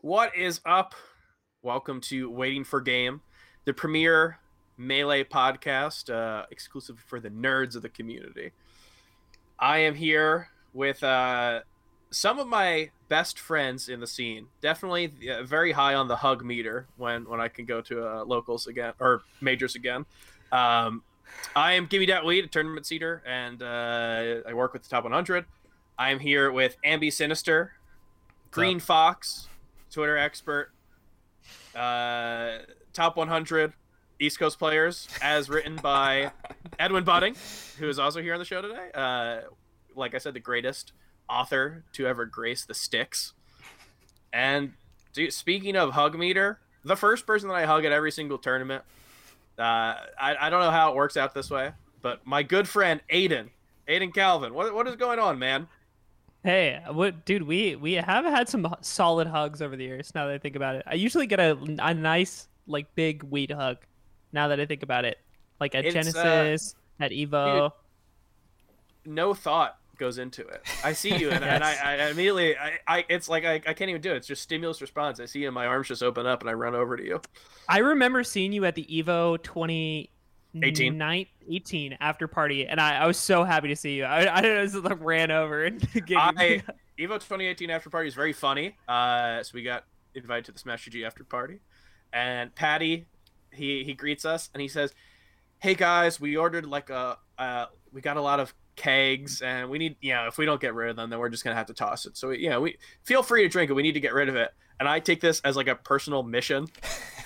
What is up? Welcome to Waiting for Game, the premier melee podcast, uh, exclusive for the nerds of the community. I am here with uh, some of my best friends in the scene. Definitely uh, very high on the hug meter when when I can go to uh, locals again or majors again. Um, I am Gimme Dat Weed, a tournament seater, and uh, I work with the top 100. I am here with Ambi Sinister, Green Fox, Twitter expert, uh, top 100 East Coast players, as written by Edwin Budding, who is also here on the show today. Uh, like I said, the greatest author to ever grace the sticks. And dude, speaking of hug meter, the first person that I hug at every single tournament. Uh, I, I don't know how it works out this way, but my good friend Aiden, Aiden Calvin, what, what is going on, man? Hey, what, dude? We we have had some solid hugs over the years. Now that I think about it, I usually get a, a nice like big weed hug. Now that I think about it, like at It's, uh, Genesis, at Evo. No thought goes into it. I see you, and, and I, I immediately, I, I, it's like I, I can't even do it. It's just stimulus response. I see you, and my arms just open up, and I run over to you. I remember seeing you at the Evo 20. 18. nine- 18 after party, and I, I was so happy to see you. I, I just like, ran over and gave you- I Evo 2018 after party is very funny. Uh, so we got invited to the Smash GG after party, and Patty, he he greets us and he says, "Hey guys, we ordered like a uh, we got a lot of kegs and we need you know if we don't get rid of them then we're just gonna have to toss it. So you know we feel free to drink it. We need to get rid of it." And I take this as like a personal mission.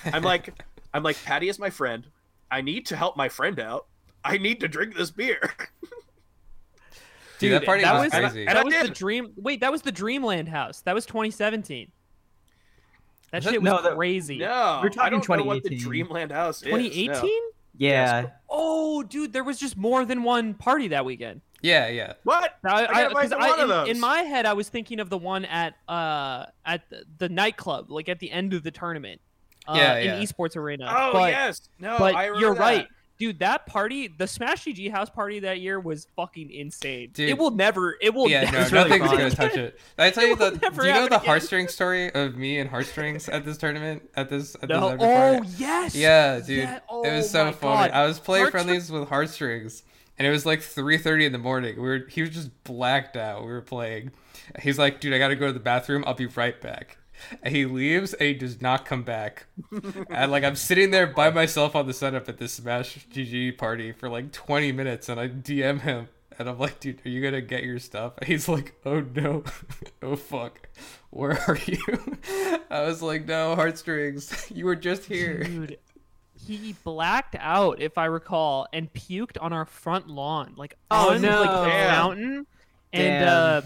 I'm like I'm like Patty is my friend. I need to help my friend out. I need to drink this beer. Dude, that party that was was crazy. And I that was the dream. Wait, that was the Dreamland House. That was 2017. That Was it- shit was no, that- crazy. No, We're I talking don't know what the 2018. Dreamland House is. 2018? no. Yeah. Oh, dude, there was just more than one party that weekend. Yeah, yeah. What? I, I got I, invited 'cause I- one of in, those. in my head, I was thinking of the one at uh at the, the nightclub, like at the end of the tournament, uh, Yeah, in yeah. esports arena. Oh but, yes, no, but I you're that. right, dude. That party, the Smash GG house party that year was fucking insane. Dude. it will never, it will yeah, never. no, It's really nothing's gonna touch it. I tell you the? Do you know the again. heartstring story of me and heartstrings at this tournament? At this? At No, this after oh party? yes, Yeah, dude. Yeah, it oh was so my funny. God. I was playing Heartstring- friendlies with heartstrings, and it was like 3:30 in the morning. We were he was just blacked out. We were playing. He's like, "Dude, I gotta go to the bathroom. I'll be right back." And he leaves, and he does not come back. and like I'm sitting there by myself on the setup at this Smash GG party for like 20 minutes, and I DM him. And I'm like, dude, are you gonna get your stuff? And he's like, oh no, oh fuck, where are you? I was like, no, heartstrings, you were just here. Dude, he blacked out, if I recall, and puked on our front lawn, like Oh, on no. like the Damn. fountain. And uh,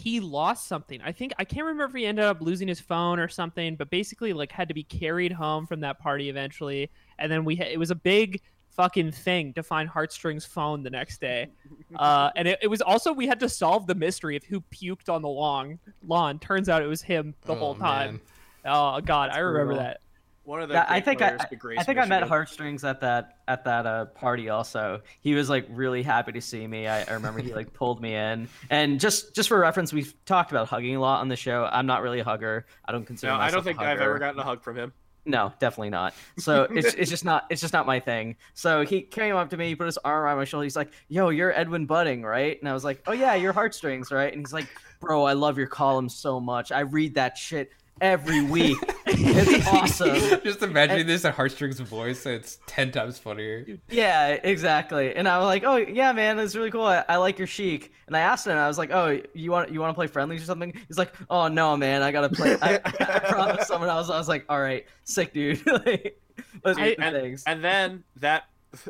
he lost something. I think I can't remember if he ended up losing his phone or something, but basically like had to be carried home from that party eventually. And then we ha- it was a big fucking thing to find Heartstrings' phone the next day. Uh, and it, it was also we had to solve the mystery of who puked on the long Lawn. Turns out it was him the Oh, whole time. man. Oh god, I remember brutal. that. One of the Yeah, I think I, I think I met Heartstrings at that at that uh, party also. He was like really happy to see me. I, I remember he like pulled me in. And just just for reference, we've talked about hugging a lot on the show. I'm not really a hugger. I don't consider No, I don't think I've ever gotten a hug from him. No, definitely not. So it's it's just not it's just not my thing. So he came up to me, he put his arm around my shoulder. He's like, "Yo, you're Edwin Budding, right?" And I was like, "Oh yeah, you're Heartstrings, right?" And he's like, "Bro, I love your column so much. I read that shit every week. It's awesome." Just imagining this in heartstrings voice. It's ten times funnier. Yeah, exactly. And I was like, "Oh yeah, man, that's really cool. I, I like your Sheik." And I asked him, I was like, "Oh, you want you want to play friendlies or something?" He's like, "Oh no, man, I gotta play." I, I promised someone else. I was like, "All right, sick, dude." like, let's I- and, things. and then that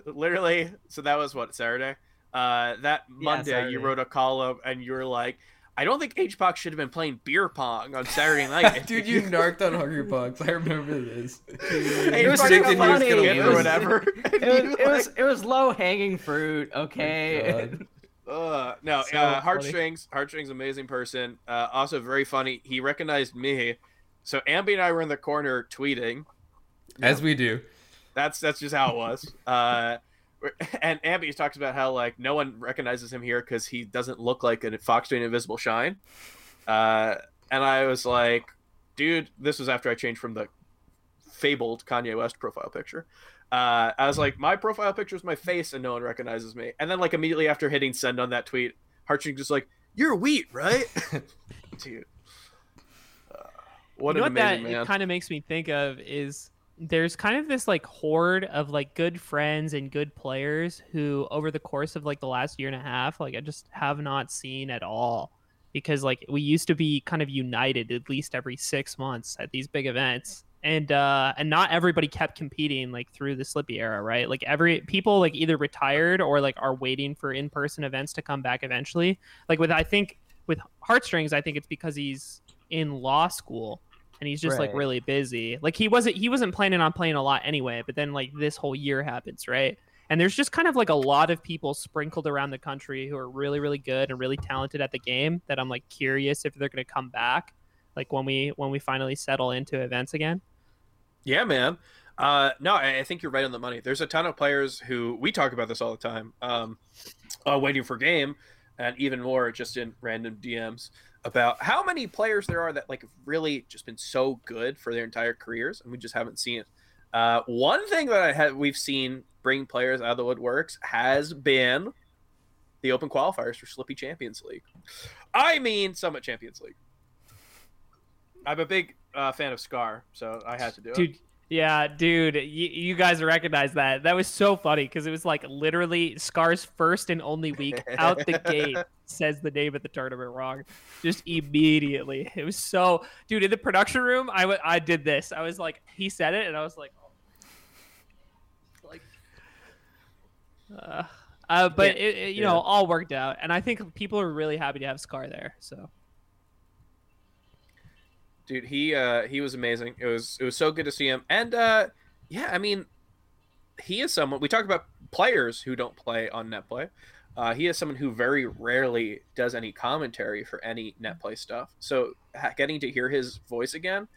literally so that was what Saturday. Uh, that Monday Saturday. you wrote a column and you were like, I don't think H Pac should have been playing beer pong on Saturday night. Dude, you narked on Hungrybox. I remember this. Hey, It was fucking super funny. funny. It It or whatever. it was, it was it was low hanging fruit. Okay. God. Uh, no, So uh, funny. heartstrings. Heartstrings, amazing person. Uh, also very funny. He recognized me. So Ambi and I were in the corner tweeting. As we do. That's that's just how it was. And Ambi talks about how like no one recognizes him here because he doesn't look like a Fox doing Invisible Shine. Uh, and I was like, dude, this was after I changed from the fabled Kanye West profile picture. Uh, I was like, my profile picture is my face, and no one recognizes me. And then, like immediately after hitting send on that tweet, Heartstrings just like, "You're wheat, right?" dude, uh, what you know an what that amazing man. kind of makes me think of is there's kind of this like horde of like good friends and good players who over the course of like the last year and a half like i just have not seen at all because like we used to be kind of united at least every six months at these big events. And uh and not everybody kept competing like through the Slippi era right? Like every people like either retired or like are waiting for in-person events to come back eventually. Like with i think with heartstrings i think it's because he's in law school and he's just like really busy. Like he wasn't he wasn't planning on playing a lot anyway, but then like this whole year happens, right? And there's just kind of like a lot of people sprinkled around the country who are really really good and really talented at the game that I'm like curious if they're going to come back like when we when we finally settle into events again. Yeah, man. Uh, no, I, I think you're right on the money. There's a ton of players who we talk about this all the time, um, uh, waiting for game, and even more just in random DMs about how many players there are that like have really just been so good for their entire careers, and we just haven't seen it. Uh, one thing that I had we've seen bring players out of the woodworks has been the open qualifiers for Slippi Champions League. I mean, Summit Champions League. I'm a big uh, fan of Scar, so I had to do it. Dude, yeah, dude, you, you guys recognize that. That was so funny because it was like literally Scar's first and only week out the gate says the name of the tournament wrong. Just immediately. It was so, dude, in the production room, I wa- I did this. I was like, he said it, and I was like, oh. like, uh, uh, but Yeah, it, it, you yeah. know, all worked out, and I think people are really happy to have Scar there. So dude he uh he was amazing. It was it was so good to see him. And uh yeah i mean he is someone we talk about players who don't play on netplay. uh, he is someone who very rarely does any commentary for any netplay stuff. So getting to hear his voice again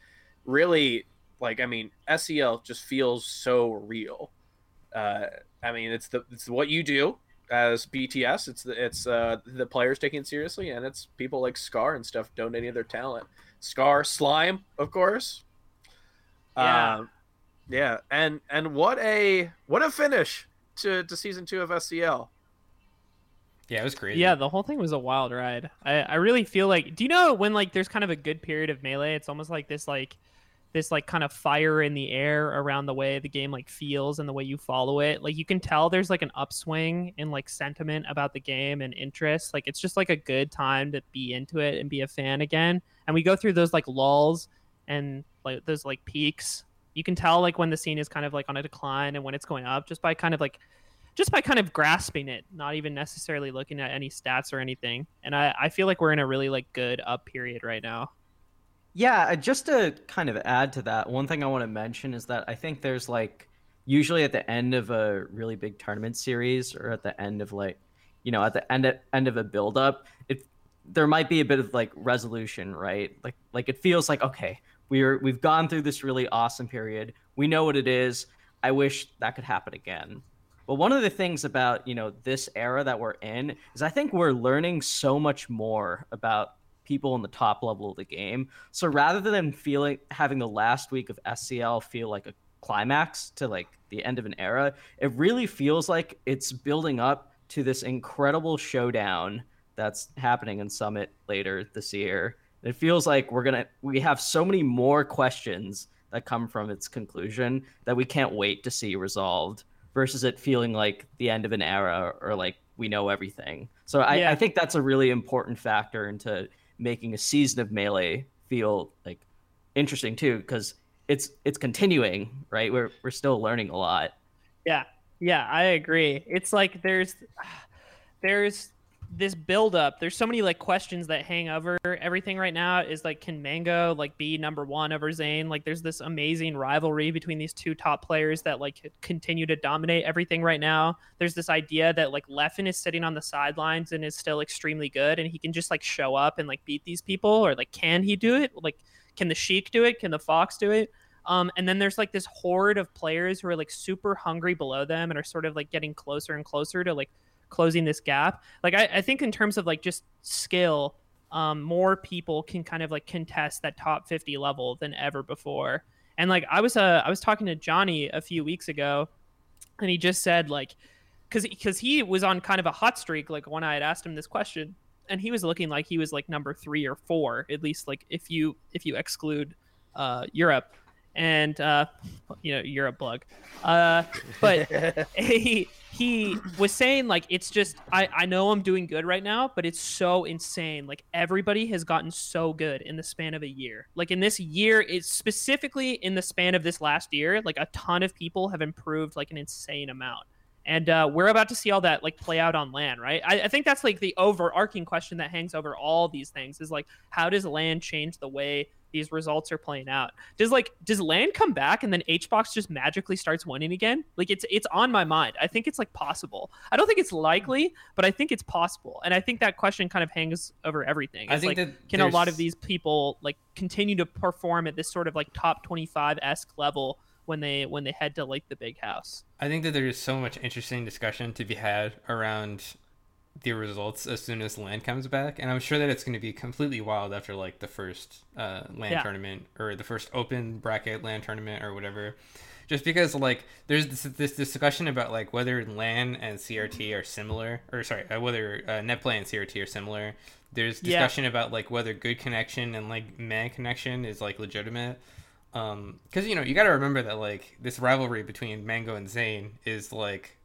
really like i mean sel just feels so real. Uh i mean it's the it's what you do as bts it's the it's uh the players taking it seriously and it's people like scar and stuff donating their talent Scar Slime, of course. Yeah. Um, yeah, and and what a what a finish to, to season two of SCL. Yeah, it was crazy. Yeah, the whole thing was a wild ride. I, I really feel like do you know when like there's kind of a good period of melee, it's almost like this like this like kind of fire in the air around the way the game like feels and the way you follow it. Like you can tell there's like an upswing in like sentiment about the game and interest. Like it's just like a good time to be into it and be a fan again. And we go through those like lulls and like those like peaks. You can tell like when the scene is kind of like on a decline and when it's going up just by kind of like just by kind of grasping it, not even necessarily looking at any stats or anything. And I, I feel like we're in a really like good up period right now. Yeah, uh, just to kind of add to that, one thing I want to mention is that I think there's like usually at the end of a really big tournament series or at the end of like you know at the end of, end of a build up, it there might be a bit of like resolution, right? Like like it feels like okay, we're we've gone through this really awesome period. We know what it is. I wish that could happen again. But one of the things about, you know, this era that we're in is I think we're learning so much more about people in the top level of the game. So rather than feeling having the last week of SCL feel like a climax to like the end of an era, it really feels like it's building up to this incredible showdown that's happening in Summit later this year. It feels like we're gonna we have so many more questions that come from its conclusion that we can't wait to see resolved versus it feeling like the end of an era or like we know everything. So I, Yeah. I think that's a really important factor into making a season of melee feel like interesting too because it's it's continuing right? We're we're still learning a lot. Yeah, yeah, I agree. It's like there's there's this build up. There's so many like questions that hang over everything right now. Is like can Mango like be number one over Zain? Like there's this amazing rivalry between these two top players that like continue to dominate everything right now. There's this idea that like Leffen is sitting on the sidelines and is still extremely good, and he can just like show up and like beat these people, or like can he do it? Like can the Sheik do it? Can the Fox do it? Um, and then there's like this horde of players who are like super hungry below them and are sort of like getting closer and closer to like closing this gap. Like I, I think in terms of like just skill, um, more people can kind of like contest that top 50 level than ever before. And like I was uh, I was talking to Johnny a few weeks ago, and he just said like, because because he was on kind of a hot streak like when I had asked him this question, and he was looking like he was like number three or four at least like if you if you exclude uh, Europe and uh, you know you're a bug. Uh, but he he was saying like it's just I I know I'm doing good right now, but it's so insane. Like everybody has gotten so good in the span of a year. Like in this year, it's specifically in the span of this last year, like a ton of people have improved like an insane amount. And uh, we're about to see all that like play out on land, right? I, I think that's like the overarching question that hangs over all these things is like, how does land change the way these results are playing out. Does like does land come back and then HBox just magically starts winning again? Like it's it's on my mind. I think it's like possible. I don't think it's likely, but I think it's possible. And I think that question kind of hangs over everything. It's I think like that can a lot of these people like continue to perform at this sort of like top 25 esque level when they when they head to like the big house? I think that there's so much interesting discussion to be had around the results as soon as land comes back, and I'm sure that it's going to be completely wild after like the first uh, land Yeah. tournament or the first open bracket land tournament or whatever. Just because like there's this, this discussion about like whether LAN and CRT are similar, or sorry, uh, whether uh, NetPlay and CRT are similar. There's Yeah. discussion about like whether good connection and like man connection is like legitimate. Um, because you know you got to remember that like this rivalry between Mango and Zain is like,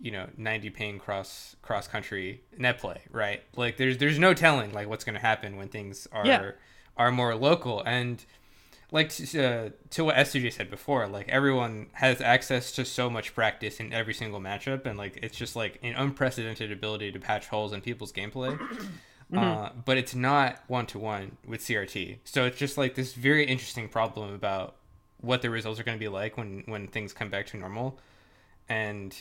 you know, 90 ping cross cross country net play, right? Like there's there's no telling like what's gonna happen when things are Yeah. are more local and like to, uh, to what SJ said before, like everyone has access to so much practice in every single matchup, and like it's just like an unprecedented ability to patch holes in people's gameplay. Uh, but it's not one to one with CRT, so it's just like this very interesting problem about what the results are going to be like when when things come back to normal, and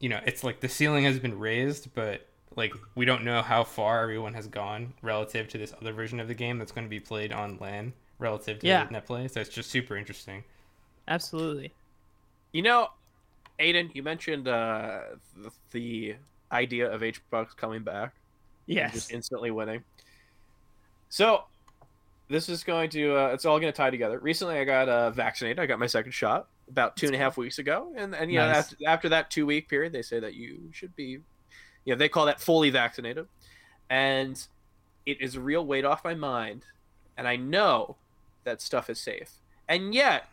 you know it's like the ceiling has been raised, but like we don't know how far everyone has gone relative to this other version of the game that's going to be played on LAN relative to Yeah. net play. So it's just super interesting. Absolutely. You know, Aiden, you mentioned uh, the, the idea of HBox coming back. and Yes. Just instantly winning. So, this is going to, uh, it's all going to tie together. Recently, I got uh, vaccinated. I got my second shot about two and a half weeks ago. And, and you know, after, after that two week period, they say that you should be, you know, they call that fully vaccinated. And it is a real weight off my mind. And I know that stuff is safe. And yet,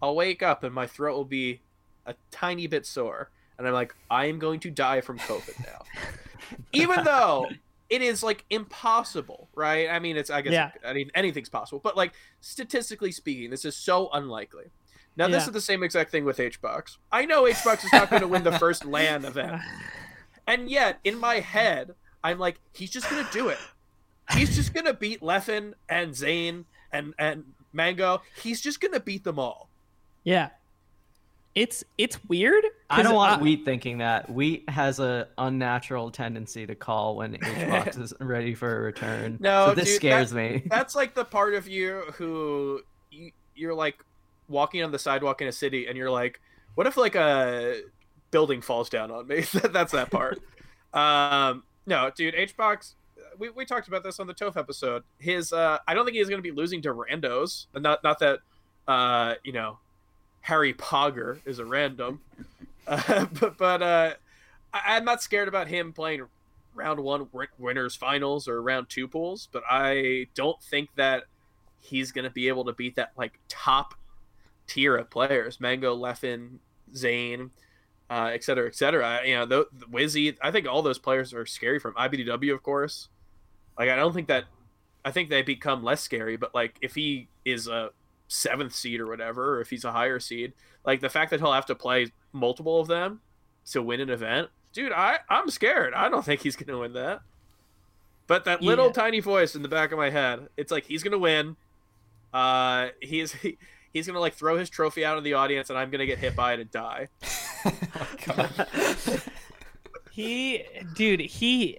I'll wake up and my throat will be a tiny bit sore. And I'm like, I am going to die from COVID now. Even though it is like impossible, right? I mean, it's, I guess, Yeah. I mean, anything's possible. But like, statistically speaking, this is so unlikely. Now, this is the same exact thing with HBox. I know HBox is not going to win the first LAN event. And yet, in my head, I'm like, he's just gonna do it. He's just gonna beat Leffen and Zain and and Mango. He's just gonna beat them all. Yeah. It's it's weird. I don't want I- Wheat thinking that. Wheat has a unnatural tendency to call when HBox is ready for a return. No, so this dude, scares me. That's like the part of you who you're like walking on the sidewalk in a city, and you're like, what if like a building falls down on me? That's that part. um, no, dude, HBox. We, we talked about this on the Toph episode. His uh, I don't think he's going to be losing to randos. Not not that uh, you know Harry Pogger is a random, uh, but but uh, I, I'm not scared about him playing round one winners finals or round two pools, but I don't think that he's going to be able to beat that like top tier of players: Mango, Leffen, Zain, uh, et cetera, et cetera. You know, the, the Wizzy. I think all those players are scary from IBDW, of course. Like, I don't think that. I think they become less scary, but like if he is a seventh seed or whatever, or if he's a higher seed, like the fact that he'll have to play multiple of them to win an event, dude, I I'm scared. I don't think he's gonna win that. But that little Yeah. tiny voice in the back of my head, it's like he's gonna win. Uh, he's he, he's gonna like throw his trophy out in the audience, and I'm gonna get hit by it and die. oh. He, dude, he.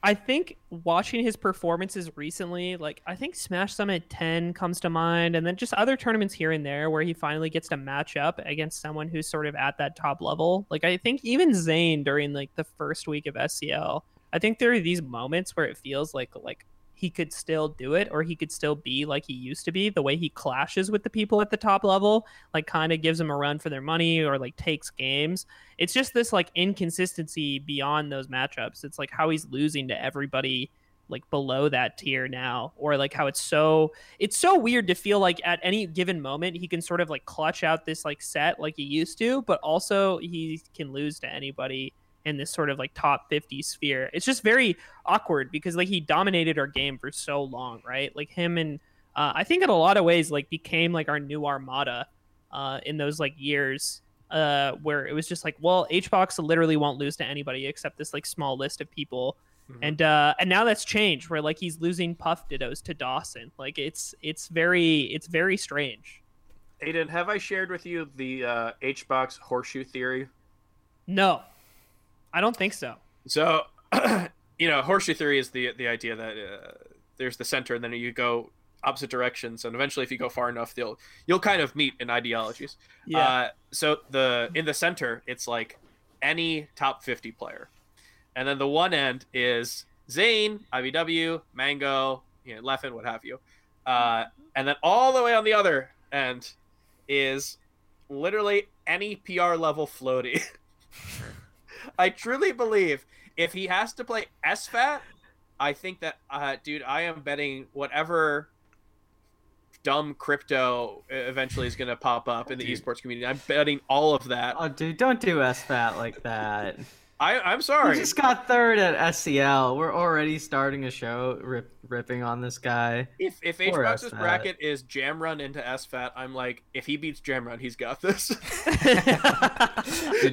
I think watching his performances recently, like I think Smash Summit 10 comes to mind, and then just other tournaments here and there where he finally gets to match up against someone who's sort of at that top level. Like I think even Zain during like the first week of SCL, I think there are these moments where it feels like like he could still do it or he could still be like he used to be. The way he clashes with the people at the top level like kind of gives them a run for their money or like takes games. It's just this like inconsistency beyond those matchups. It's like how he's losing to everybody like below that tier now or like how it's so it's so weird to feel like at any given moment he can sort of like clutch out this like set like he used to but also he can lose to anybody in this sort of like top 50 sphere. It's just very awkward because like he dominated our game for so long, right? Like him and uh, I think in a lot of ways like became like our new armada uh, in those like years uh, where it was just like, well, HBox literally won't lose to anybody except this like small list of people. Mm-hmm. And uh, and now that's changed where like he's losing Puff Dittos to Dawson. Like it's it's very it's very strange. Aiden, have I shared with you the uh, HBox horseshoe theory? No. I don't think so. So, you know, horseshoe theory is the the idea that uh, there's the center, and then you go opposite directions, and eventually, if you go far enough, you'll you'll kind of meet in ideologies. Yeah. Uh, so the in the center, it's like any top 50 player, and then the one end is Zain, IBW, Mango, you know, Leffen, what have you, uh, and then all the way on the other end is literally any PR level floaty. I truly believe if he has to play SFAT, I think that, uh, dude, I am betting whatever dumb crypto eventually is going to pop up in the dude. esports community. I'm betting all of that. Oh, dude, don't do SFAT like that. I, I'm sorry. We just got third at SCL. We're already starting a show rip, ripping on this guy. If if HBox's bracket is Jam Run into SFAT, I'm like, if he beats Jam Run, he's got this.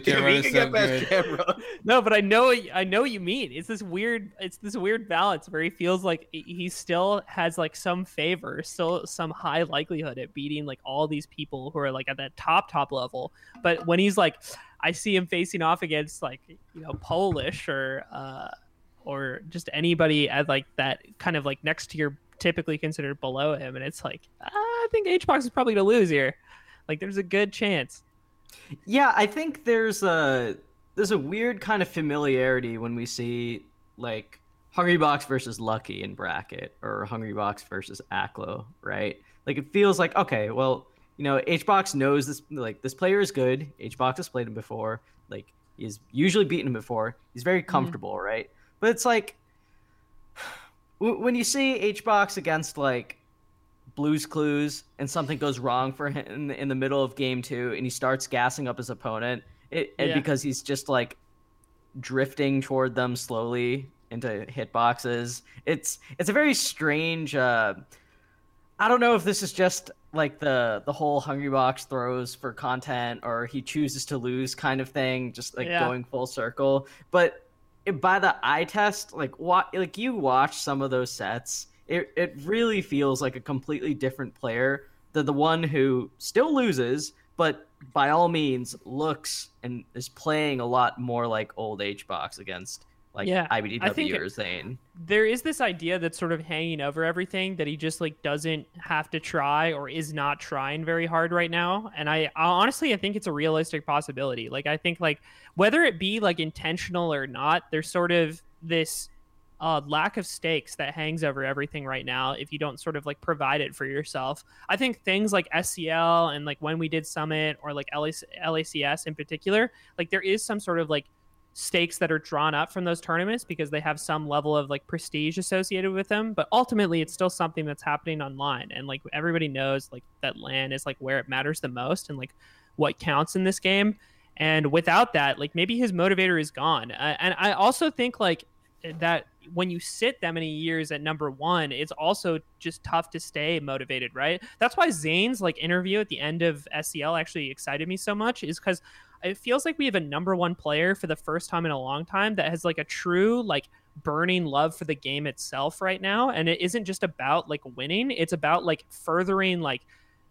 Jam Run is so good. Jam Run. No, but I know I know what you mean. It's this weird it's this weird balance where he feels like he still has like some favor, still some high likelihood at beating like all these people who are like at that top top level. But when he's like I see him facing off against like you know Polish or uh, or just anybody at like that kind of like next to your typically considered below him, and it's like uh, I think HBox is probably to lose here. Like there's a good chance. Yeah, I think there's a there's a weird kind of familiarity when we see like Hungrybox versus Lucky in bracket or Hungrybox versus Aklo, right? Like it feels like okay, well you know, HBox knows this like this player is good. HBox has played him before. Like he's usually beaten him before. He's very mm-hmm. comfortable, mm-hmm. right? But it's like when you see HBox against like Blues Clues and something goes wrong for him in the, in the middle of game two and he starts gassing up his opponent, it, and yeah. because he's just like drifting toward them slowly into hitboxes. It's it's a very strange. Uh, I don't know if this is just like the the whole hungry box throws for content or he chooses to lose kind of thing, just like yeah. going full circle. But it, by the eye test, like what like you watch some of those sets, it it really feels like a completely different player than the one who still loses, but by all means looks and is playing a lot more like old HBox against like yeah, IBDW or Zain. There is this idea that's sort of hanging over everything that he just like doesn't have to try or is not trying very hard right now. And I, I honestly I think it's a realistic possibility. Like I think like whether it be like intentional or not, there's sort of this uh, lack of stakes that hangs over everything right now if you don't sort of like provide it for yourself. I think things like SCL and like when we did Summit or like LACS in particular, like there is some sort of like stakes that are drawn up from those tournaments because they have some level of like prestige associated with them but ultimately it's still something that's happening online and like everybody knows like that LAN is like where it matters the most and like what counts in this game and without that like maybe his motivator is gone uh, and i also think like that when you sit that many years at number one, it's also just tough to stay motivated, right? That's why Zain's like interview at the end of SCL actually excited me so much, is because it feels like we have a number one player for the first time in a long time that has like a true like burning love for the game itself right now and it isn't just about like winning it's about like furthering like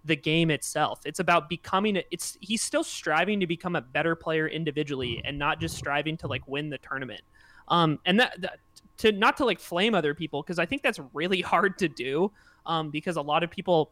the game itself. It's about becoming it's he's still striving to become a better player individually and not just striving to like win the tournament. Um and that, that to not to like flame other people because i think that's really hard to do um because a lot of people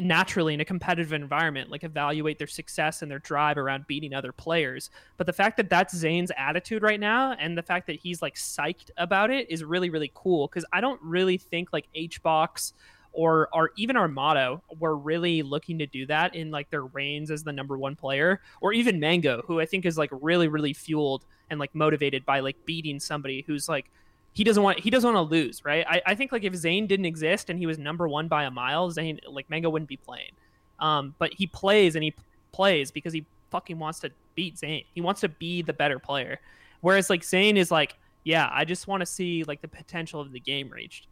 naturally in a competitive environment like evaluate their success and their drive around beating other players. But the fact that that's Zain's attitude right now and the fact that he's like psyched about it is really really cool because i don't really think like hbox or or even Armada were really looking to do that in like their reigns as the number one player or even mango who i think is like really really fueled and like motivated by like beating somebody who's like he doesn't want he doesn't want to lose, right? I, I think like if Zain didn't exist and he was number one by a mile, Zain like Mango wouldn't be playing. Um, but he plays and he plays because he fucking wants to beat Zain. He wants to be the better player. Whereas like Zain is like, yeah, I just want to see like the potential of the game reached.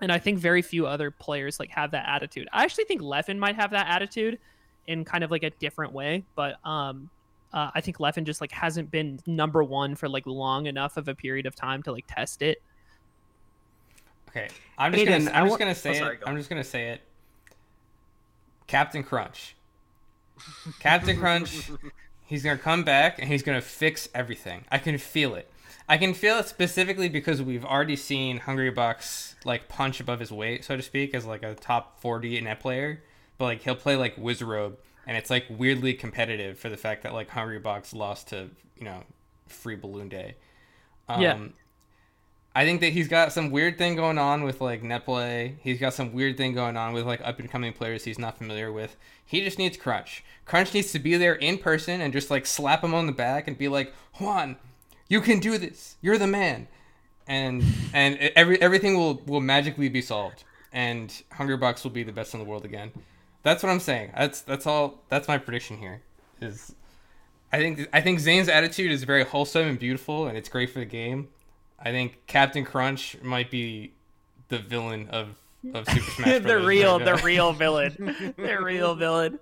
And I think very few other players like have that attitude. I actually think Leffen might have that attitude in kind of like a different way, but um uh, I think Leffen just like hasn't been number one for like long enough of a period of time to like test it. Okay, I'm just Aiden, gonna I I'm wa- just gonna say oh, sorry, it. go. I'm just gonna say it. Captain Crunch. Captain Crunch. He's gonna come back and he's gonna fix everything. I can feel it. I can feel it specifically because we've already seen Hungrybox like punch above his weight, so to speak, as like a top 40 net player. But like he'll play like Wizrobe, and it's like weirdly competitive for the fact that like Hungrybox lost to you know Free Balloon Day. Um, Yeah. I think that he's got some weird thing going on with like net play. He's got some weird thing going on with like up and coming players he's not familiar with. He just needs Crunch. Crunch needs to be there in person and just like slap him on the back and be like, Juan, you can do this. You're the man. And and every everything will will magically be solved. And Hungrybox will be the best in the world again. That's what I'm saying. That's that's all. That's my prediction here. Is I think I think Zain's attitude is very wholesome and beautiful, and it's great for the game. I think Captain Crunch might be the villain of of Super Smash the real, the real villain, the real villain.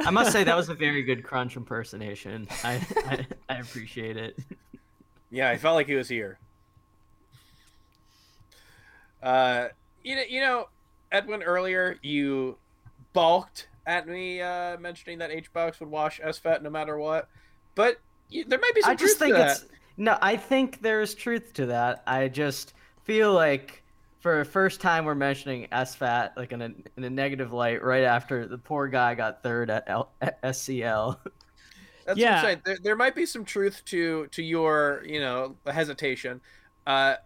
I must say that was a very good Crunch impersonation. I I, I appreciate it. Yeah, I felt like he was here. Uh, you know, you know, Edwin. Earlier, you balked at me uh, mentioning that HBox would wash SFAT no matter what, but you, there might be some I just truth think to it's that. no. I think there's truth to that. I just feel like for the first time we're mentioning SFAT like in a in a negative light right after the poor guy got third at, L- at SCL. That's what I'm saying. There, there might be some truth to to your you know hesitation. Uh,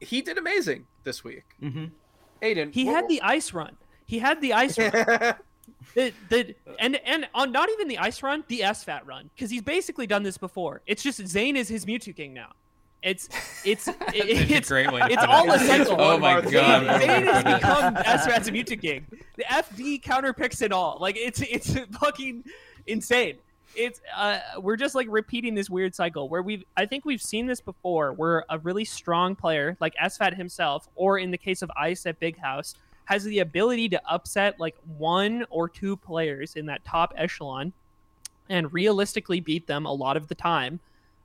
he did amazing this week. hmm Aiden, He what- had the ice run. He had the ice run. the, the, and and on not even the ice run, the SFAT run, because he's basically done this before. It's just Zain is his Mew2King now. It's it's That's it, a it's great way it's all it. a cycle. Oh my god! Zain, what a way Zain has put it. become SFAT's Mew2King. The FD counter picks it all. Like it's it's fucking insane. It's uh we're just like repeating this weird cycle where we've I think we've seen this before where a really strong player like SFAT himself, or in the case of Ice at Big House, has the ability to upset like one or two players in that top echelon and realistically beat them a lot of the time.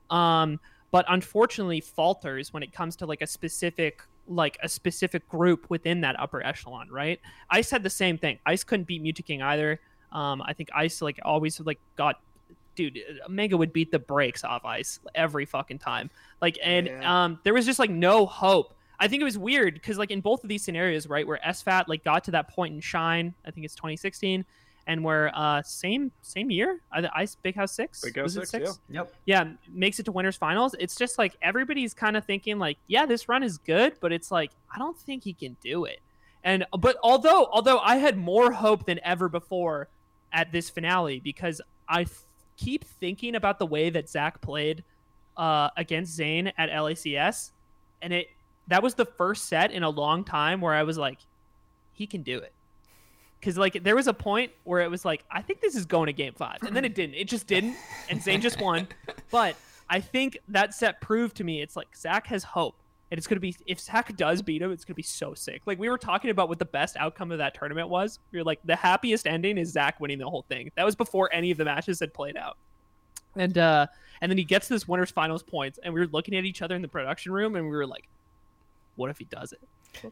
Um, but unfortunately falters when it comes to like a specific like a specific group within that upper echelon, right? Ice had the same thing. Ice couldn't beat Mew2King either. Um, I think Ice like always like got dude, Mega would beat the brakes off Ice every fucking time. Like and Yeah. um there was just like no hope. I think it was weird because like in both of these scenarios, right, where SFAT like got to that point in Shine, I think it's 2016, and where uh same same year, uh, the Ice Big House Six, Big House was it Six, six? Yep. yeah, makes it to winners finals. It's just like everybody's kind of thinking like, yeah, this run is good, but it's like I don't think he can do it. And but although although I had more hope than ever before at this finale because I th- keep thinking about the way that Zach played uh, against Zain at LACS, and it that was the first set in a long time where I was like, he can do it. Because like there was a point where it was like, I think this is going to game five, and then it didn't. It just didn't, and Zain just won. But I think that set proved to me it's like Zach has hope. And it's gonna be if Zach does beat him, it's gonna be so sick. Like we were talking about what the best outcome of that tournament was. We were like, the happiest ending is Zach winning the whole thing. That was before any of the matches had played out. And uh and then he gets this winners finals points, and we were looking at each other in the production room, and we were like, what if he does it?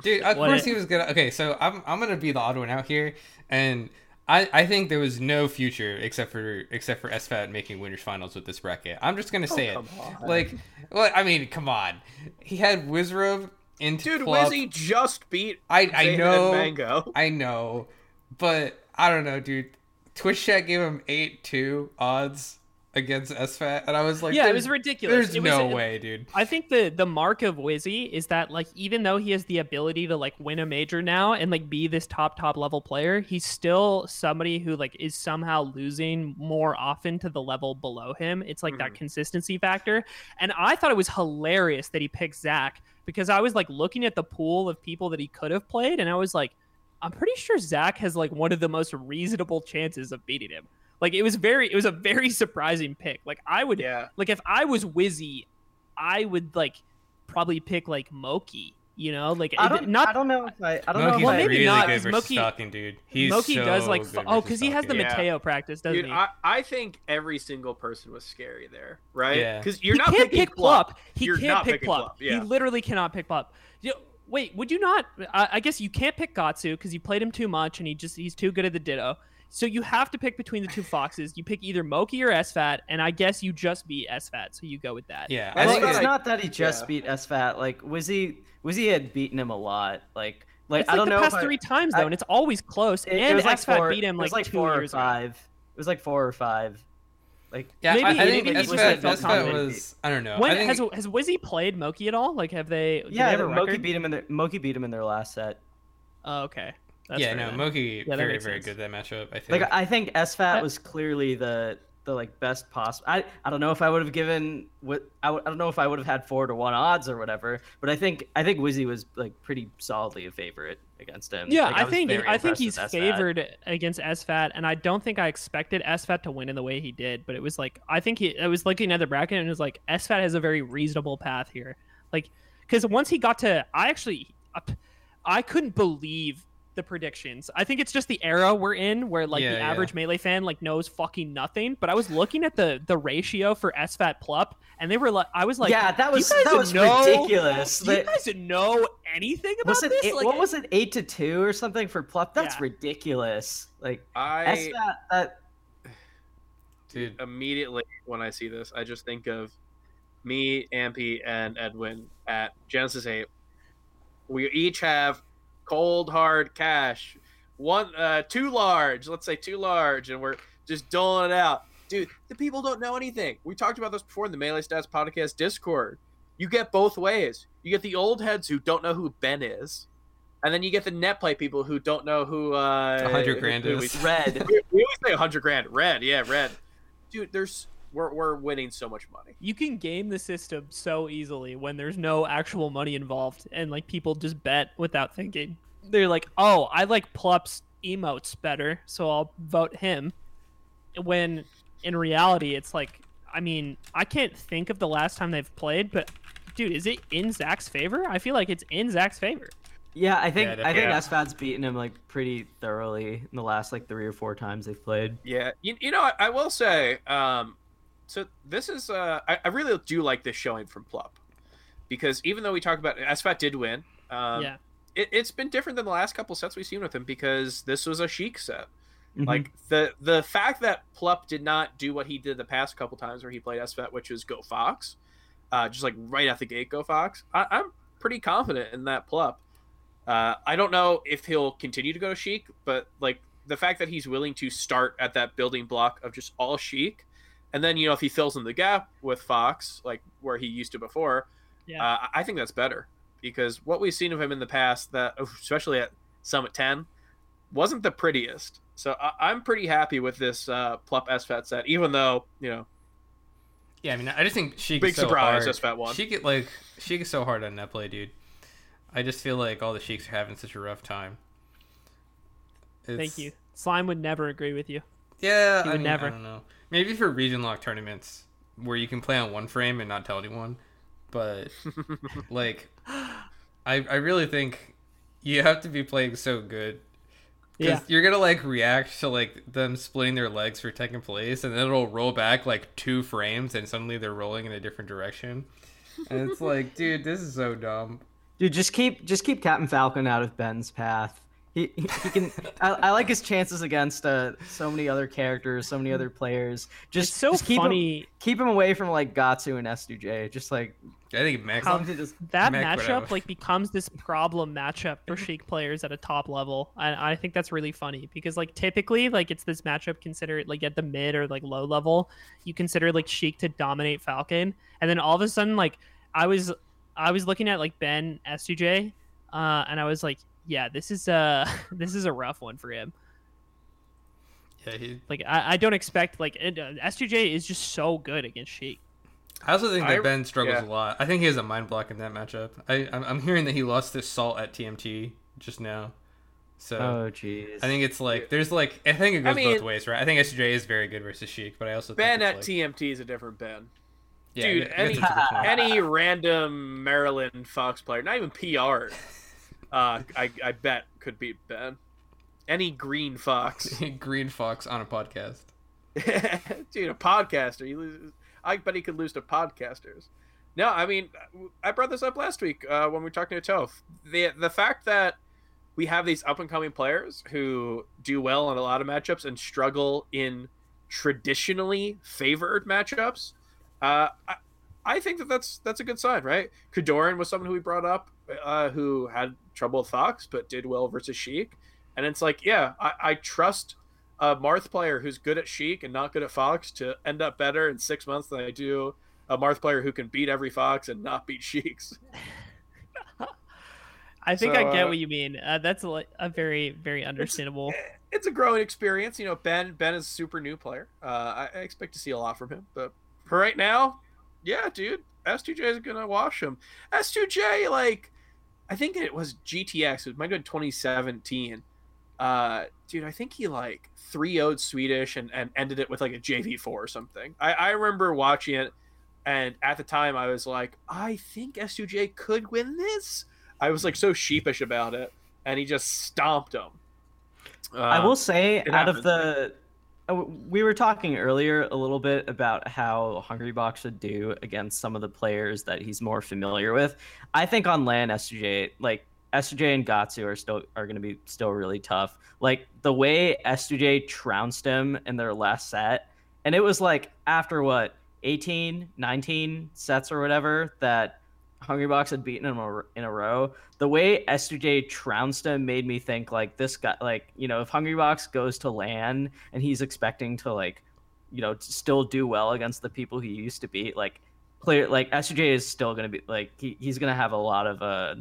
Dude, of What course it- he was gonna. Okay, so I'm I'm gonna be the odd one out here, and I I think there was no future except for except for SFAT making winners finals with this bracket. I'm just gonna oh, say Oh, it. on. Like, well, I mean, come on. He had Wizrobe into Dude, club. Wizzy just beat I I know. and Mango. I know, but I don't know, dude. Twitch chat gave him eight two odds against SFAT, and I was like, yeah, it was ridiculous. There's it was, no way, dude. I think the the mark of Wizzy is that like even though he has the ability to like win a major now and like be this top top level player, he's still somebody who like is somehow losing more often to the level below him. It's like that Mhm. consistency factor. And I thought it was hilarious that he picked Zach because I was like looking at the pool of people that he could have played and I was like, I'm pretty sure Zach has like one of the most reasonable chances of beating him. Like it was very it was a very surprising pick. Like I would Yeah. like if I was Wizzy, I would like probably pick like Moky. You know, like I don't, not I don't know if I, I don't Moky's know if well, maybe really not, good 'cause versus Moky- stalking, dude. He's Moky so does like good oh because he has the stalking. Yeah. Mateo practice, doesn't Dude, he? I, I think every single person was scary there, right? Yeah. Because you're he not can't picking pick Plup. He You're can't pick picking Plup. Plup, yeah. He literally cannot pick Plup. You, wait, would you not? I, I guess you can't pick Gahtzu because you played him too much and he just he's too good at the Ditto. So you have to pick between the two foxes. You pick either Moky or SFAT, and I guess you just beat SFAT, so you go with that. Yeah, I I well, think think it's I- not that he just yeah. beat SFAT. Like Wizzy, Wizzy had beaten him a lot. Like, like It's I like don't the know past if I- three times though, I- and it's always close. It, it and was like SFAT four, beat him it was like, like two four or years ago. five. It was like four or five. Like yeah, maybe I, I he think didn't- that's he what just felt that's what confident. was. I don't know. When I think, has has Wizzy played Moky at all? Like, have they? do they yeah, have a Moky beat him in their Moky beat him in their last set. Oh, okay. That's yeah, no, then. Moky that very very good that matchup. I think. Like I think SFAT That- was clearly the the like best possible. I I don't know if I would have given what I, I don't know if I would have had four to one odds or whatever, but I think I think Wizzy was like pretty solidly a favorite against him. Yeah, Like, I was think I think he's favored against SFAT, and I don't think I expected SFAT to win in the way he did. But it was like I think he. I was looking at the bracket and it was like SFAT has a very reasonable path here. Like because once he got to, I actually, I couldn't believe the predictions. I think it's just the era we're in where like Yeah, the yeah. average melee fan like knows fucking nothing. But I was looking at the the ratio for SFAT Plup, and they were like, I was like, yeah, that was guys that was know- ridiculous. Do you That- guys know anything about was it this? eight, Like, what was it eight to two or something for Plup? That's Yeah. ridiculous. Like I SFAT, that dude, immediately when I see this, I just think of me, Ambi, and Edwin at Genesis 8. We each have cold hard cash. One uh too large, let's say too large, and we're just doling it out. Dude, the people don't know anything. We talked about this before in the Melee Stats Podcast Discord. You get both ways. You get the old heads who don't know who Ben is, and then you get the net play people who don't know who uh 100 grand who we- is. red. we, we always say 100 grand red yeah red dude there's we're, we're winning so much money. You can game the system so easily when there's no actual money involved and like people just bet without thinking. They're like oh i like plup's emotes better so i'll vote him. When in reality it's like i mean i can't think of the last time they've played but dude is it in zach's favor? I feel like it's in zach's favor. Yeah, I think Yeah, I think definitely. SFAT's beaten him like pretty thoroughly in the last like three or four times they've played. yeah you, you know I, I will say um so this is uh I, I really do like this showing from plup because even though we talk about asfat did win um yeah it, it's been different than the last couple sets we've seen with him because this was a Sheik set Mhm. Like the the fact that Plup did not do what he did the past couple times where he played SFAT, which was go Fox, uh, just like right out the gate, go Fox. I, I'm pretty confident in that Plup. Uh, I don't know if he'll continue to go to Sheik, but like the fact that he's willing to start at that building block of just all Sheik, and then you know if he fills in the gap with Fox, like where he used to before, Yeah. uh, I think that's better because what we've seen of him in the past, that especially at Summit 10, wasn't the prettiest. So I, I'm pretty happy with this uh, Plup SFAT set, even though you know yeah, I mean, I just think she big so surprise hard. SFAT one. She get like she gets so hard on net play, dude. I just feel like all the sheiks are having such a rough time. thank you slime would never agree with you Yeah, I mean, never. I don't know. Maybe for region lock tournaments where you can play on one frame and not tell anyone, but like, I I really think you have to be playing so good. Because yeah you're gonna like react to like them splitting their legs for taking place, and then it'll roll back like two frames, and suddenly they're rolling in a different direction. And it's like, dude, this is so dumb. Dude, just keep just keep Captain Falcon out of Ben's path. He, he, he can. I, I like his chances against uh, so many other characters, so many other players. Just it's so just keep Him, funny. keep him away from like Gahtzu and S2J. Just like I think Max. How- just that Mech, matchup like becomes this problem matchup for Sheik players at a top level, and I think that's really funny because like typically like it's this matchup considered like at the mid or like low level, you consider like Sheik to dominate Falcon, and then all of a sudden like I was I was looking at like Ben S2J, uh, and I was like, yeah, this is uh this is a rough one for him. Yeah, he. Like I, I don't expect like it, uh, S2J is just so good against Sheik. I also think that I- Ben struggles yeah. a lot. I think he has a mind block in that matchup. I I'm, I'm hearing that he lost this salt at TMT just now, so oh jeez. I think it's like there's like I think it I goes both ways, right? I think SJ is very good versus Sheik, but I also think Ben think at like, TMT is a different Ben. yeah, dude, any- that's a good point. Any random Maryland Fox player, not even PR, uh, I I bet could beat Ben. Any Green Fox, Green Fox on a podcast. dude, a podcaster. You lose. I bet he could lose to podcasters. No, I mean, I brought this up last week uh, when we were talking to Toph. The the fact that we have these up and coming players who do well in a lot of matchups and struggle in traditionally favored matchups. Uh, I, I think that that's that's a good sign, right? Kadoran was someone who we brought up uh, who had trouble with Fox but did well versus Sheik, and it's like, yeah, I, I trust a Marth player who's good at Sheik and not good at Fox to end up better in six months than I do a Marth player who can beat every Fox and not beat Sheiks. I think So, I get uh, what you mean. Uh, that's a, a very very understandable. It's a growing experience. You know, Ben Ben is a super new player. Uh, I, I expect to see a lot from him, but for right now, yeah, dude, S2J is gonna wash him. S2J, like, I think it was GTX. It might have been 2017. Uh, dude, I think he like 3 0'd Swedish and, and ended it with like a JV4 or something. I, I remember watching it, and at the time I was like, I think S2J could win this. I was like so sheepish about it, and he just stomped him. I Uh, will say, out happens. of the, uh, Uh, we were talking earlier a little bit about how Hungrybox should do against some of the players that he's more familiar with. I think on LAN, SJ, like SJ and Gahtzu are still are going to be still really tough. Like the way SJ trounced him in their last set, and it was like after what 18, 19 sets or whatever that Hungrybox had beaten him a- in a row. The way S2J trounced him made me think like this guy, like you know, if Hungrybox goes to LAN and he's expecting to like, you know, still do well against the people he used to beat, like player like S2J is still gonna be like he, he's gonna have a lot of uh,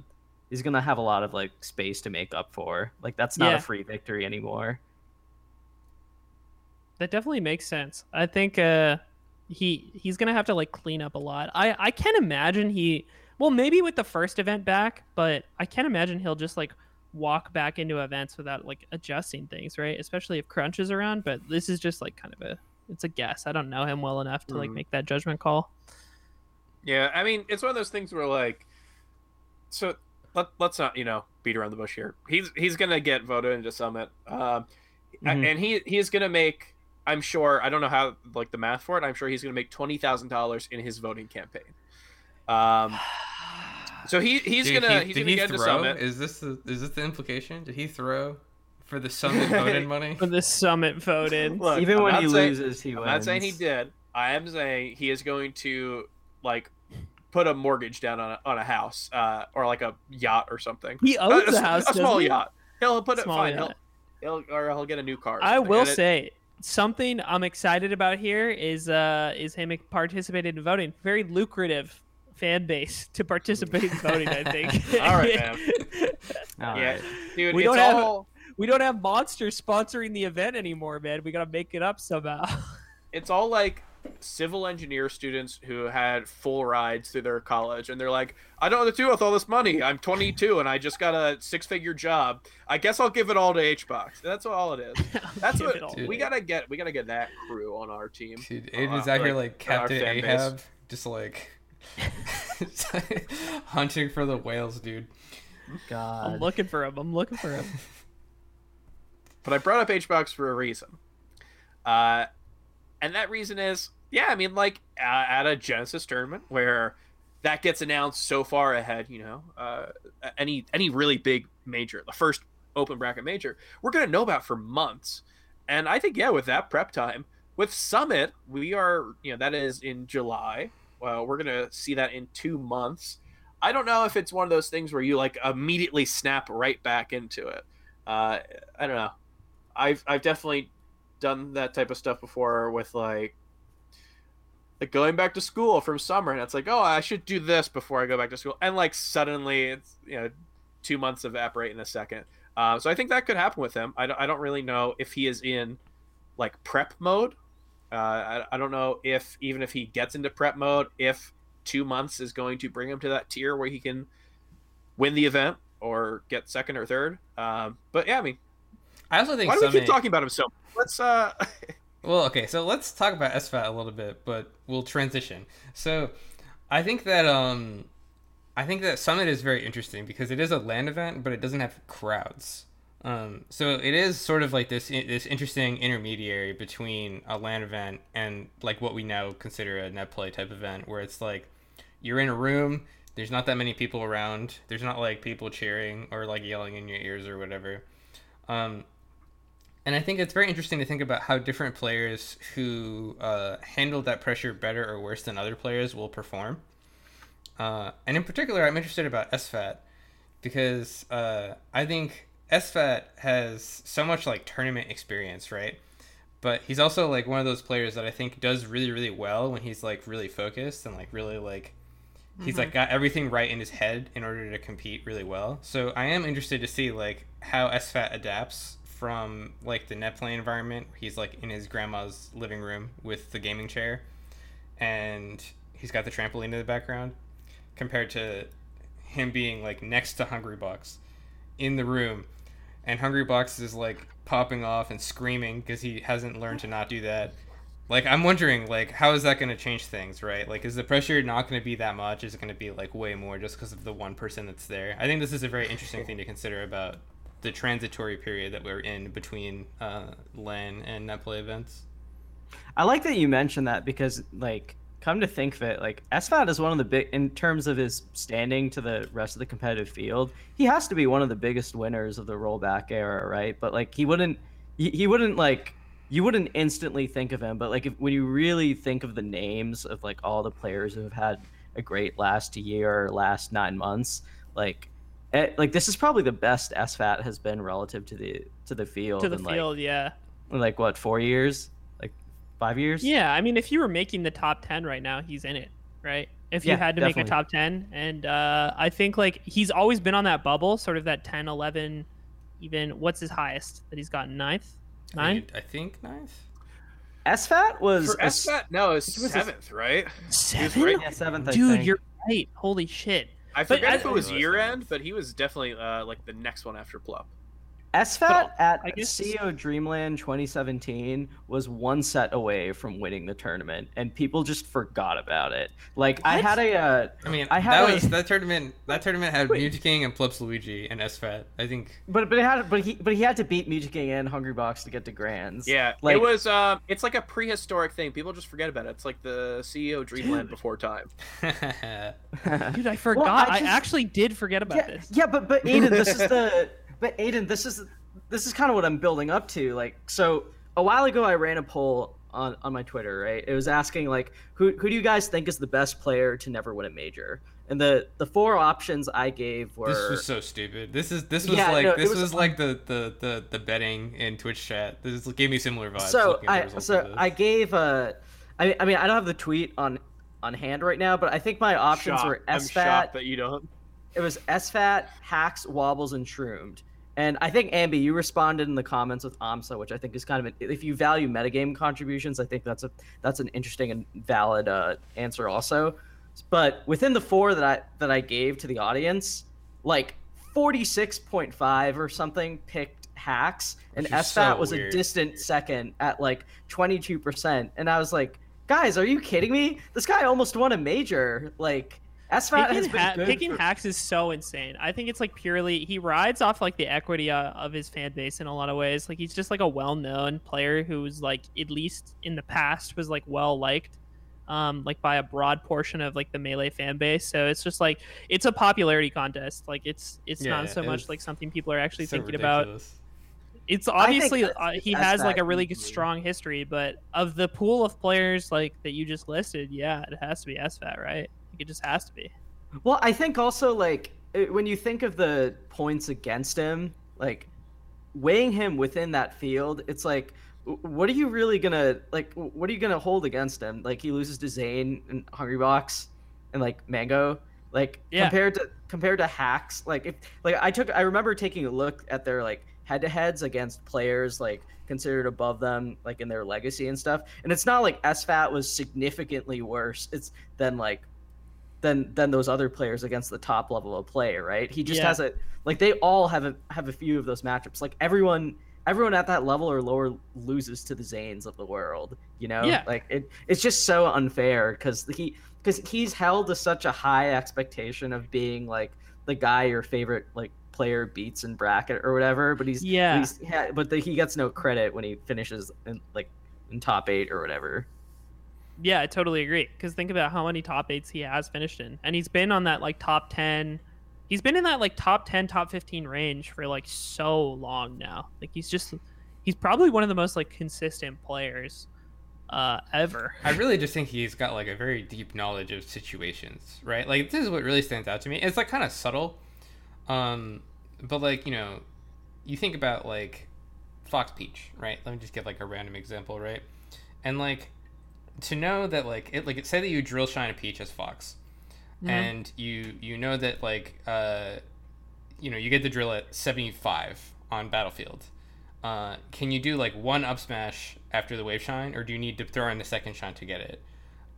he's gonna have a lot of like space to make up for. Like that's not Yeah. a free victory anymore. That definitely makes sense. I think uh he he's gonna have to like clean up a lot. I I can't imagine he well maybe with the first event back, but I can't imagine he'll just like walk back into events without like adjusting things, right? Especially if Crunch is around. But this is just like kind of a it's a guess. I don't know him well enough to like Mhm. make that judgment call. Yeah, I mean, it's one of those things where like, so let, let's not you know beat around the bush here. He's he's gonna get voted into summit, um, Mhm. and he he's gonna make. I'm sure I don't know how like the math for it. I'm sure he's gonna make twenty thousand dollars in his voting campaign. Um, so he he's Did gonna he, he's did gonna he get into throw? summit. Is this the is this the implication? Did he throw for the summit voted money? For the summit voted. Look, Even I'm when he saying- loses, he I'm wins. not saying he did. I am saying he is going to like put a mortgage down on a, on a house uh, or like a yacht or something. He A- owns a, the house. a small he? yacht. He'll put it Small fine. He'll, he'll or he'll get a new car. I will it- say something I'm excited about here is uh is him participating in voting. Very lucrative fan base to participate in voting. I think. All right, man. All yeah, right. dude. We it's don't have- all we don't have monsters sponsoring the event anymore, man. We gotta make it up somehow. it's all like civil engineer students who had full rides through their college and they're like i don't know what to do with all this money i'm 22 and i just got a six figure job i guess i'll give it all to hbox that's all it is that's what it we gotta get we gotta get that crew on our team Dude, Uh, Aiden's out here like, like Captain fan base. Ahab, just like hunting for the whales, dude. God. I'm looking for him. I'm looking for him. but i brought up hbox for a reason uh and that reason is yeah i mean like uh, at a genesis tournament where that gets announced so far ahead you know uh any any really big major the first open bracket major, we're going to know about for months. And I think, yeah, with that prep time, with Summit, we are, you know, that is in July. Well, we're going to see that in two months. I don't know if it's one of those things where you like immediately snap right back into it. Uh, I don't know. I've I've definitely done that type of stuff before with like like going back to school from summer and it's like oh i should do this before i go back to school and like suddenly it's you know two months evaporate in a second uh, so i think that could happen with him I don't, I don't really know if he is in like prep mode uh, I, I don't know if even if he gets into prep mode if two months is going to bring him to that tier where he can win the event or get second or third um, but yeah i mean I also think why do we keep talking about him so much? let's uh Well, okay, so let's talk about SFAT a little bit, but we'll transition. So, I think that um, I think that Summit is very interesting because it is a LAN event, but it doesn't have crowds. Um, so it is sort of like this this interesting intermediary between a LAN event and like what we now consider a net play type event, where it's like you're in a room, there's not that many people around, there's not like people cheering or like yelling in your ears or whatever. Um, and I think it's very interesting to think about how different players who uh, handle that pressure better or worse than other players will perform. Uh, and in particular, I'm interested about SFAT because uh, I think SFAT has so much like tournament experience, right? But he's also like one of those players that I think does really, really well when he's like really focused and like really like he's like mm-hmm. got everything right in his head in order to compete really well. So I am interested to see like how SFAT adapts from like the net play environment. He's like in his grandma's living room with the gaming chair, and he's got the trampoline in the background, compared to him being like next to Hungrybox, in the room, and Hungrybox is like popping off and screaming because he hasn't learned to not do that. Like I'm wondering, like how is that going to change things, right? Like is the pressure not going to be that much? Is it going to be like way more just because of the one person that's there? I think this is a very interesting thing to consider about the transitory period that we're in between uh, LAN and netplay events. I like that you mentioned that because, like, come to think of it, like SFAT is one of the big in terms of his standing to the rest of the competitive field. He has to be one of the biggest winners of the rollback era, right? But like, he wouldn't, he, he wouldn't like, you wouldn't instantly think of him. But like, if, when you really think of the names of like all the players who have had a great last year or last nine months, like. eh, like this is probably the best SFAT has been relative to the to the field to the like, field, yeah. like what four years, like five years. Yeah, I mean, if you were making the top 10 right now, he's in it, right? If you Yeah, had to make a top 10. And uh, I think, like, he's always been on that bubble, sort of that 10, 11, even. What's his highest that he's gotten? Ninth? Nine? I think ninth. SFAT was For a s- SFAT, no, it's he was a- seventh, right? Seven? right- yeah, seventh. I Dude, think. you're right. Holy shit. I But forget I- if it was year end, but he was definitely uh, like the next one after Plup. SFAT at guess- CEO Dreamland 2017 was one set away from winning the tournament, and people just forgot about it. Like I had a, uh, I mean, I that had was a- that tournament. That tournament had Wait. Mew2King and Plups Luigi and SFAT. I think. but but it had, but he, but he had to beat Mew2King and Hungrybox to get to Grands. Yeah, Like- it was. Um, it's like a prehistoric thing. People just forget about it. It's like the CEO Dreamland before time. Dude, I forgot. I, just- actually did forget about yeah, this. yeah, but but Aiden, this is the but Aiden, this is this is kind of what I'm building up to. Like, so a while ago, I ran a poll on on my Twitter. Right, it was asking like, who who do you guys think is the best player to never win a major? And the the four options I gave were this was so stupid. This is this was Yeah, like no, this was- was, like the, the the the betting in Twitch chat. This gave me similar vibes. so looking at the I so. I gave uh, I I mean I don't have the tweet on on hand right now, but I think my options Shocked. were I'm SFAT. shocked that you don't. It was SFAT, Hax, Wobbles, and Shroomed. And I think Ambi, you responded in the comments with AMSA, which I think is kind of an, if you value metagame contributions, I think that's a that's an interesting and valid uh, answer also. But within the four that I that I gave to the audience, like forty six point five or something picked Hax, and SFAT so was a distant second at like twenty two percent. And I was like, guys, are you kidding me? This guy almost won a major. Like SFAT has Picking, been ha- good picking for- Hax is so insane. I think it's like purely he rides off like the equity uh, of his fan base in a lot of ways. Like he's just like a well-known player who's like at least in the past was like well liked. um, like by a broad portion of like the melee fan base. So it's just like it's a popularity contest. Like it's it's Yeah, not so it much like something people are actually So thinking about. It's obviously that's- uh, he has like a really easily. strong history, but of the pool of players like that you just listed, yeah, it has to be SFAT, right? It just has to be. Well, I think also like when you think of the points against him, like weighing him within that field, it's like what are you really gonna like what are you gonna hold against him? Like he loses to Zain and Hungrybox and like Mango. Like Yeah. compared to compared to Hax, like if like I took I remember taking a look at their like head to heads against players like considered above them like in their legacy and stuff. And it's not like SFAT was significantly worse. It's than like than than those other players against the top level of play, right? He just Yeah. has a like they all have a have a few of those matchups. Like everyone everyone at that level or lower loses to the Zains of the world, you know? Yeah. Like it it's just so unfair cuz he cuz he's held to such a high expectation of being like the guy your favorite like player beats in bracket or whatever, but he's Yeah. he's yeah, but the, he gets no credit when he finishes in like in top 8 or whatever. Yeah, I totally agree. Because think about how many top eights he has finished in, and he's been on that like top ten. He's been in that like top ten, top fifteen range for like so long now. Like he's just, he's probably one of the most like consistent players uh ever. I really just think he's got like a very deep knowledge of situations, right? Like this is what really stands out to me. It's like kind of subtle, um, but like you know, you think about like Fox Peach, right? Let me just give like a random example, right? And like to know that like it like it say that you drill shine a peach as Fox, Mhm. and you you know that like uh, you know you get the drill at seventy five on battlefield. Uh, can you do like one up smash after the wave shine, or do you need to throw in the second shine to get it?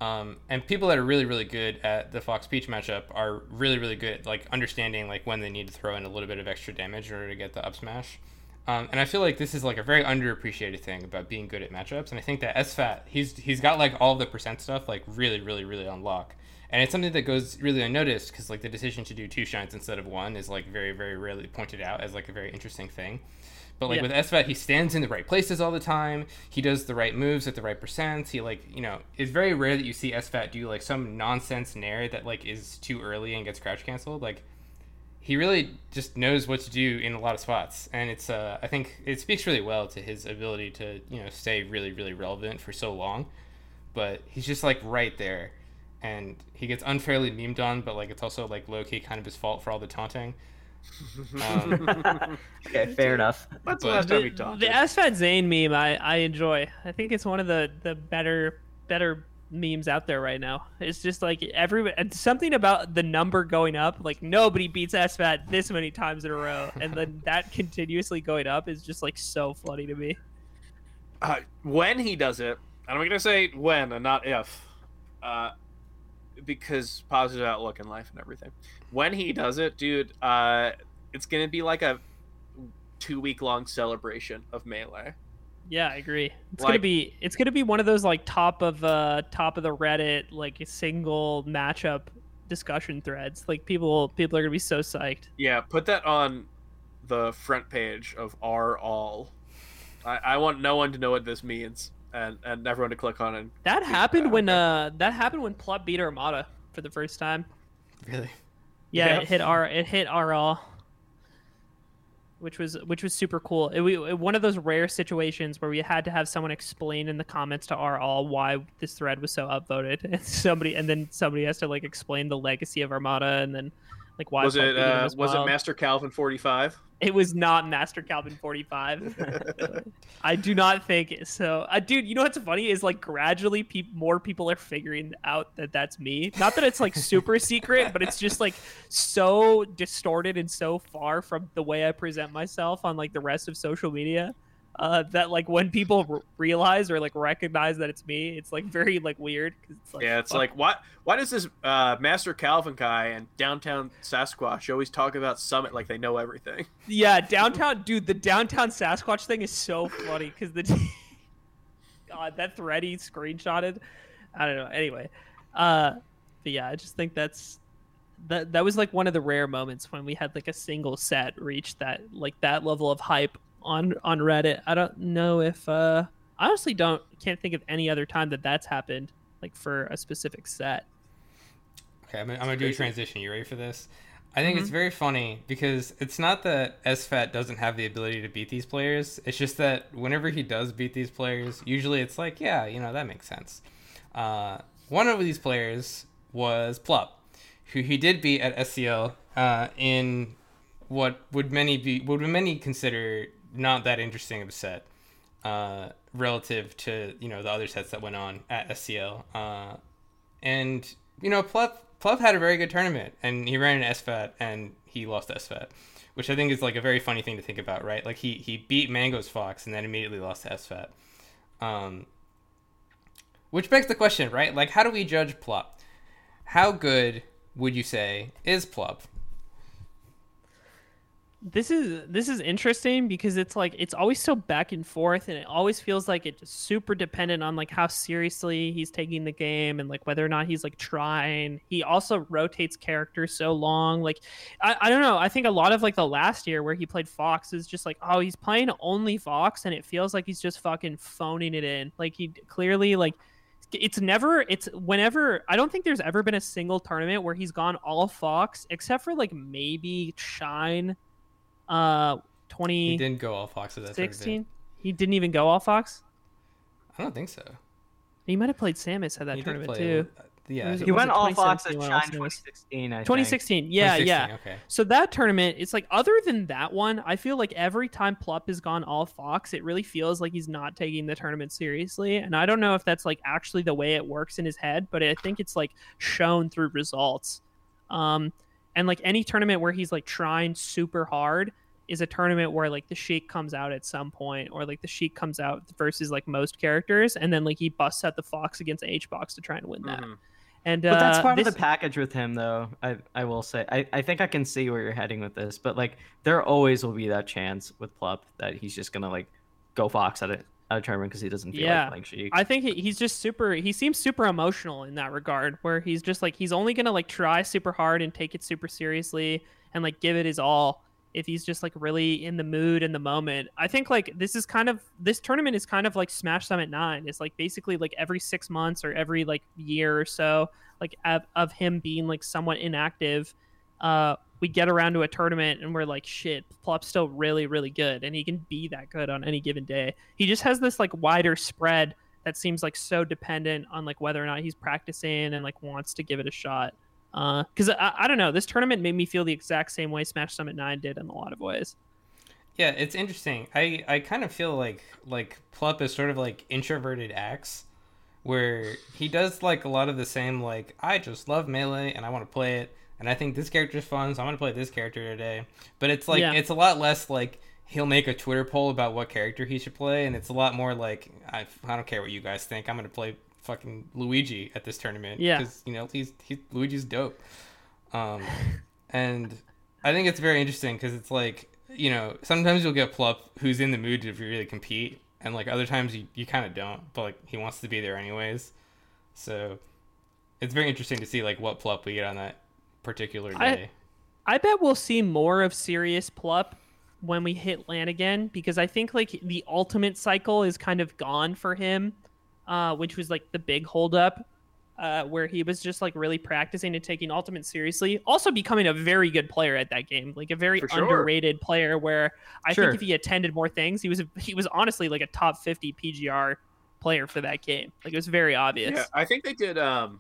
Um, and people that are really really good at the Fox Peach matchup are really really good at like understanding like when they need to throw in a little bit of extra damage in order to get the up smash. Um, and I feel like this is like a very underappreciated thing about being good at matchups. And I think that SFAT, he's he's got like all the percent stuff like really really really on lock. And it's something that goes really unnoticed because like the decision to do two shines instead of one is like very very rarely pointed out as like a very interesting thing. But like Yeah. with SFAT, he stands in the right places all the time. He does the right moves at the right percents. He like you know it's very rare that you see SFAT do like some nonsense nair that like is too early and gets crouch canceled. Like he really just knows what to do in a lot of spots, and it's uh I think it speaks really well to his ability to you know stay really really relevant for so long. But he's just like right there, and he gets unfairly memed on, but like it's also like low key kind of his fault for all the taunting. Um, okay, fair enough. That's the But- last time The, we talked. the SFAT Zain meme, I I enjoy. I think it's one of the the better better memes out there right now. It's just like every something about the number going up. Like nobody beats SFAT this many times in a row, and then that continuously going up is just like so funny to me. uh, when he does it, and I'm gonna say when and not if, uh, because positive outlook in life and everything. When he does it, dude, uh, it's gonna be like a two week long celebration of melee. Yeah, I agree. It's gonna be it's gonna be one of those like top of uh top of the Reddit like single matchup discussion threads. Like people people are gonna be so psyched. Yeah, put that on the front page of R all. I, I want no one to know what this means, and and everyone to click on it. That Yeah, happened when okay. uh that happened when Plup beat Armada for the first time. really. Yeah, Yeah. it hit R it hit RL. Which was which was super cool. It, we, one of those rare situations where we had to have someone explain in the comments to our all why this thread was so upvoted, and somebody and then somebody has to like explain the legacy of Armada and then like why was it uh, as was it. Master Calvin forty five? It was not Master Calvin 45. I do not think so. Uh, dude, you know what's funny is like gradually pe- more people are figuring out that that's me. Not that it's like super secret, but it's just like so distorted and so far from the way I present myself on like the rest of social media. Uh, that like when people r- realize or like recognize that it's me, it's like very like weird. 'cause it's, like, yeah, it's fuck. like why why does this uh, Master Calvin guy and downtown Sasquatch always talk about Summit like they know everything? Yeah, downtown, dude. The downtown Sasquatch thing is so funny because the God that thread he screenshotted. I don't know. Anyway, uh, but yeah, I just think that's that. That was like one of the rare moments when we had like a single set reach that like that level of hype on on Reddit. I don't know if uh, I honestly don't can't think of any other time that that's happened. like for a specific set. Okay, I'm, gonna- I'm gonna do a transition. You ready for this? I think it's Mhm. very funny because it's not that SFAT doesn't have the ability to beat these players. It's just that whenever he does beat these players, usually it's like, yeah, you know, that makes sense. Uh, one of these players was Plup, who he did beat at SCL uh, in what would many be would many consider not that interesting of a set uh, relative to you know the other sets that went on at SCL. Uh, and you know, Plup Plup had a very good tournament, and he ran an SFAT, and he lost SFAT, which I think is like a very funny thing to think about, right? Like he he beat Mango's Fox, and then immediately lost to SFAT. Um, which begs the question, right? Like, how do we judge Plup? How good would you say is Plup? This is this is interesting because it's like it's always so back and forth and it always feels like it's super dependent on like how seriously he's taking the game and like whether or not he's like trying. He also rotates characters so long. Like I, I don't know. I think a lot of like the last year where he played fox is just like oh he's playing only fox and it feels like he's just fucking phoning it in. Like he clearly like it's never it's whenever i don't think there's ever been a single tournament where he's gone all fox except for like maybe shine uh 20. He didn't go all Fox at that tournament. 2016 he didn't even go all fox I don't think so. he might have played samus at that He tournament play. too Yeah, Was he- went all 2017 Fox at when Shine also was- 2016, I 2016 yeah 2016, yeah Okay. so that tournament it's like other than that one i feel like every time plup has gone all fox it really feels like he's not taking the tournament seriously and i don't know if that's like actually the way it works in his head but i think it's like shown through results um and like any tournament where he's like trying super hard is a tournament where like the sheik comes out at some point or like the sheik comes out versus like most characters and then like he busts out the fox against hbox to try and win that Mhm. and But that's uh, part this- of the package with him, though. I, I will say. I, I think I can see where you're heading with this, but like there always will be that chance with Plup that he's just gonna like go Fox at a, tournament because he doesn't feel Yeah. like Sheik. I think he- he's just super. He seems super emotional in that regard, where he's just like he's only gonna like try super hard and take it super seriously and like give it his all if he's just like really in the mood and the moment. I think like this is kind of this tournament is kind of like Smash Summit Nine. It's like basically like every six months or every like year or so, like of, of him being like somewhat inactive. Uh, we get around to a tournament and we're like, shit, Plup's still really, really good, and he can be that good on any given day. He just has this like wider spread that seems like so dependent on like whether or not he's practicing and like wants to give it a shot. Uh, because I, I don't know, this tournament made me feel the exact same way Smash Summit Nine did in a lot of ways. Yeah, it's interesting. I I kind of feel like like Plup is sort of like introverted Axe, where he does like a lot of the same like I just love melee and I want to play it and I think this character's fun so I'm gonna play this character today. But it's like Yeah. it's a lot less like he'll make a Twitter poll about what character he should play and it's a lot more like I I don't care what you guys think I'm gonna play fucking Luigi at this tournament Yeah. because you know he's he Luigi's dope. Um, and I think it's very interesting because it's like you know sometimes you'll get Plup who's in the mood to really compete, and like other times you, you kind of don't, but like he wants to be there anyways. So it's very interesting to see like what Plup we get on that particular day. I bet we'll see more of serious Plup when we hit LAN again because I think like the ultimate cycle is kind of gone for him, uh, which was like the big holdup, uh, where he was just like really practicing and taking ultimate seriously. Also becoming a very good player at that game, like a very sure. underrated player. Where I Sure. think if he attended more things, he was he was honestly like a top fifty PGR player for that game. Like it was very obvious. Yeah, I think they did. Um,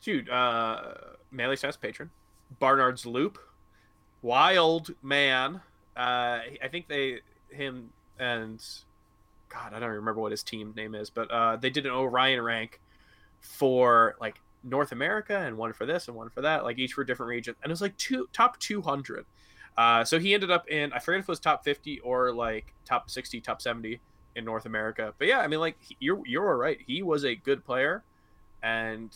shoot, uh, Melee Stats patron, Barnard's Loop, Wild Man. Uh, I think they him and God, I don't remember what his team name is, but uh, they did an Orion rank for like North America and one for this and one for that, like each for a different region, and it was like two top two hundred. Uh, so he ended up in I forget if it was top fifty or like top sixty, top seventy in North America. But yeah, I mean, like you're you're all right. He was a good player, and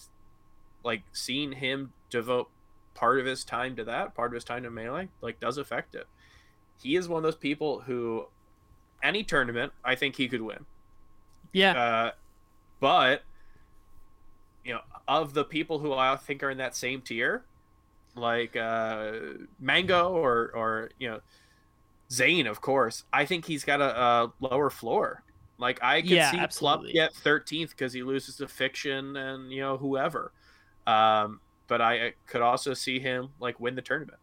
like seeing him devote part of his time to that, part of his time to melee, like does affect it. He is one of those people who, any tournament, I think he could win. yeah. Uh, but you know, of the people who I think are in that same tier, like uh, Mango or or you know, Zain, of course, I think he's got a, a lower floor Like I could Yeah, see Plup get 13th because he loses to Fiction and you know whoever. Um, but I could also see him like win the tournament.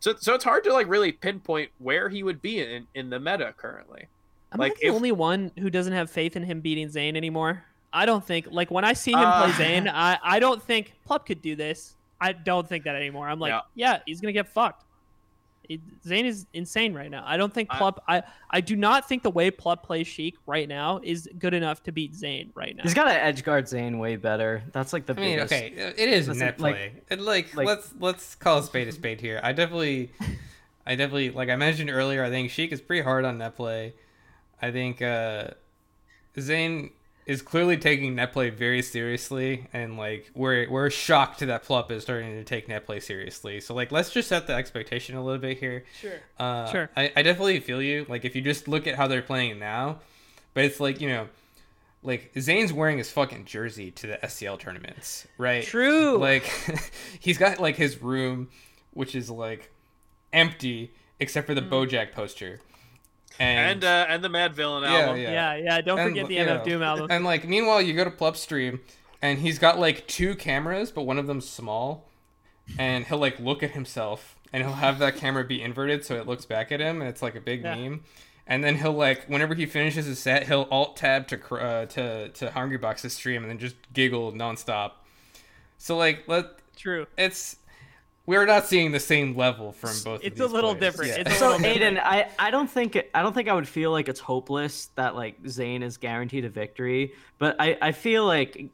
So so it's hard to like really pinpoint where he would be in in the meta currently. I'm Like, I the if- only one who doesn't have faith in him beating Zain anymore? I don't think like when I see him Uh, play Zain, I, I don't think Plup could do this. I don't think that anymore. I'm like, Yeah. yeah, he's gonna get fucked. It, Zain is insane right now. I don't think I- Plup. I, I do not think the way Plup plays Sheik right now is good enough to beat Zain right now. He's got to edge guard Zain way better. That's like the I mean, okay, it is Listen, net like- play. and like, like- let's let's call a spade a spade here. I definitely, I definitely like I mentioned earlier. I think Sheik is pretty hard on net play. I think uh, Zain is clearly taking net play very seriously, and like we're we're shocked that Plup is starting to take net play seriously. So like, let's just set the expectation a little bit here. Sure. Uh, Sure. I, I definitely feel you. Like if you just look at how they're playing now, but it's like you know, like Zain's wearing his fucking jersey to the SCL tournaments, right? True. Like he's got like his room, which is like empty except for the BoJack poster, And and uh, and the Madvillain Yeah, album. yeah. yeah, yeah. Don't And, forget the you MF know, Doom album. and like meanwhile you go to Plup stream and he's got like two cameras, but one of them's small, and he'll like look at himself and he'll have that camera be inverted so it looks back at him and it's like a big Yeah. meme. And then he'll like whenever he finishes his set, he'll alt tab to cr- uh, to to Hungrybox's stream and then just giggle nonstop. So like let True. it's we're not seeing the same level from both. of It's these a little players. different. Yeah. It's so little different. Aiden, I, I don't think I don't think I would feel like it's hopeless that like Zain is guaranteed a victory, but I, I feel like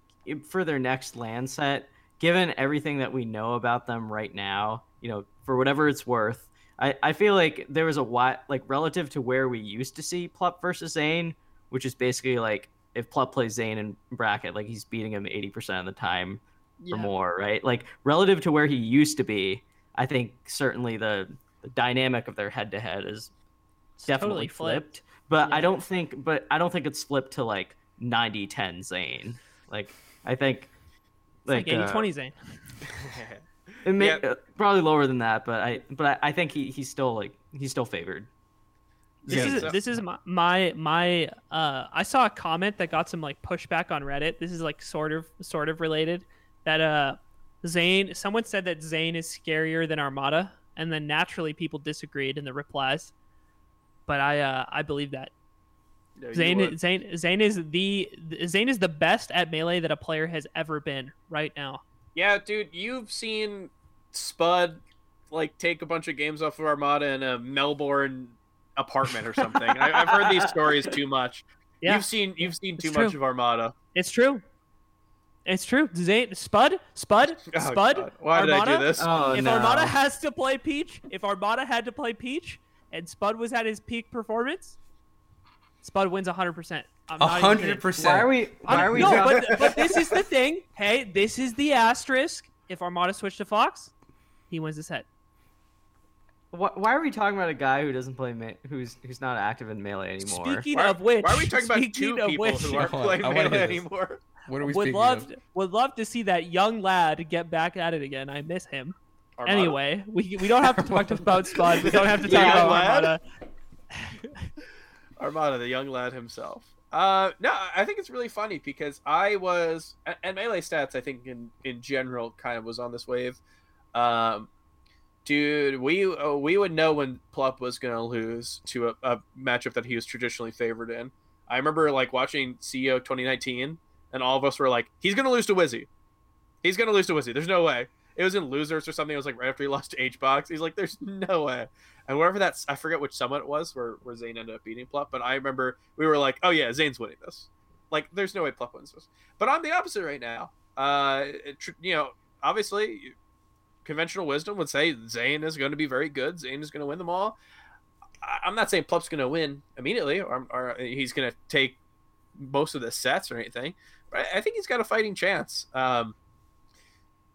for their next land set, given everything that we know about them right now, you know, for whatever it's worth, I, I feel like there was a wide like relative to where we used to see Plup versus Zain, which is basically like if Plup plays Zain in bracket, like he's beating him eighty percent of the time Yeah. or more, right? Like relative to where he used to be, I think certainly the, the dynamic of their head to head is It's definitely totally flipped. flipped. But Yeah. I don't think but I don't think it's flipped to like 90-10 Zain. Like I think It's like, like, 80 uh, 20 Zain. it may, Yeah. uh, probably lower than that, but I but I, I think he, he's still like he's still favored. This Yeah, is so- this is my, my my uh I saw a comment that got some like pushback on Reddit. This is like sort of sort of related that uh Zain someone said that Zain is scarier than Armada and then naturally people disagreed in the replies. But I uh I believe that. Zain. Zain Zain is the Zain is the best at melee that a player has ever been right now. Yeah, dude, you've seen Spud like take a bunch of games off of Armada in a Melbourne apartment or something. I, I've heard these stories too much. Yeah. You've seen you've seen too much of Armada. It's true. It's true. Zain Spud Spud Oh, Spud God. Why did I do this? Oh if no. Armada has to play Peach, if Armada had to play Peach, and Spud was at his peak performance, Spud wins 100%. I'm A not hundred kidding. why percent. are we why are we no, but, but this is the thing. Hey, this is the asterisk. If Armada switched to Fox, he wins the set. why, why are we talking about a guy who doesn't play me- who's who's not active in melee anymore? Speaking Why, of which, why are we talking about two people which, who aren't Hold playing Melee anymore? What are we would love of? would love to see that young lad get back at it again. I miss him. Armada? Anyway, we, we don't have to talk about Spud. We don't have to talk Young about lad? Armada. Armada, the young lad himself. Uh, no, I think it's really funny because I was and- and melee stats. I think in in general kind of was on this wave. Um, dude, we uh, we would know when Plup was gonna lose to a, a matchup that he was traditionally favored in. I remember like watching CEO 2019, and all of us were like, "He's gonna lose to Wizzy. He's gonna lose to Wizzy. There's no way." It was in losers or something. It was like right after he lost to H box. He's like, "There's no way." And wherever that's, I forget which summit it was where, where Zain ended up beating Plup, but I remember we were like, oh yeah, Zain's winning this. Like, there's no way Plup wins this. But I'm the opposite right now. Uh, you know, obviously, conventional wisdom would say Zain is going to be very good. Zane is going to win them all. I'm not saying Plup's going to win immediately, or, or he's going to take most of the sets or anything, but I, think he's got a fighting chance. Um,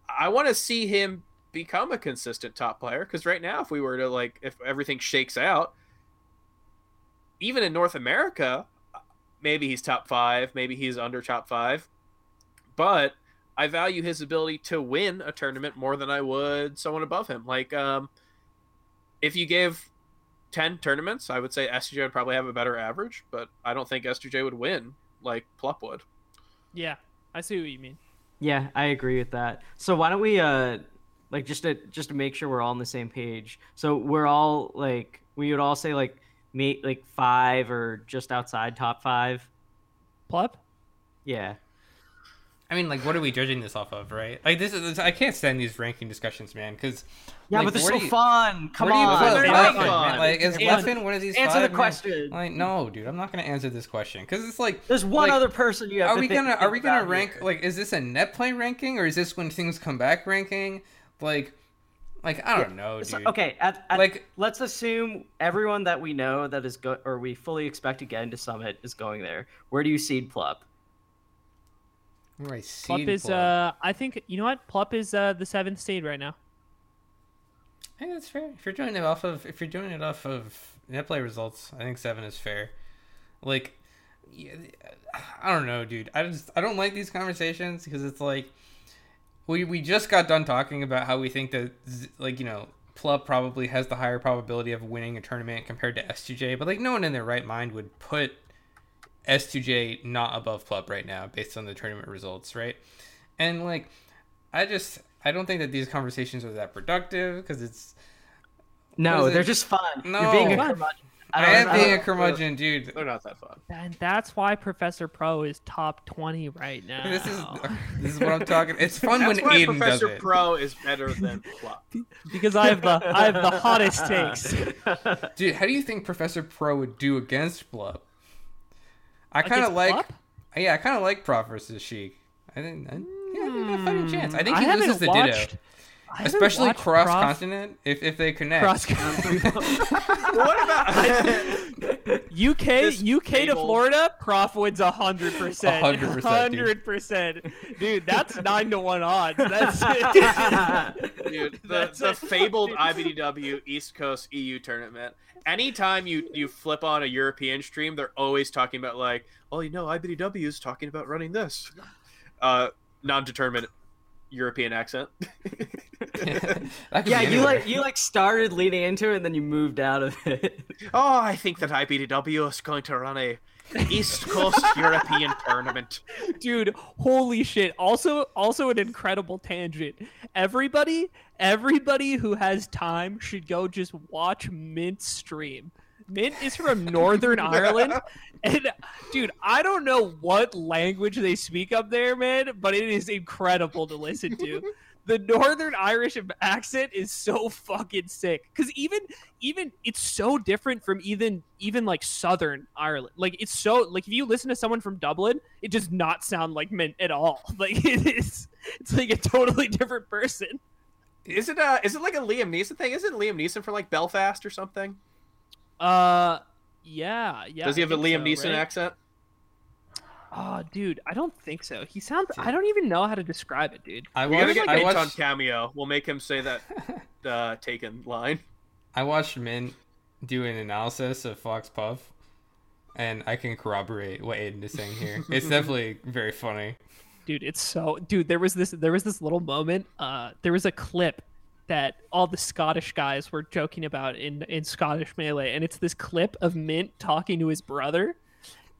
I want to see him become a consistent top player because right now if we were to like if everything shakes out even in north america maybe he's top five maybe he's under top five but i value his ability to win a tournament more than i would someone above him like um if you gave 10 tournaments, I would say S2J would probably have a better average, but I don't think S2J would win like Plup would. Yeah, I see what you mean. Yeah, I agree with that. So why don't we uh like just to just to make sure we're all on the same page. So we're all like we would all say like me like 5 or just outside top 5. Plup? Yeah. I mean, like, what are we judging this off of, right? Like, this is I can't stand these ranking discussions, man. Because Yeah, Like, but they're so you- fun. Come where do you on. put they're Leffen, fun. Like, is Answer- Leffen one of these? answer five, the man? question. Like, no, dude, I'm not gonna answer this question because it's like, There's one like, other person you have are to we think- gonna are we gonna rank here. like is this a net play ranking or is this when things come back ranking? Like, like I don't know, So- dude. okay, at, at, Like- let's assume everyone that we know that is go or we fully expect to get into Summit is going there. Where do you seed Plup? Where I Plup is Plup. uh I think you know what? Plup is uh the seventh seed right now. I think that's fair. If you're doing it off of if you're doing it off of net play results, I think seven is fair. Like, yeah, I don't know, dude. I just I don't like these conversations because it's like we we just got done talking about how we think that like you know Plup probably has the higher probability of winning a tournament compared to S2J, but like no one in their right mind would put S2J not above Plup right now based on the tournament results, right? And like I just I don't think that these conversations are that productive because it's No, they're it? just fun. No. You're being a curmudgeon. I, don't- am I being a don't- curmudgeon, dude. They're not that fun. And that's why Professor Pro is top twenty right now. This is this is what I'm talking. It's fun That's when why Aiden does Professor it. Pro is better than Plup. because I have the I have the hottest takes. Dude, how do you think Professor Pro would do against Plup? I kind of like, yeah, I kind of like Prof versus Sheik. I think, I, yeah, I think have a fighting chance. I think I he haven't loses the watched- Ditto, I especially watched cross Prof- continent if if they connect. Cross what about UK This UK to Florida, Prof wins hundred percent. 100%, dude. Hundred percent, dude. That's nine to one odds. That's dude, the, That's the it. fabled IBDW East Coast EU tournament? Anytime you you flip on a European stream, they're always talking about like, oh, you know, IBDW is talking about running this, uh, non-determined European accent. That could yeah, you like you like started leading into it and then you moved out of it. oh, I think that IBDW is going to run a East Coast European tournament. dude holy shit. Also also an incredible tangent. Everybody everybody who has time should go just watch mint stream. Mint is from northern ireland and dude i don't know what language they speak up there man but it is incredible to listen to the northern irish accent is so fucking sick because even even it's so different from even even like southern ireland like it's so like if you listen to someone from dublin it does not sound like mint at all like it is it's like a totally different person Is it uh is it like a Liam Neeson thing? Isn't Liam Neeson from like Belfast or something? uh yeah yeah Does he have a Liam so, Neeson right? accent? Oh dude i don't think so he sounds i don't even know how to describe it dude I We gotta get I Mint on cameo. We'll make him say that uh, taken line. I watched Mint do an analysis of Fox Puff, and I can corroborate what Aiden is saying here. It's definitely very funny. dude it's so dude there was this there was this little moment uh there was a clip that all the scottish guys were joking about in in scottish melee and it's this clip of mint talking to his brother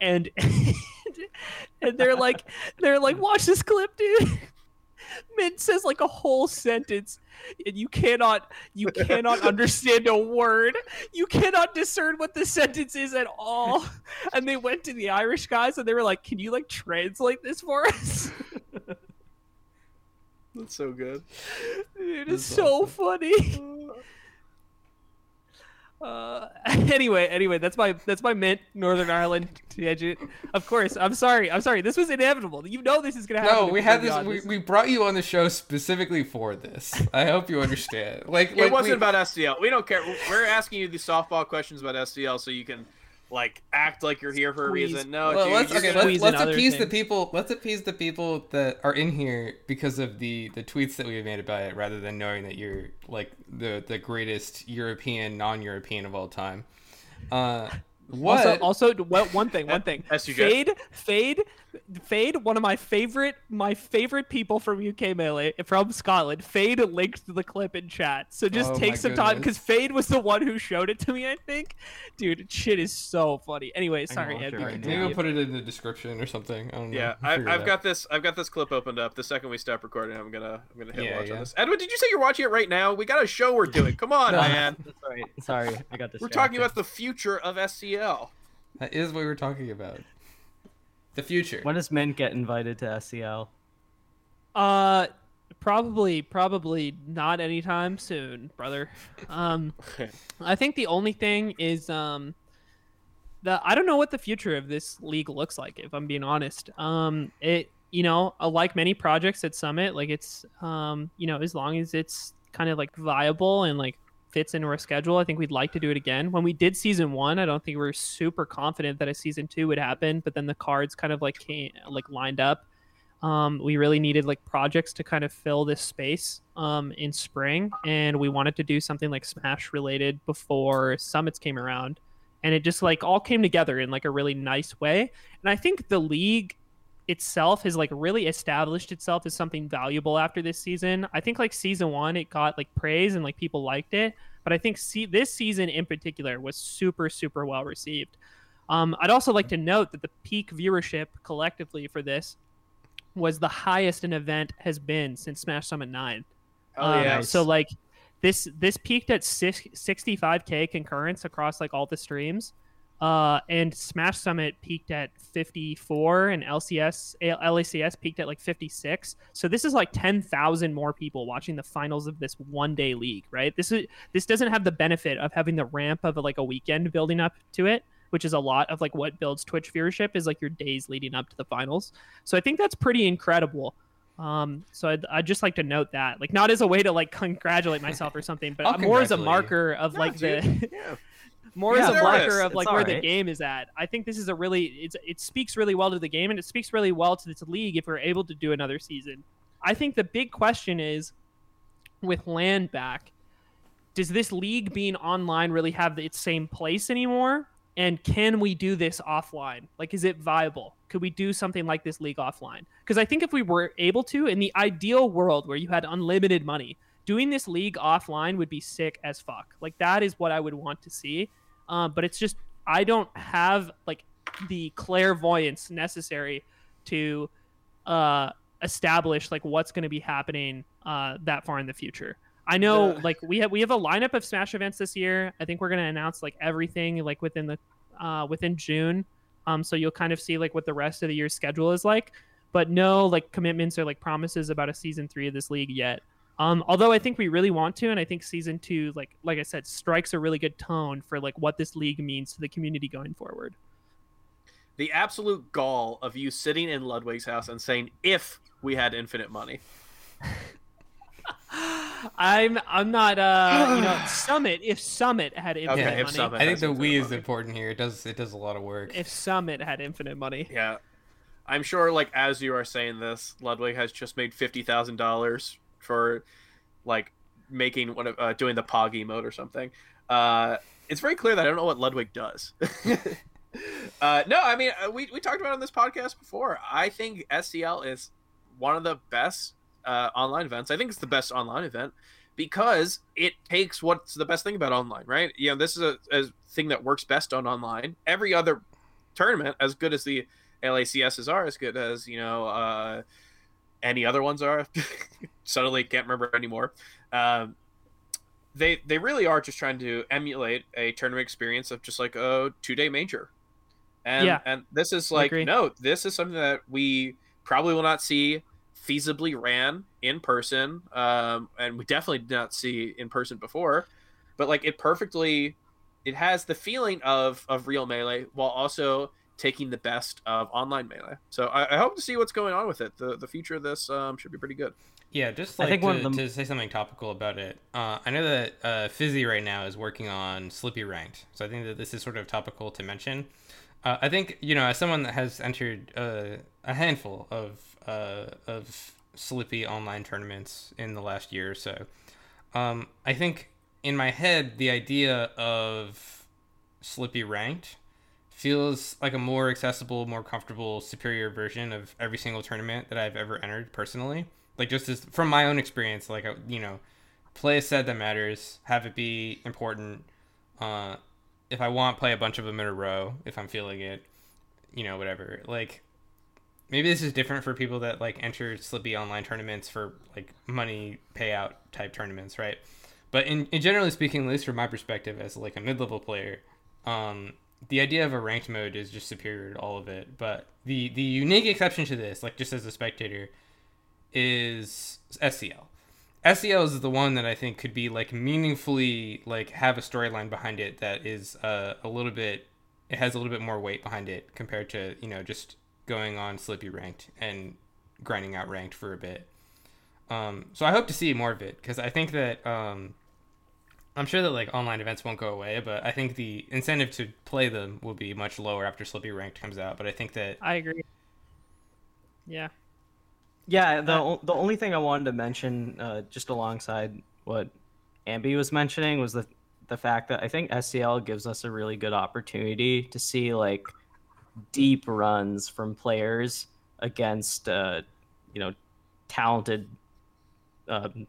and and they're like they're like watch this clip dude. Mint says like a whole sentence and you cannot you cannot understand a word. You cannot discern what the sentence is at all. And they went to the irish guys and they were like can you like translate this for us? That's so good. Dude, it's so funny. Uh, anyway, anyway, that's my that's my mint Northern Ireland tangent. Of course, I'm sorry. I'm sorry. This was inevitable. You know this is gonna happen. No, we you had this. We, we brought you on the show specifically for this. I hope you understand. Like, It like wasn't we- about SCL. We don't care. We're asking you these softball questions about SCL so you can like act like you're here for a reason. No, Well, dude, let's okay. Let's, let's other appease the people. Let's appease the people that are in here because of the the tweets that we have made about it, rather than knowing that you're like the the greatest European non-European of all time. Uh, What? Also, also one one thing, one thing. Fade, fade, fade. One of my favorite, my favorite people from UK Melee from Scotland. Fade linked the clip in chat, so just Oh take my some time because Fade was the one who showed it to me. I think, dude, shit is so funny. Anyway, sorry, watch Ed, it we right. Maybe continue. we'll put it in the description or something. I don't know. Yeah, I, I've out. got this. I've got this clip opened up. The second we stop recording, I'm gonna I'm gonna hit Yeah, watch yeah. on this. Edwin, did you say you're watching it right now? We got a show we're doing. Come on, No, man. That's right. Sorry, I got this. We're talking about the future of SCL. That is what we were talking about. The future. when does Mint get invited to SCL? Uh, probably, probably not anytime soon, brother. Um, I think the only thing is um, the I don't know what the future of this league looks like. If I'm being honest, um, it you know, uh, like many projects at Summit, like it's um, you know, as long as it's kind of like viable and like fits into our schedule, I think we'd like to do it again. When we did season one, I don't think we were super confident that a season two would happen, but then the cards kind of like came like lined up. Um, we really needed like projects to kind of fill this space um, in spring and we wanted to do something like smash related before summits came around. And it just like all came together in like a really nice way. And i think the league itself has like really established itself as something valuable after this season i think like season one it got like praise and like people liked it but i think see this season in particular was super super well received um, i'd also like to note that the peak viewership collectively for this was the highest an event has been since Smash Summit 9. Oh Um, yeah. So like this this peaked at six, 65k concurrence across like all the streams. Uh, and Smash Summit peaked at 54 and LCS LACS peaked at like 56. So this is like 10,000 more people watching the finals of this one day league, right? This is this doesn't have the benefit of having the ramp of like a weekend building up to it, which is a lot of like what builds Twitch viewership is like your days leading up to the finals. So I think that's pretty incredible. Um, so I'd, I'd just like to note that, like, not as a way to like congratulate myself or something, but more as a marker of No, like dude. the yeah. More Yeah, as a marker of like where the game is at. I think this is a really it's it speaks really well to the game and it speaks really well to this league if we're able to do another season. I think the big question is with LAN back, does this league being online really have its same place anymore? And can we do this offline? Like, is it viable? Could we do something like this league offline? Because I think if we were able to, in the ideal world where you had unlimited money, doing this league offline would be sick as fuck. Like, that is what I would want to see. Um, but it's just, I don't have like the clairvoyance necessary to uh, establish like what's going to be happening uh, that far in the future. I know The- like we have we have a lineup of Smash events this year. I think we're going to announce like everything like within the uh, within June. Um, so you'll kind of see like what the rest of the year's schedule is like, but no like commitments or like promises about a season three of this league yet. Um, although I think we really want to, and I think season two, like like I said, strikes a really good tone for like what this league means to the community going forward. The absolute gall of you sitting in Ludwig's house and saying, "If we had infinite money." I'm I'm not uh you know Summit if Summit had infinite Okay, if money Summit- I think the we is money. important here. It does it does a lot of work. if Summit had infinite money. Yeah, I'm sure. Like as you are saying this, Ludwig has just made fifty thousand dollars for like making one of uh, doing the Pog emote or something. Uh, it's very clear that I don't know what Ludwig does. uh, no, I mean uh, we we talked about on this podcast before. I think SCL is one of the best uh, online events. I think it's the best online event because it takes what's the best thing about online, right? You know, this is a, a thing that works best on online. Every other tournament, as good as the LACSs are, as good as you know uh, any other ones are. Suddenly, can't remember anymore. Um, they they really are just trying to emulate a tournament experience of just like a two day major, and Yeah. and this is like no, this is something that we probably will not see feasibly ran in person, um, and we definitely did not see in person before, but like it perfectly, it has the feeling of of real melee while also taking the best of online melee. So I, I hope to see what's going on with it. The the future of this um, should be pretty good. Yeah, just like to, them- to say something topical about it. Uh, I know that uh, Fizzi right now is working on Slippi Ranked, so I think that this is sort of topical to mention. Uh, I think you know, as someone that has entered uh, a handful of uh, of Slippi online tournaments in the last year or so, um, I think in my head the idea of Slippi Ranked feels like a more accessible, more comfortable, superior version of every single tournament that I've ever entered personally. Like just as from my own experience, like you know, play a set that matters, have it be important. Uh, if I want, play a bunch of them in a row if I'm feeling it. You know, whatever. Like maybe this is different for people that like enter Slippi online tournaments for like money payout type tournaments, right? But in, in generally speaking, at least from my perspective as like a mid level player, um, the idea of a ranked mode is just superior to all of it. But the the unique exception to this, like just as a spectator, is SCL. SCL is the one that I think could be like meaningfully like have a storyline behind it that is uh, a little bit it has a little bit more weight behind it compared to you know just going on Slippi ranked and grinding out ranked for a bit. Um, so I hope to see more of it because I think that um, I'm sure that like online events won't go away, but I think the incentive to play them will be much lower after Slippi ranked comes out. But I think that I agree. Yeah. Yeah, the o- the only thing I wanted to mention, uh, just alongside what Ambi was mentioning, was the the fact that I think SCL gives us a really good opportunity to see like deep runs from players against uh, you know talented, um,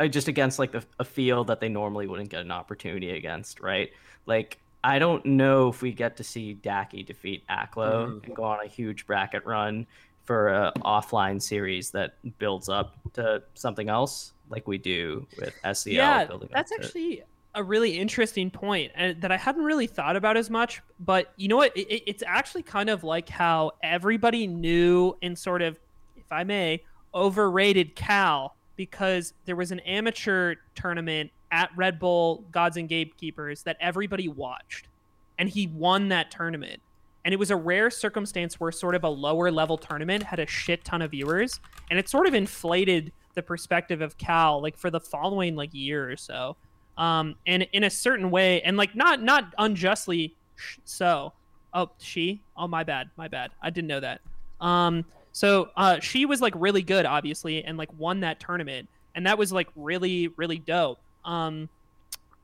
uh, just against like the, a field that they normally wouldn't get an opportunity against, right? Like I don't know if we get to see Daki defeat Aklo Mhm. and go on a huge bracket run for a offline series that builds up to something else like we do with SCL. yeah, building up that's to- actually a really interesting point and that I hadn't really thought about as much. But you know what? It, it- it's actually kind of like how everybody knew and sort of, if I may, overrated Cal because there was an amateur tournament at Red Bull Gods and Gatekeepers that everybody watched, and he won that tournament. And it was a rare circumstance where sort of a lower level tournament had a shit ton of viewers, and it sort of inflated the perspective of Cal like for the following like year or so. Um, and in a certain way, and like not not unjustly so. Oh, she? Oh, my bad, my bad. I didn't know that. Um, so uh, she was like really good, obviously, and like won that tournament, and that was like really really dope. Um,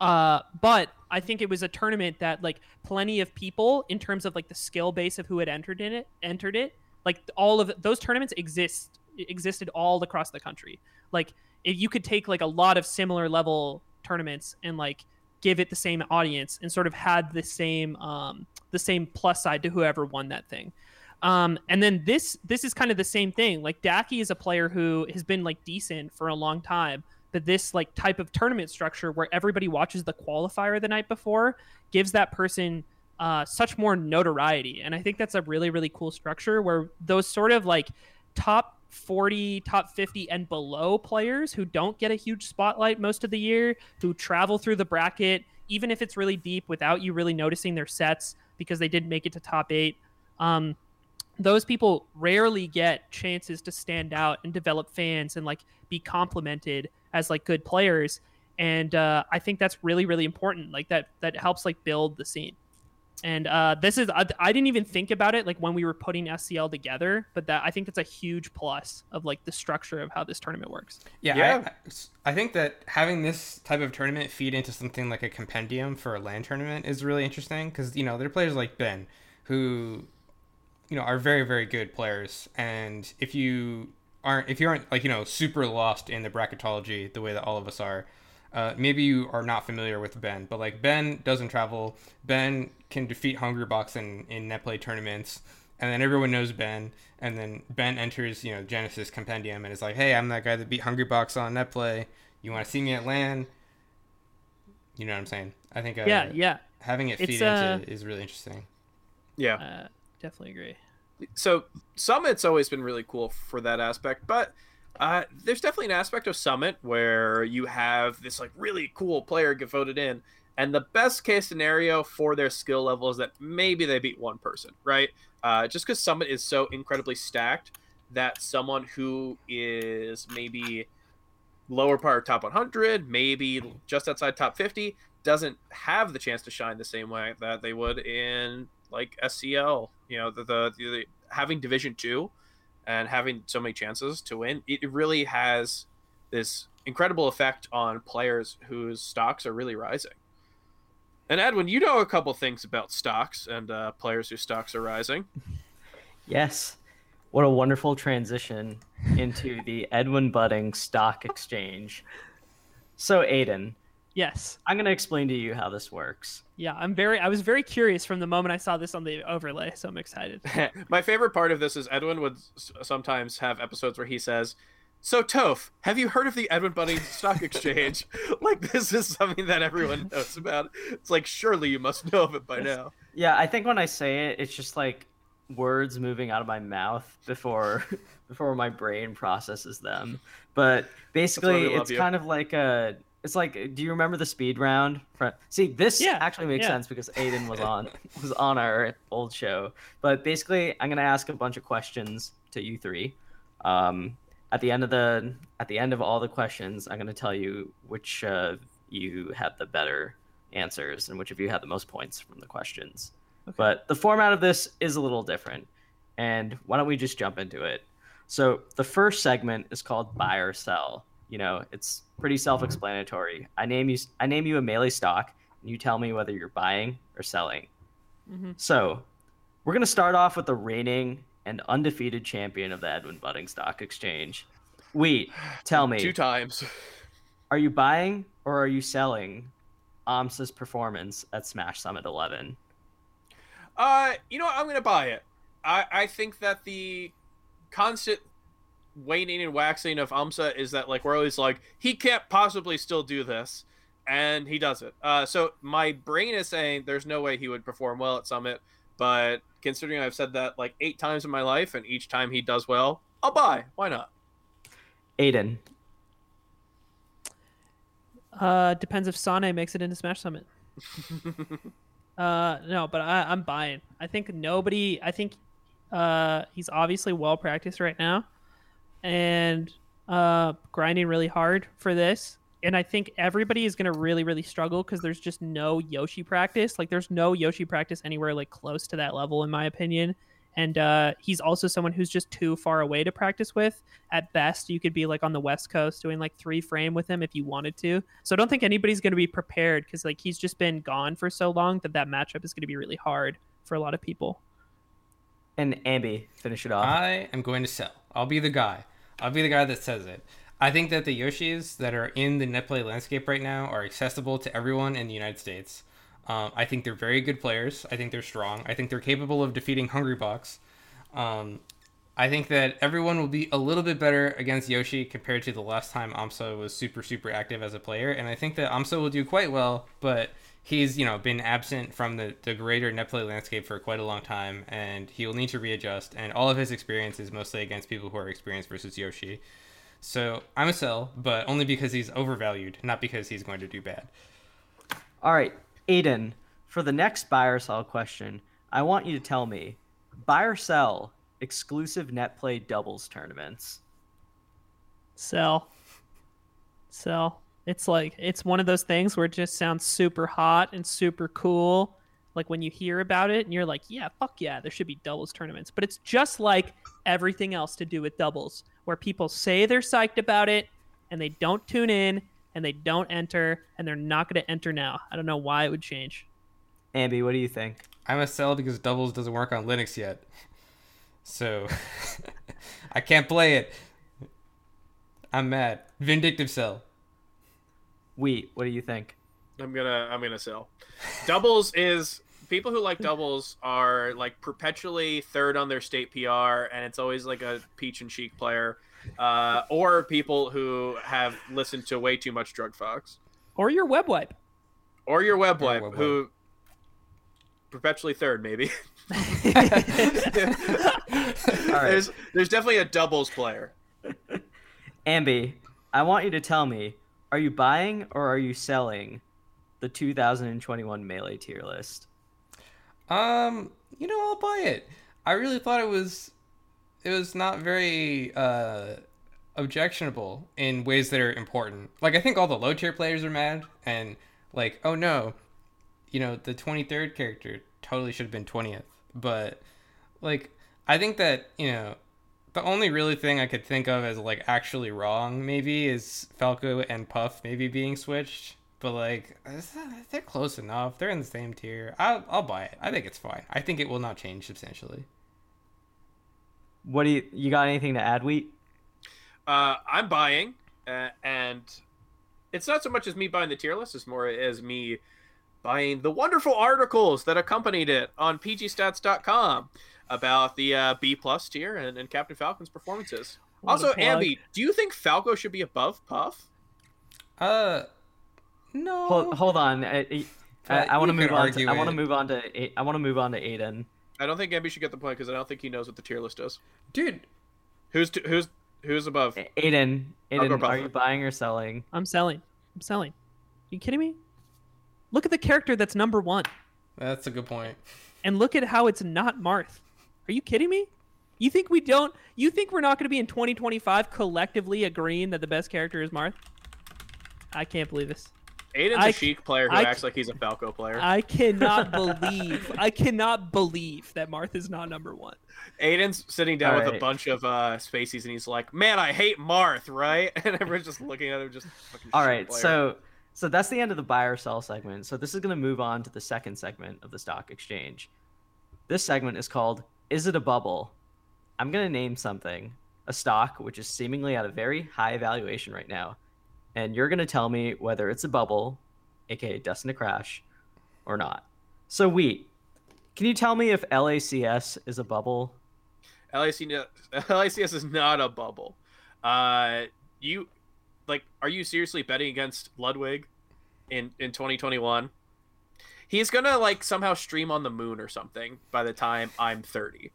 uh, but I think it was a tournament that like plenty of people, in terms of like the skill base of who had entered in it, entered it. Like all of those tournaments exist existed all across the country. Like if you could take like a lot of similar level tournaments and like give it the same audience and sort of had the same um, the same plus side to whoever won that thing. Um, and then this this is kind of the same thing. Like Daki is a player who has been like decent for a long time, but this like type of tournament structure where everybody watches the qualifier the night before gives that person uh, such more notoriety. And I think that's a really really cool structure where those sort of like top 40, top 50 and below players who don't get a huge spotlight most of the year, who travel through the bracket even if it's really deep without you really noticing their sets because they didn't make it to top 8. Um, those people rarely get chances to stand out and develop fans and like be complimented as like good players. And uh, i think that's really really important. Like that that helps like build the scene. And uh, this is I, I didn't even think about it like when we were putting scl together but that i think that's a huge plus of like the structure of how this tournament works. Yeah, Yeah. I, I think that having this type of tournament feed into something like a compendium for a LAN tournament is really interesting because you know there are players like Ben who you know are very very good players, and if you aren't if you aren't like you know super lost in the bracketology the way that all of us are. Uh, maybe you are not familiar with Ben, but like Ben doesn't travel. Ben can defeat Hungrybox in in net play tournaments, and then everyone knows Ben. And then Ben enters, you know, Genesis Compendium and is like, "Hey, I'm that guy that beat Hungrybox on netplay. You want to see me at LAN?" You know what I'm saying? I think uh, yeah yeah having it feed It's, uh, into is really interesting. Yeah. uh, definitely agree so summit's always been really cool for that aspect but uh, there's definitely an aspect of summit where you have this like really cool player get voted in and the best case scenario for their skill level is that maybe they beat one person right uh, just because summit is so incredibly stacked that someone who is maybe lower part of top 100 maybe just outside top 50 doesn't have the chance to shine the same way that they would in like SCL. You know, the the, the having Division Two and having so many chances to win, it really has this incredible effect on players whose stocks are really rising. And Edwin, you know a couple things about stocks and uh, players whose stocks are rising. Yes. What a wonderful transition into the Edwin Budding Stock Exchange. So, Aiden, Yes. I'm going to explain to you how this works. Yeah, I'm very. I was very curious from the moment I saw this on the overlay, so I'm excited. My favorite part of this is Edwin would sometimes have episodes where he says, "So Toph, have you heard of the Edwin Bunny Stock Exchange?" like this is something that everyone knows about. It's like surely you must know of it by now. Yeah, I think when I say it, it's just like words moving out of my mouth before before my brain processes them. But basically, it's you. kind of like a. It's like, do you remember the speed round? See, this Yeah, actually makes yeah. sense because Aiden was on was on our old show. But basically, I'm gonna ask a bunch of questions to you three. Um, at the end of the at the end of all the questions, I'm gonna tell you which uh, you had the better answers and which of you had the most points from the questions. But the format of this is a little different. And why don't we just jump into it? So the first segment is called buy or sell. You know, it's pretty self-explanatory. I name you I name you a melee stock and you tell me whether you're buying or selling. hmm So, we're going to start off with the reigning and undefeated champion of the Edwin Budding Stock Exchange. Wait, tell me, Two times. are you buying or are you selling AMSA's performance at Smash Summit 11? Uh, you know what? I'm gonna buy it. I I think that the constant waning and waxing of Amsa is that like we're always like he can't possibly still do this, and he does it. Uh, so my brain is saying there's no way he would perform well at Summit, but considering I've said that like eight times in my life, and each time he does well, I'll buy. Why not? Aiden, Uh, depends if Sane makes it into Smash Summit. Uh, no, but I, I'm buying. I think nobody. I think, uh, he's obviously well practiced right now, and uh, grinding really hard for this. And I think everybody is gonna really, really struggle because there's just no Yoshi practice. Like, there's no Yoshi practice anywhere like close to that level, in my opinion. And uh, he's also someone who's just too far away to practice with. At best, you could be like on the West Coast doing like three frame with him if you wanted to. So I don't think anybody's going to be prepared because like he's just been gone for so long that that matchup is going to be really hard for a lot of people. and Ambi, finish it off. I am going to sell. I'll be the guy. I'll be the guy that says it. I think that the Yoshis that are in the NetPlay landscape right now are accessible to everyone in the United States. Um, I think they're very good players. I think they're strong. I think they're capable of defeating Hungrybox. Um, I think that everyone will be a little bit better against Yoshi compared to the last time Amsa was super, super active as a player. And I think that Amsa will do quite well, but he's, you know, been absent from the, the greater net play landscape for quite a long time, and he will need to readjust. And all of his experience is mostly against people who are experienced versus Yoshi. So I'm a sell, but only because he's overvalued, not because he's going to do bad. All right, Aiden, for the next buy or sell question, I want you to tell me buy or sell exclusive net play doubles tournaments. Sell. Sell. It's like it's one of those things where it just sounds super hot and super cool. Like when you hear about it and you're like, yeah, fuck yeah, there should be doubles tournaments. But it's just like everything else to do with doubles, where people say they're psyched about it and they don't tune in and they don't enter and they're not going to enter now. I don't know why it would change. Ambi, what do you think? I'm a sell because doubles doesn't work on Linux yet. So I can't play it. I'm mad. Vindictive sell. Wheat, what do you think? I'm gonna I'm gonna sell. Doubles is people who like doubles are like perpetually third on their state PR, and it's always like a peach and cheek player, uh, or people who have listened to way too much Drug Fox, Or your web wipe. or your web wipe Web who perpetually third maybe. All right, There's there's definitely a doubles player. Ambi, I want you to tell me are you buying or are you selling the 2021 Melee tier list? Um, you know, I'll buy it. I really thought it was it was not very uh objectionable in ways that are important. Like I think all the low tier players are mad and like, oh no, you know, the 23rd character totally should have been 20th. But like I think that, you know, the only really thing I could think of as like actually wrong maybe is Falco and Puff maybe being switched. but like they're close enough. They're in the same tier. I'll I'll buy it. I think it's fine. I think it will not change substantially. What do you you got anything to add, Wheat? Uh, I'm buying, uh, and it's not so much as me buying the tier list; it's more as me buying the wonderful articles that accompanied it on PGStats.com about the uh, B plus tier and, and Captain Falcon's performances. What also, plug. Ambi, do you think Falco should be above Puff? Uh, no. Hold, hold on. I, I, I want to move on. To, I want to move on to. A- I want to move on to Aiden. I don't think Ambi should get the point because I don't think he knows what the tier list is. dude. Who's t- who's who's above? Aiden, Aiden, are you buying or selling? I'm selling. I'm selling. you kidding me? Look at the character that's number one, That's a good point. and look at how it's not Marth. Are you kidding me? You think we don't? You think we're not going to be in 2025 collectively agreeing that the best character is Marth? I can't believe this. Aiden's I a c- Sheik player who I acts like he's a Falco player. I cannot believe. I cannot believe that Marth is not number one. Aiden's sitting down with a bunch of uh spacies and he's like, "Man, I hate Marth, right?" And everyone's just looking at him, just fucking. All player. so so that's the end of the buy or sell segment. So this is going to move on to the second segment of the stock exchange. This segment is called "Is it a bubble?" I'm going to name something, a stock which is seemingly at a very high valuation right now, and you're going to tell me whether it's a bubble, aka destined to crash, or not. So wheat, can you tell me if LACS is a bubble? LAC, LACS is not a bubble. Uh, you like, are you seriously betting against Ludwig in in 2021? He's gonna like somehow stream on the moon or something by the time I'm 30,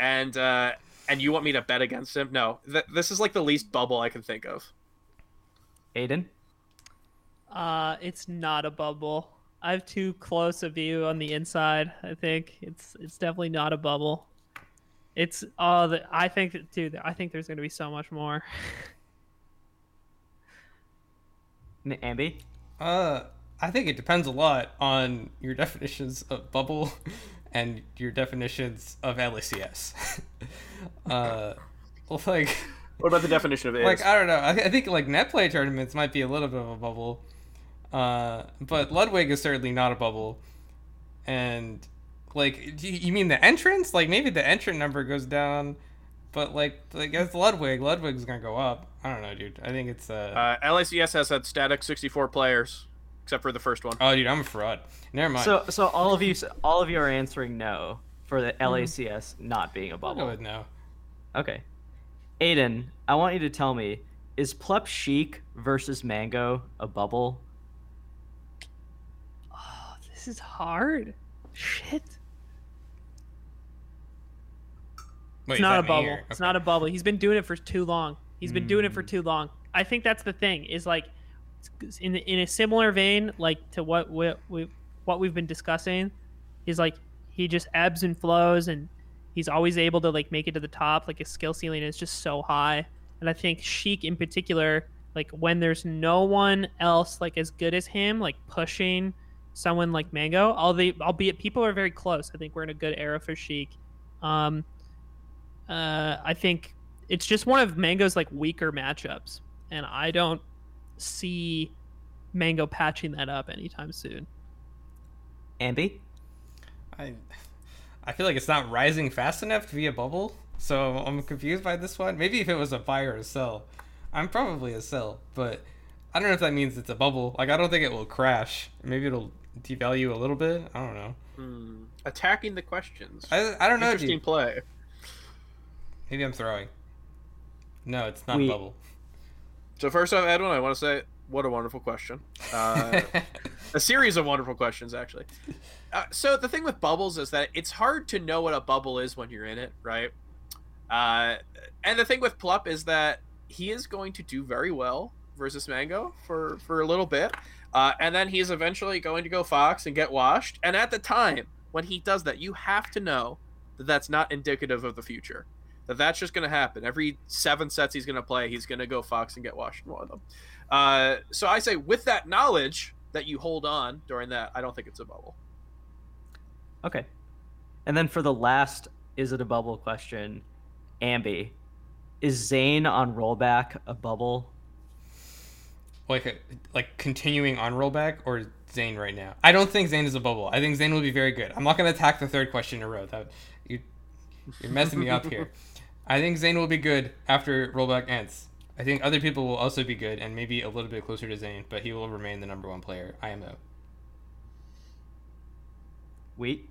and uh, and you want me to bet against him? No, th- this is like the least bubble I can think of. Aiden? Uh, it's not a bubble. I have too close a view on the inside. I think it's it's definitely not a bubble. It's oh, the, I think that- dude, I think there's gonna be so much more. N- Ambi? Uh, I think it depends a lot on your definitions of bubble and your definitions of LACS. uh, like, What about the definition of is? like I don't know. I, I think like net play tournaments might be a little bit of a bubble, uh, but Ludwig is certainly not a bubble. And like, do you, you mean the entrance? Like maybe the entrant number goes down, but like like as Ludwig, Ludwig's gonna go up. I don't know, dude. I think it's uh. Uh, LACS has had static 64 players, except for the first one. oh, dude, I'm a fraud. Never mind. So so all of you all of you are answering no for the LACS not being a I'll go bubble. with no. Okay. Aiden, I want you to tell me is Plup Sheik versus Mango a bubble? Oh, this is hard. Shit. Wait, It's not a bubble. or- It's not a bubble. He's been doing it for too long. He's been doing it for Mm. too long. I think that's the thing. Is like in in a similar vein, like to what we, we what we've been discussing, is like he just ebbs and flows, and he's always able to like make it to the top. Like his skill ceiling is just so high, and I think Sheik in particular, like when there's no one else like as good as him, like pushing someone like Mango, albeit people are very close. I think we're in a good era for Sheik. Um, uh, I think it's just one of Mango's like weaker matchups, and I don't see Mango patching that up anytime soon. Ambi? I, I feel like it's not rising fast enough to be a bubble, so I'm confused by this one. Maybe if it was a buy or a sell, I'm probably a sell, but I don't know if that means it's a bubble. Like I don't think it will crash. Maybe it'll devalue a little bit. I don't know. Hmm. Attacking the questions. I, I don't know. Interesting Dude. play. Maybe I'm throwing. No, it's not We- a bubble. So first off, Edwin, I want to say what a wonderful question. Uh, a series of wonderful questions, actually. Uh, so the thing with bubbles is that it's hard to know what a bubble is when you're in it, right? Uh, and the thing with Plup is that he is going to do very well versus Mango for for a little bit, uh, and then he's eventually going to go Fox and get washed. And at the time when he does that, you have to know that that's not indicative of the future. That that's just going to happen. Every seven sets he's going to play, he's going to go Fox and get washed in one of them. Uh, so I say, with that knowledge that you hold on during that, I don't think it's a bubble. Okay. And then for the last is it a bubble question, Ambi, is Zain on rollback a bubble? like like continuing on rollback or Zain right now? I don't think Zain is a bubble. I think Zain will be very good. I'm not gonna attack the third question in a row. That you you're messing me up here. I think Zain will be good after rollback ends. I think other people will also be good and maybe a little bit closer to Zain, but he will remain the number one player. IMO. Wait.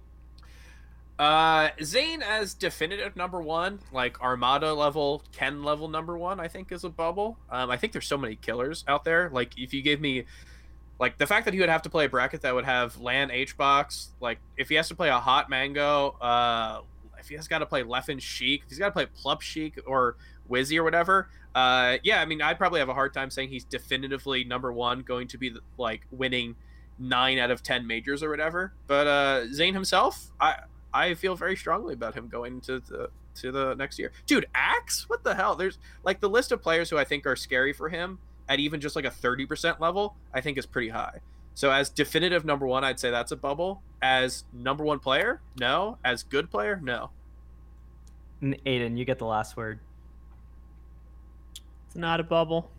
Uh, Zain as definitive number one, like Armada level, Ken level number one, I think is a bubble. Um, I think there's so many killers out there. Like if you gave me, like the fact that he would have to play a bracket that would have LAN HBox, like if he has to play a Hot Mango, uh, if he has got to play Leffen Sheik, if he's got to play Plup Sheik or Wizzy or whatever, uh, yeah, I mean I'd probably have a hard time saying he's definitively number one, going to be the, like winning nine out of ten majors or whatever. But uh, Zain himself, I I feel very strongly about him going to the to the next year. Dude, Axe? What the hell? There's like the list of players who I think are scary for him at even just like a 30% level, I think is pretty high. So as definitive number 1, I'd say that's a bubble. As number 1 player? No. As good player? No. And Aiden, you get the last word. It's not a bubble.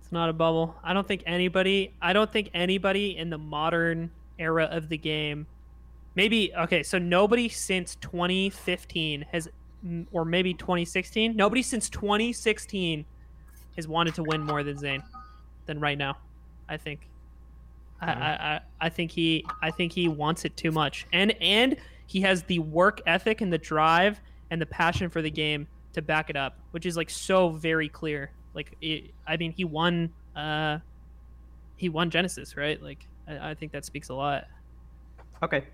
It's not a bubble. I don't think anybody. I don't think anybody in the modern era of the game. Maybe okay. So nobody since 2015 has, or maybe 2016. Nobody since 2016 has wanted to win more than Zain, than right now. I think. I, mm-hmm. I, I I think he I think he wants it too much, and and he has the work ethic and the drive and the passion for the game to back it up, which is like so very clear. Like, it, I mean, he won. Uh, he won Genesis, right? Like, I, I think that speaks a lot. Okay.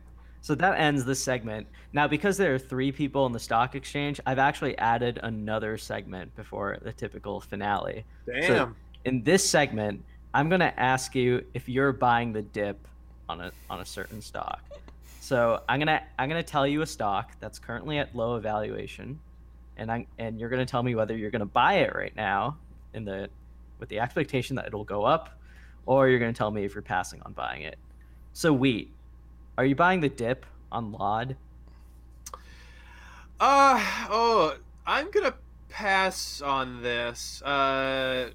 So that ends this segment. Now, because there are three people in the stock exchange, I've actually added another segment before the typical finale. Damn. So in this segment, I'm gonna ask you if you're buying the dip on a on a certain stock. So I'm gonna I'm gonna tell you a stock that's currently at low evaluation, and I and you're gonna tell me whether you're gonna buy it right now in the with the expectation that it'll go up, or you're gonna tell me if you're passing on buying it. So wheat, are you buying the dip on lloD? Uh oh, I'm gonna pass on this. Uh,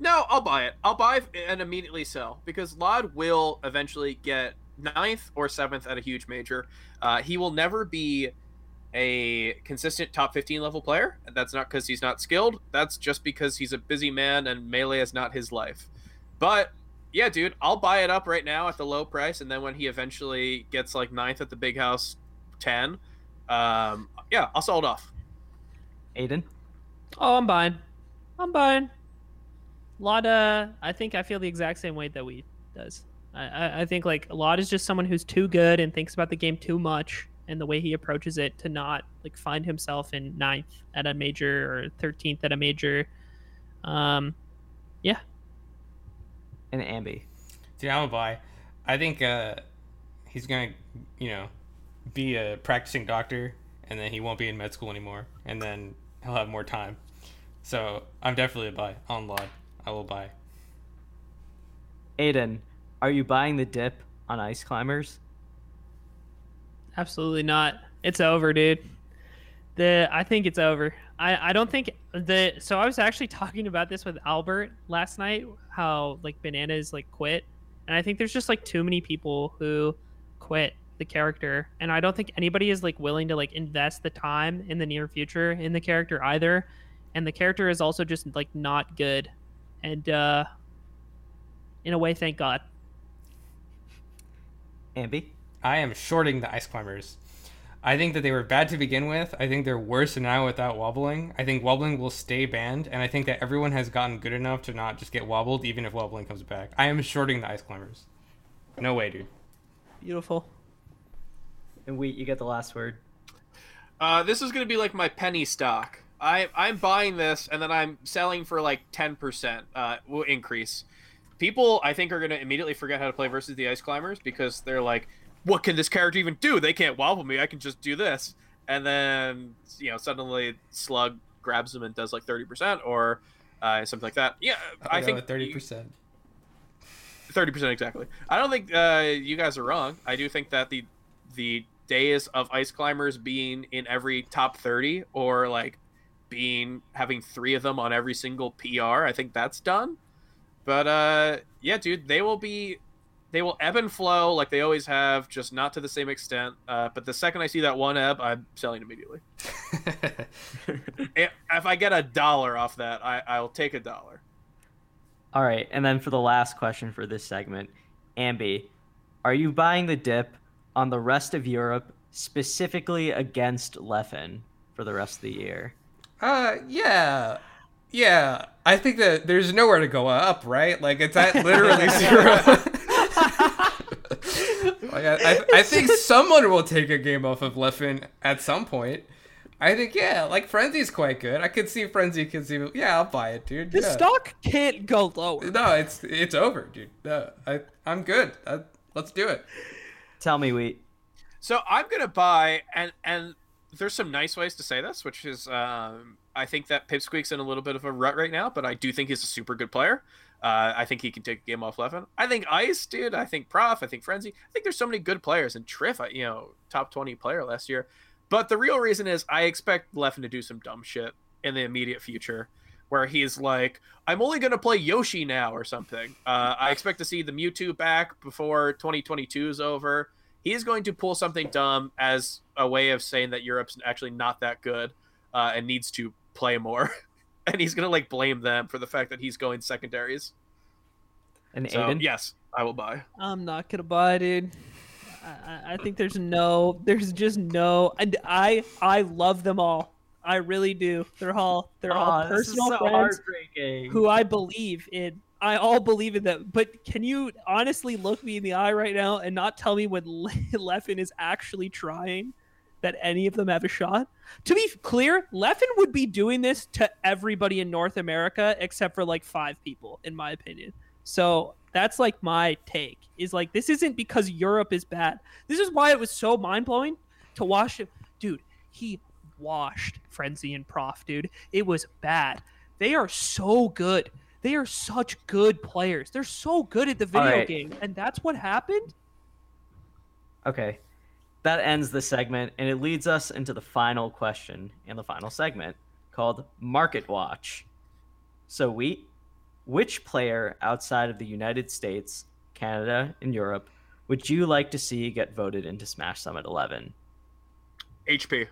no, I'll buy it. I'll buy and immediately sell because lloD will eventually get ninth or seventh at a huge major. Uh, he will never be a consistent top 15 level player. That's not because he's not skilled. That's just because he's a busy man and melee is not his life. But yeah, dude, I'll buy it up right now at the low price, and then when he eventually gets like ninth at the big house 10, um, yeah, I'll sell it off. Aiden? Oh, I'm buying. I'm buying. lloD uh I think I feel the exact same way that we does. I, I, I think like a lot is just someone who's too good and thinks about the game too much and the way he approaches it to not like find himself in ninth at a major or thirteenth at a major. Um yeah. And Ambi. Dude, I'm a buy. I think uh, he's gonna, you know, be a practicing doctor, and then he won't be in med school anymore, and then he'll have more time. So I'm definitely a buy on lloD. I will buy. Aiden, are you buying the dip on ice climbers? Absolutely not. It's over, dude. The I think it's over. I I don't think the so I was actually talking about this with Albert last night how like bananas like quit and I think there's just like too many people who quit the character and I don't think anybody is like willing to like invest the time in the near future in the character either and the character is also just like not good and uh in a way thank god Ambi? I am shorting the ice climbers. I think that they were bad to begin with. I think they're worse now without wobbling. I think wobbling will stay banned, and I think that everyone has gotten good enough to not just get wobbled, even if wobbling comes back. I am shorting the ice climbers. No way, dude. beautiful And Wheat, you get the last word. Uh, this is gonna be like my penny stock. I I'm buying this and then I'm selling for like ten percent uh will increase. People I think are gonna immediately forget how to play versus the ice climbers because they're like, what can this character even do? They can't wobble me. I can just do this. And then you know suddenly Slug grabs them and does like thirty percent or uh, something like that. Yeah, I think thirty percent. Thirty percent exactly. I don't think uh, you guys are wrong. I do think that the the days of ice climbers being in every top thirty or like being having three of them on every single PR, I think that's done. But uh, yeah, dude, they will be, they will ebb and flow like they always have, just not to the same extent. Uh, but the second I see that one ebb, I'm selling immediately. if, if I get a dollar off that, I, I'll take a dollar. All right, and then for the last question for this segment, Ambi, are you buying the dip on the rest of Europe, specifically against Leffen for the rest of the year? Uh, yeah, yeah. I think that there's nowhere to go up, right? Like it's at literally zero. like I, I, I think someone will take a game off of Leffen at some point. I think yeah, like Frenzy's quite good. I could see Frenzy can see. Yeah, I'll buy it, dude. The yeah. stock can't go lower. No, it's it's over, dude. No, I I'm good. I, let's do it. Tell me, Wheat. So I'm gonna buy, and and there's some nice ways to say this, which is um, I think that Pipsqueak's in a little bit of a rut right now, but I do think he's a super good player. Uh, I think he can take a game off Leffen. I think Ice, dude. I think Prof. I think Frenzy. I think there's so many good players, and Trif, you know, top 20 player last year. But the real reason is I expect Leffen to do some dumb shit in the immediate future, where he's like, "I'm only gonna play Yoshi now" or something. Uh, I expect to see the Mewtwo back before 2022 is over. He's going to pull something dumb as a way of saying that Europe's actually not that good uh, and needs to play more. and he's gonna like blame them for the fact that he's going secondaries. And So Aiden? yes, I will buy. I'm not gonna buy, dude. I, I- I think there's no, there's just no, and I, I love them all. I really do. They're all, they're all Aw, this is personal so friends who I believe in. I all believe in them. But can you honestly look me in the eye right now and not tell me when Le- Leffen is actually trying that any of them have a shot? To be clear, Leffen would be doing this to everybody in North America except for like five people, in my opinion. So that's like my take. Is like this isn't because Europe is bad. This is why it was so mind blowing to watch him, dude. He washed Frenzy and Prof, dude. It was bad. They are so good. They are such good players. They're so good at the video right. game, and that's what happened. Okay. That ends the segment, and it leads us into the final question in the final segment called Market Watch. So, Wheat, which player outside of the United States, Canada, and Europe would you like to see get voted into Smash Summit 11? HP.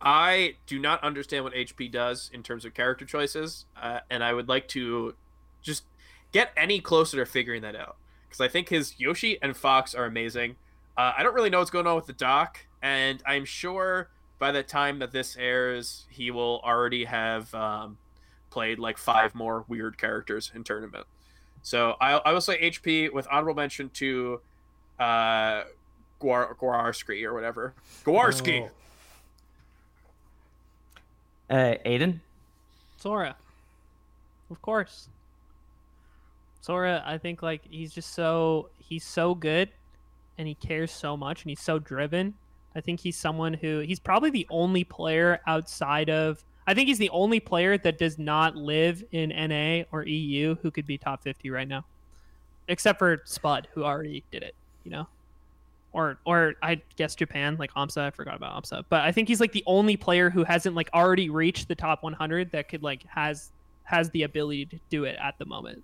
I do not understand what HP does in terms of character choices, uh, and I would like to just get any closer to figuring that out because I think his Yoshi and Fox are amazing. Uh, I don't really know what's going on with the doc, and I'm sure by the time that this airs, he will already have um, played like five more weird characters in tournament. So I, I will say HP with honorable mention to uh, Guar- Guarski or whatever. Guarski. Oh. Uh, Aiden? Sora. Of course. Sora, I think like he's just so he's so good and he cares so much and he's so driven. I think he's someone who he's probably the only player outside of I think he's the only player that does not live in NA or EU who could be top 50 right now. Except for Spud who already did it, you know. Or or I guess Japan like Amsa, I forgot about Amsa. But I think he's like the only player who hasn't like already reached the top 100 that could like has has the ability to do it at the moment.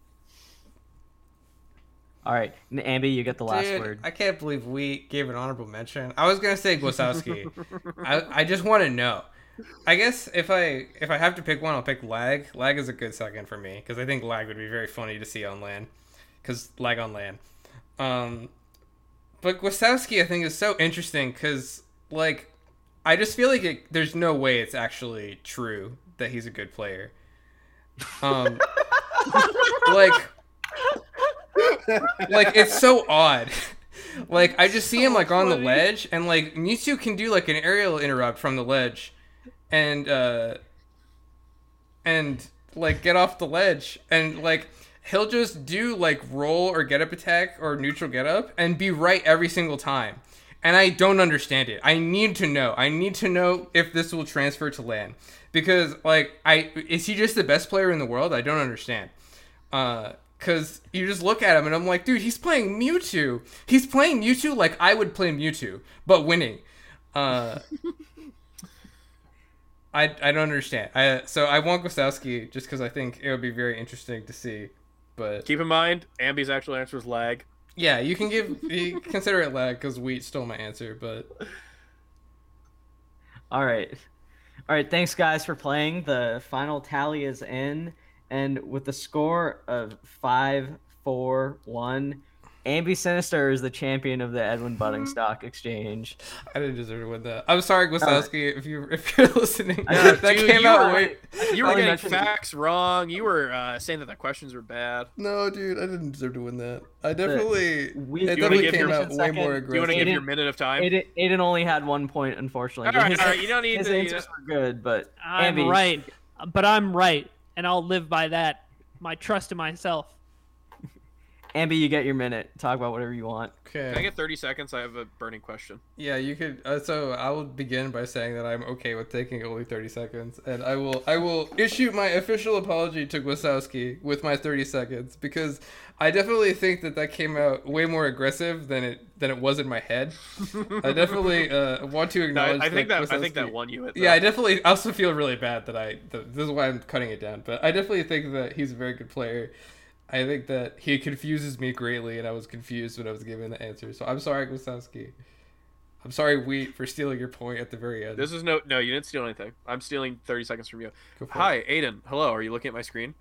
All right. And Ambi, you get the last Dude, word. I can't believe we gave an honorable mention. I was gonna say Głosowski. I, I just want to know. I guess if I if I have to pick one, I'll pick Lag. Lag is a good second for me because I think Lag would be very funny to see on LAN. Because Lag on LAN. Um, but Głosowski, I think, is so interesting because like I just feel like it, there's no way it's actually true that he's a good player. Um, like like it's so odd. Like I just see him like on the ledge, and like Mewtwo can do like an aerial interrupt from the ledge, and uh, and like get off the ledge, and like he'll just do like roll or get up attack or neutral get up, and be right every single time. And I don't understand it. I need to know. I need to know if this will transfer to LAN because like I is he just the best player in the world? I don't understand. Uh, cause you just look at him and I'm like, dude, he's playing Mewtwo. He's playing Mewtwo like I would play Mewtwo, but winning. Uh, I I don't understand. I so I want Gostowski just because I think it would be very interesting to see. But Keep in mind, Ambi's actual answer is lag. yeah, you can give you consider it lag because Wheat stole my answer. But All right. All right, thanks guys for playing. The final tally is in and with a score of 5-4-1, Ambisinister is the champion of the Edwin Budding mm-hmm. Stock Exchange. I didn't deserve to win that. I'm sorry, uh, Gostowski, if you if you're listening. Yeah, that dude, came out were- way. You were getting mentioned- facts wrong. You were uh, saying that the questions were bad. No, dude, I didn't deserve to win that. I definitely. We- it You wanna definitely give came your out way second- more Do you want to give Aiden- your minute of time? Aiden, Aiden only had one point, unfortunately. all but right, his, all right. You don't need his to. answers uh, were good, but I'm Ambi, right, but I'm right, and I'll live by that. My trust in myself. Ambi, you get your minute. Talk about whatever you want. Okay. Can I get 30 seconds? I have a burning question. Yeah, you could. Uh, so I will begin by saying that I'm okay with taking only 30 seconds, and I will I will issue my official apology to Wasowski with my 30 seconds because I definitely think that that came out way more aggressive than it than it was in my head. I definitely uh, want to No, acknowledge. I, I think that I think that won you. It, Yeah, I definitely also feel really bad that I. That this is why I'm cutting it down, but I definitely think that he's a very good player. I think that he confuses me greatly, and I was confused when I was given the answer. So I'm sorry, Gostowski. I'm sorry, Wheat, for stealing your point at the very end. This is no no. You didn't steal anything. I'm stealing 30 seconds from you. Go it. Hi, Aiden. Hello. Are you looking at my screen?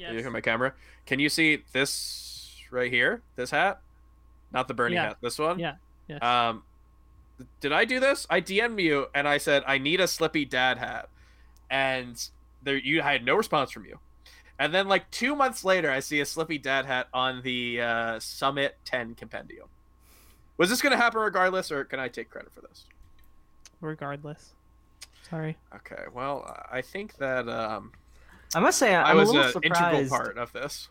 Are you looking at my camera? Can you see this right here? This hat? Not the Bernie Yeah. hat. This one? Yeah. Yes. Um, did I do this? I DM'd you and I said I need a Slippi Dad hat, and there you I had no response from you. And then like two months later, I see a Slippi Dad hat on the uh, Summit 10 compendium. Was this going to happen regardless, or can I take credit for this? Regardless. Sorry. Okay, well, I think that um, I must say, I I'm was a little an integral part of this.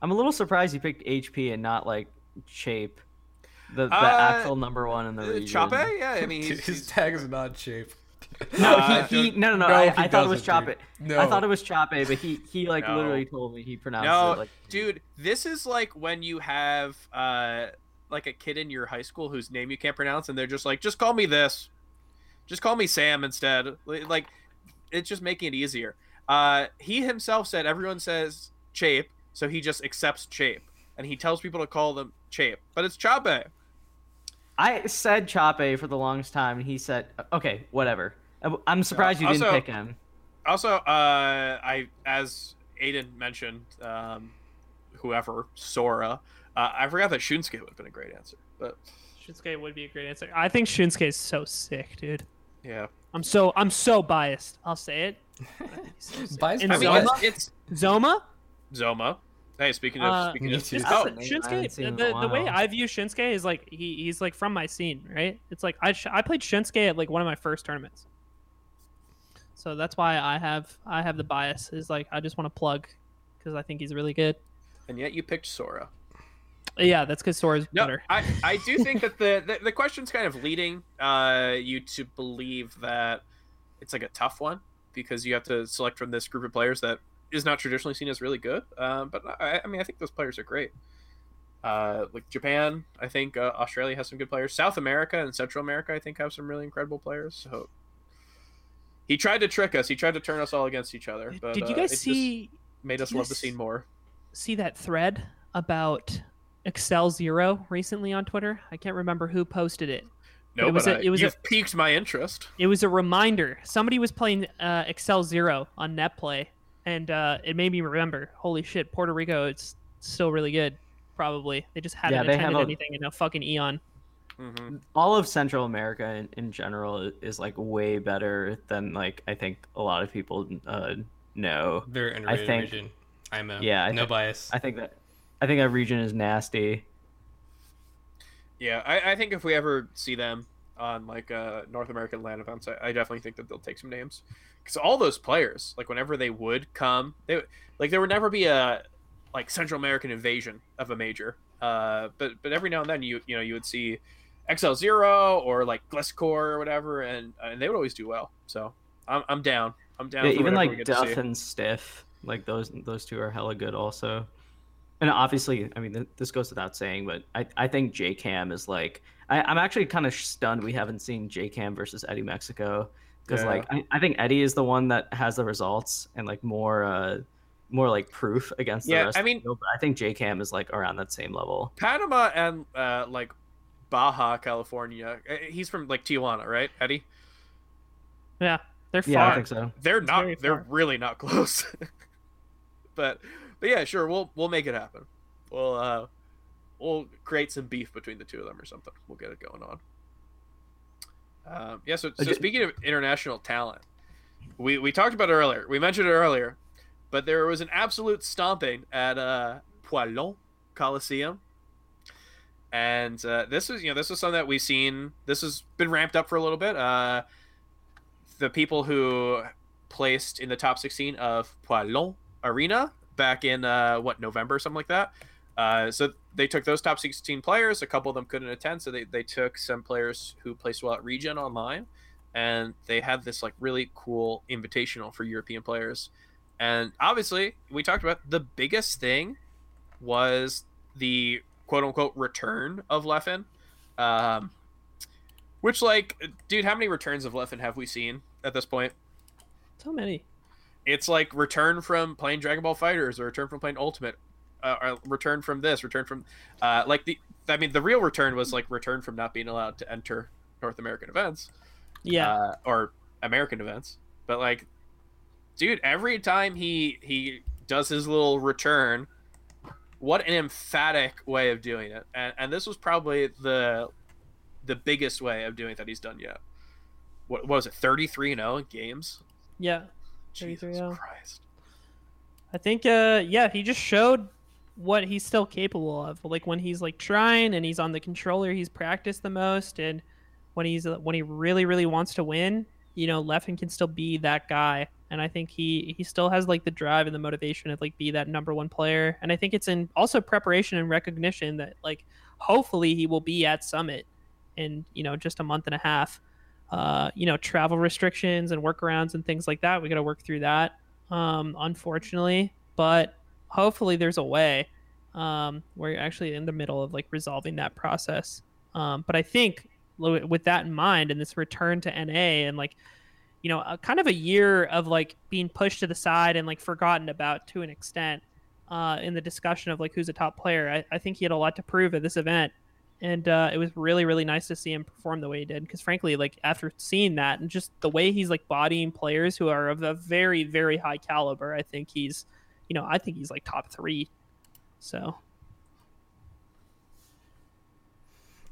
I'm a little surprised you picked HP and not like Shape, the, the Uh, actual number one in the Uh, region. Chape? Yeah, I mean, Dude, he's, his he's, tag is not shape. No, Uh, he, he no no no. no, I, I thought it was Chape. No, I thought it was Chape, but he he like No. literally told me he pronounced No, it like. dude, this is like when you have uh, like a kid in your high school whose name you can't pronounce, and they're just like, just call me this, just call me Sam instead. Like, it's just making it easier. Uh, he himself said everyone says Chape, so he just accepts Chape, and he tells people to call them Chape, but it's Chape. I said Chape for the longest time, and he said, "Okay, whatever." I- I'm surprised you didn't also- pick him. Also, uh, I as Aiden mentioned, um, whoever Sora, uh, I forgot that Shunsuke would have been a great answer, but Shinsuke would be a great answer. I think Shinsuke is so sick, dude. yeah. I'm so I'm so biased. I'll say it. I think he's so. Biased And I mean. Zoma? it's, it's Zoma? Zoma. Hey, speaking of Uh, speaking of, too. Just oh, listen, Shinsuke. The, the way. I view Shinsuke is like he, he's like from my scene, right? It's like I sh- I played Shinsuke at like one of my first tournaments, so that's why I have I have the bias. Is like I just want to plug because I think he's really good. and yet you picked Sora. Yeah, that's because Sora's No, better. I, I do think that the, the the question's kind of leading uh you to believe that it's like a tough one because you have to select from this group of players that is not traditionally seen as really good. Um, but I, I mean, I think those players are great. Uh, like Japan, I think uh, Australia has some good players. South America and Central America, I think, have some really incredible players. So he tried to trick us. He tried to turn us all against each other. But, Did you uh, guys it just see Made us love the scene more. see that thread about Excel Zero recently on Twitter? I can't remember who posted it. No, it was but a- I- it was a- you've piqued my interest. It was a reminder. Somebody was playing uh, Excel Zero on NetPlay, and uh, it made me remember. Holy shit, Puerto Rico! It's still really good. Probably they just haven't Yeah, they have attended a- anything in a fucking eon. Hmm all of Central America in, in general is like way better than like I think a lot of people uh, know. Very underrated think- region. I'm a Yeah, I no thi- bias. I think that I think that region is nasty. Yeah, I, I think if we ever see them on like uh, North American land events, I, I definitely think that they'll take some names because all those players, like whenever they would come, they like there would never be a like Central American invasion of a major. Uh, but but every now and then you you know you would see XL Zero or like Gliscor or whatever, and and they would always do well. So I'm, I'm down. I'm down. Yeah, even like. Duff and Stiff, like those those two are hella good also. and obviously, I mean, th- this goes without saying, but I, I think J Cam is like, I, I'm actually kind of stunned we haven't seen J Cam versus Eddie Mexico because Yeah. like I, I think Eddie is the one that has the results and like more uh more like proof against the Yeah, rest. I the mean- field, but I think J Cam is like around that same level. Panama and uh, like Baja California. uh, He's from like Tijuana, right, Eddie? Yeah, they're far. Yeah, I think so. They're It's not. They're really not close. but but yeah, sure. We'll we'll make it happen. We'll uh we'll create some beef between the two of them or something. We'll get it going on. Um, yeah. So, so speaking of international talent, we we talked about it earlier. We mentioned it earlier, but there was an absolute stomping at uh, Poilon Coliseum. And uh, this is, you know, this is something that we've seen. This has been ramped up for a little bit. Uh, the people who placed in the top 16 of Poilon Arena back in uh, what November, something like that. Uh, so they took those top 16 players. A couple of them couldn't attend, so they, they took some players who placed well at Regen online, and they had this like really cool invitational for European players. And obviously, we talked about the biggest thing was the quote unquote return of Leffen. Um, which, like, dude, how many returns of Leffen have we seen at this point? So many. It's like return from playing Dragon Ball FighterZ or return from playing Ultimate, uh, or return from this, return from, uh, like the. I mean, the real return was like return from not being allowed to enter North American events Yeah, uh, or American events. But like, dude, every time he he does his little return, what an emphatic way of doing it. And and this was probably the the biggest way of doing it that he's done yet. What, what was it? Thirty three and zero in games. yeah. Jesus 33-0. Christ. I think, uh, yeah, he just showed what he's still capable of. Like when he's like trying and he's on the controller, he's practiced the most, and when he's when he really, really wants to win, you know, Leffen can still be that guy. And I think he he still has like the drive and the motivation to like be that number one player. And I think it's in also preparation and recognition that like hopefully he will be at Summit in you know just a month and a half. Uh, you know, travel restrictions and workarounds and things like that. We got to work through that um, unfortunately. But hopefully, there's a way. Um, we're actually in the middle of like resolving that process. Um, but I think with that in mind, and this return to NA, and like, you know, a, kind of a year of like being pushed to the side and like forgotten about to an extent uh, in the discussion of like who's a top player. I, I think he had a lot to prove at this event. And uh, it was really, really nice to see him perform the way he did. Because frankly, like after seeing that and just the way he's like bodying players who are of a very, very high caliber, I think he's, you know, I think he's like top three. So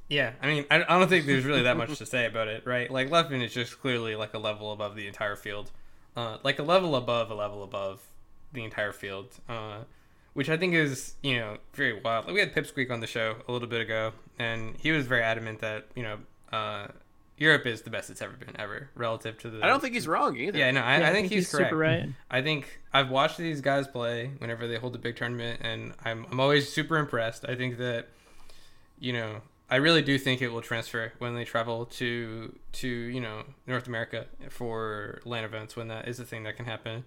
Yeah, I mean, I, I don't think there's really that much to say about it, right? Like Leffen is just clearly like a level above the entire field, uh, like a level above a level above the entire field, uh, which I think is you know very wild. Like, we had Pipsqueak on the show a little bit ago, and he was very adamant that you know uh, Europe is the best it's ever been ever relative to the. I don't think he's wrong either. Yeah, no, I, yeah, I think, he's, correct. super right. I think I've watched these guys play whenever they hold a big tournament, and I'm I'm always super impressed. I think that, you know, I really do think it will transfer when they travel to to you know North America for LAN events when that is a thing that can happen.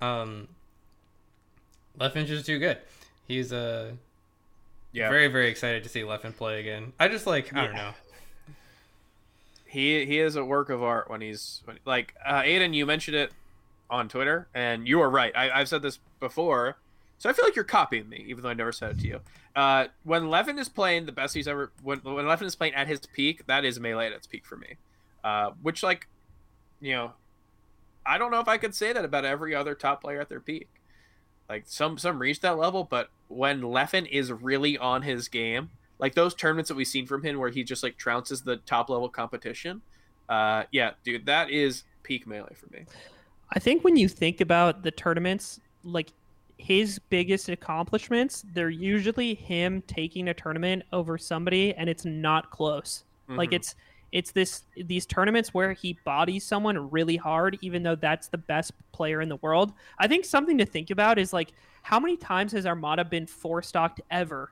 Um, Leffen's just too good. He's uh, Yeah. very very excited to see Leffen play again. I just like I don't know. he he is a work of art when he's when, like uh, Aiden. You mentioned it on Twitter, and you are right. I, I've said this before, so I feel like you're copying me, even though I never said it to you. Uh, when Leffen is playing the best he's ever when when Leffen is playing at his peak, that is melee at its peak for me. Uh, which like, you know, I don't know if I could say that about every other top player at their peak. Like some some reach that level, but when Leffen is really on his game, like those tournaments that we've seen from him where he just like trounces the top level competition. Uh, yeah, dude, that is peak melee for me. I think when you think about the tournaments, like his biggest accomplishments, they're usually him taking a tournament over somebody and it's not close. Like Mhm. it's it's this these tournaments where he bodies someone really hard even though that's the best player in the world. I think something to think about is like how many times has Armada been four stocked ever?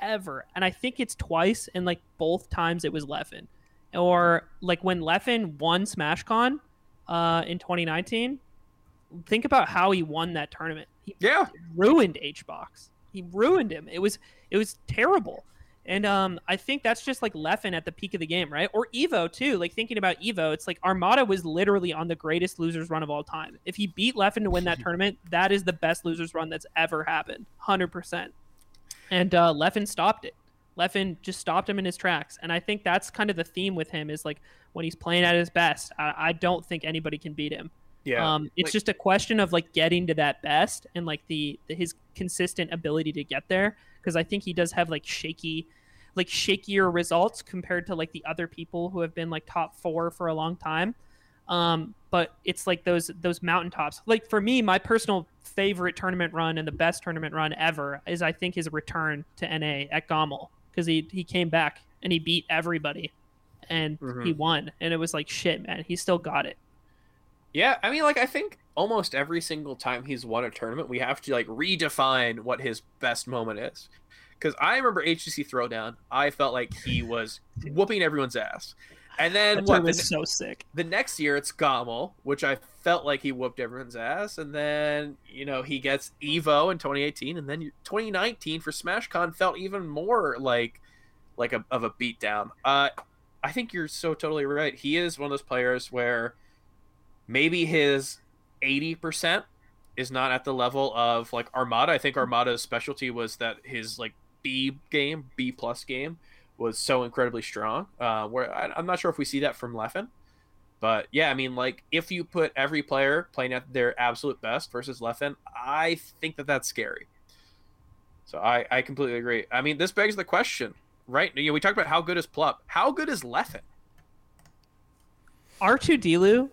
Ever. And I think it's twice and like both times it was Leffen. Or like when Leffen won SmashCon uh in 2019, think about how he won that tournament. He yeah, ruined HBox. he ruined him. It was it was terrible. And um, I think that's just like Leffen at the peak of the game, right? Or Evo too. Like thinking about Evo, it's like Armada was literally on the greatest losers run of all time. If he beat Leffen to win that tournament, that is the best losers run that's ever happened, hundred percent. And uh, Leffen stopped it. Leffen just stopped him in his tracks, and I think that's kind of the theme with him is like when he's playing at his best, I, I don't think anybody can beat him. Yeah. Um, it's like- just a question of like getting to that best and like the, the his consistent ability to get there because I think he does have like shaky, like shakier results compared to like the other people who have been like top four for a long time. Um, but it's like those those mountaintops. Like for me, my personal favorite tournament run and the best tournament run ever is I think his return to NA at GOML because he he came back and he beat everybody and Mhm. he won and it was like shit man he still got it Yeah, I mean, like I think almost every single time he's won a tournament, we have to like redefine what his best moment is. Because I remember HTC Throwdown, I felt like he was whooping everyone's ass, and then that what? tournament The, so sick the next year it's GOML, which I felt like he whooped everyone's ass, and then you know he gets Evo in 2018, and then 2019 for SmashCon felt even more like like a, of a beatdown. Uh, I think you're so totally right. He is one of those players where maybe his 80% is not at the level of like Armada. I think Armada's specialty was that his like B game, B plus game was so incredibly strong. Uh, where I, I'm not sure if we see that from Leffen. But yeah, I mean, like if you put every player playing at their absolute best versus Leffen, I think that that's scary. So I, I completely agree. I mean, this begs the question, right? You know, we talked about how good is Plup. How good is Leffen? R2 Delu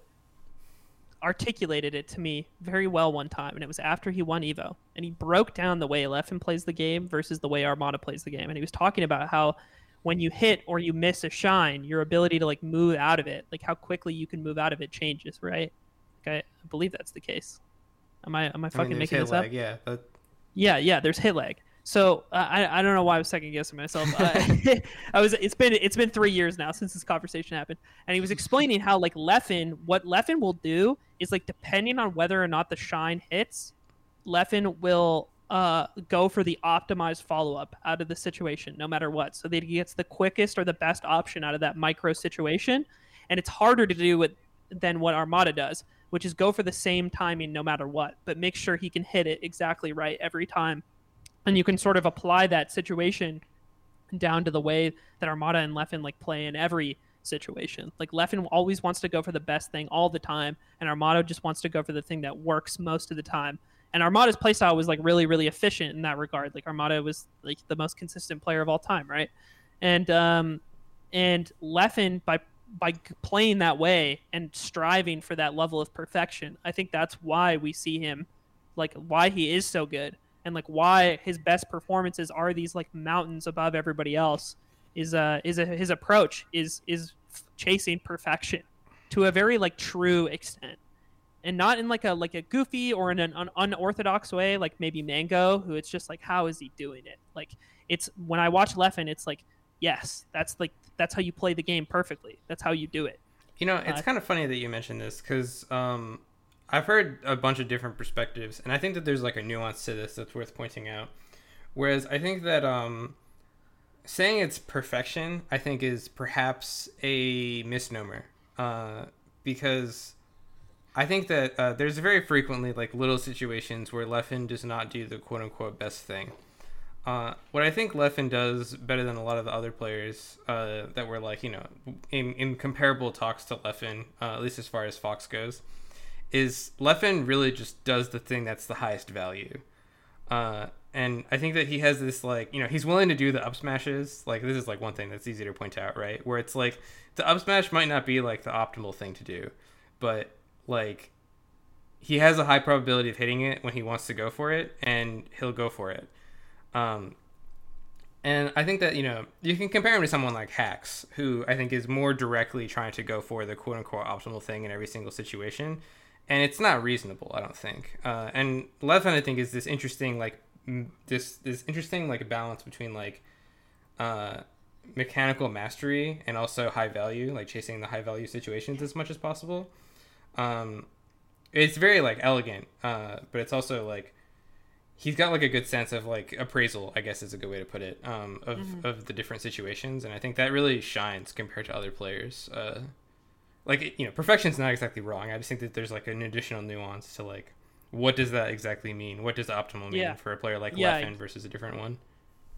articulated it to me very well one time, and it was after he won Evo, and he broke down the way Leffen plays the game versus the way Armada plays the game, and he was talking about how when you hit or you miss a shine, your ability to like move out of it, like how quickly you can move out of it, changes, right? Okay, I believe that's the case. Am I am I I fucking mean, making this up? Yeah, but Yeah, yeah. There's hit lag. So uh, I I don't know why I was second guessing myself. I, I was. It's been it's been three years now since this conversation happened, and he was explaining how like Leffen, what Leffen will do is like depending on whether or not the shine hits, Leffen will uh go for the optimized follow up out of the situation no matter what, so that he gets the quickest or the best option out of that micro situation, and it's harder to do it than what Armada does, which is go for the same timing no matter what, but make sure he can hit it exactly right every time. And you can sort of apply that situation down to the way that Armada and Leffen like play in every situation. Like Leffen always wants to go for the best thing all the time, and Armada just wants to go for the thing that works most of the time. And Armada's playstyle was like really, really efficient in that regard. Like Armada was like the most consistent player of all time, right? And um, and Leffen by by playing that way and striving for that level of perfection, I think that's why we see him like why he is so good and like why his best performances are these like mountains above everybody else is uh is a, his approach is is chasing perfection to a very like true extent. And not in like a like a goofy or in an un- unorthodox way like maybe mango who it's just like how is he doing it? Like it's when i watch leffen it's like yes that's like that's how you play the game perfectly. That's how you do it. You know, it's Uh, kind of funny that you mentioned this because um, I've heard a bunch of different perspectives, and I think that there's like a nuance to this that's worth pointing out. Whereas I think that um, saying it's perfection, I think, is perhaps a misnomer uh, because I think that uh, there's very frequently like little situations where Leffen does not do the quote unquote best thing. Uh, what I think Leffen does better than a lot of the other players uh, that were like, you know, in, in comparable talks to Leffen, uh, at least as far as Fox goes, is Leffen really just does the thing that's the highest value. And I think that he has this like, you know, he's willing to do the up smashes. Like this is like one thing that's easy to point out, right? Where it's like the up smash might not be like the optimal thing to do, but like he has a high probability of hitting it when he wants to go for it, and he'll go for it. Um, and I think that you know you can compare him to someone like Hax, who I think is more directly trying to go for the quote unquote optimal thing in every single situation, and it's not reasonable. I don't think. Uh, and Leffen, I think, is this interesting like this this interesting like balance between like uh, mechanical mastery and also high value, like chasing the high value situations as much as possible. Um, it's very like elegant, uh, but it's also like he's got like a good sense of like appraisal i guess is a good way to put it um of Mhm. of the different situations and i think that really shines compared to other players uh like you know perfection's not exactly wrong i just think that there's like an additional nuance to like what does that exactly mean what does optimal mean Yeah. for a player like Yeah. Leffen versus a different one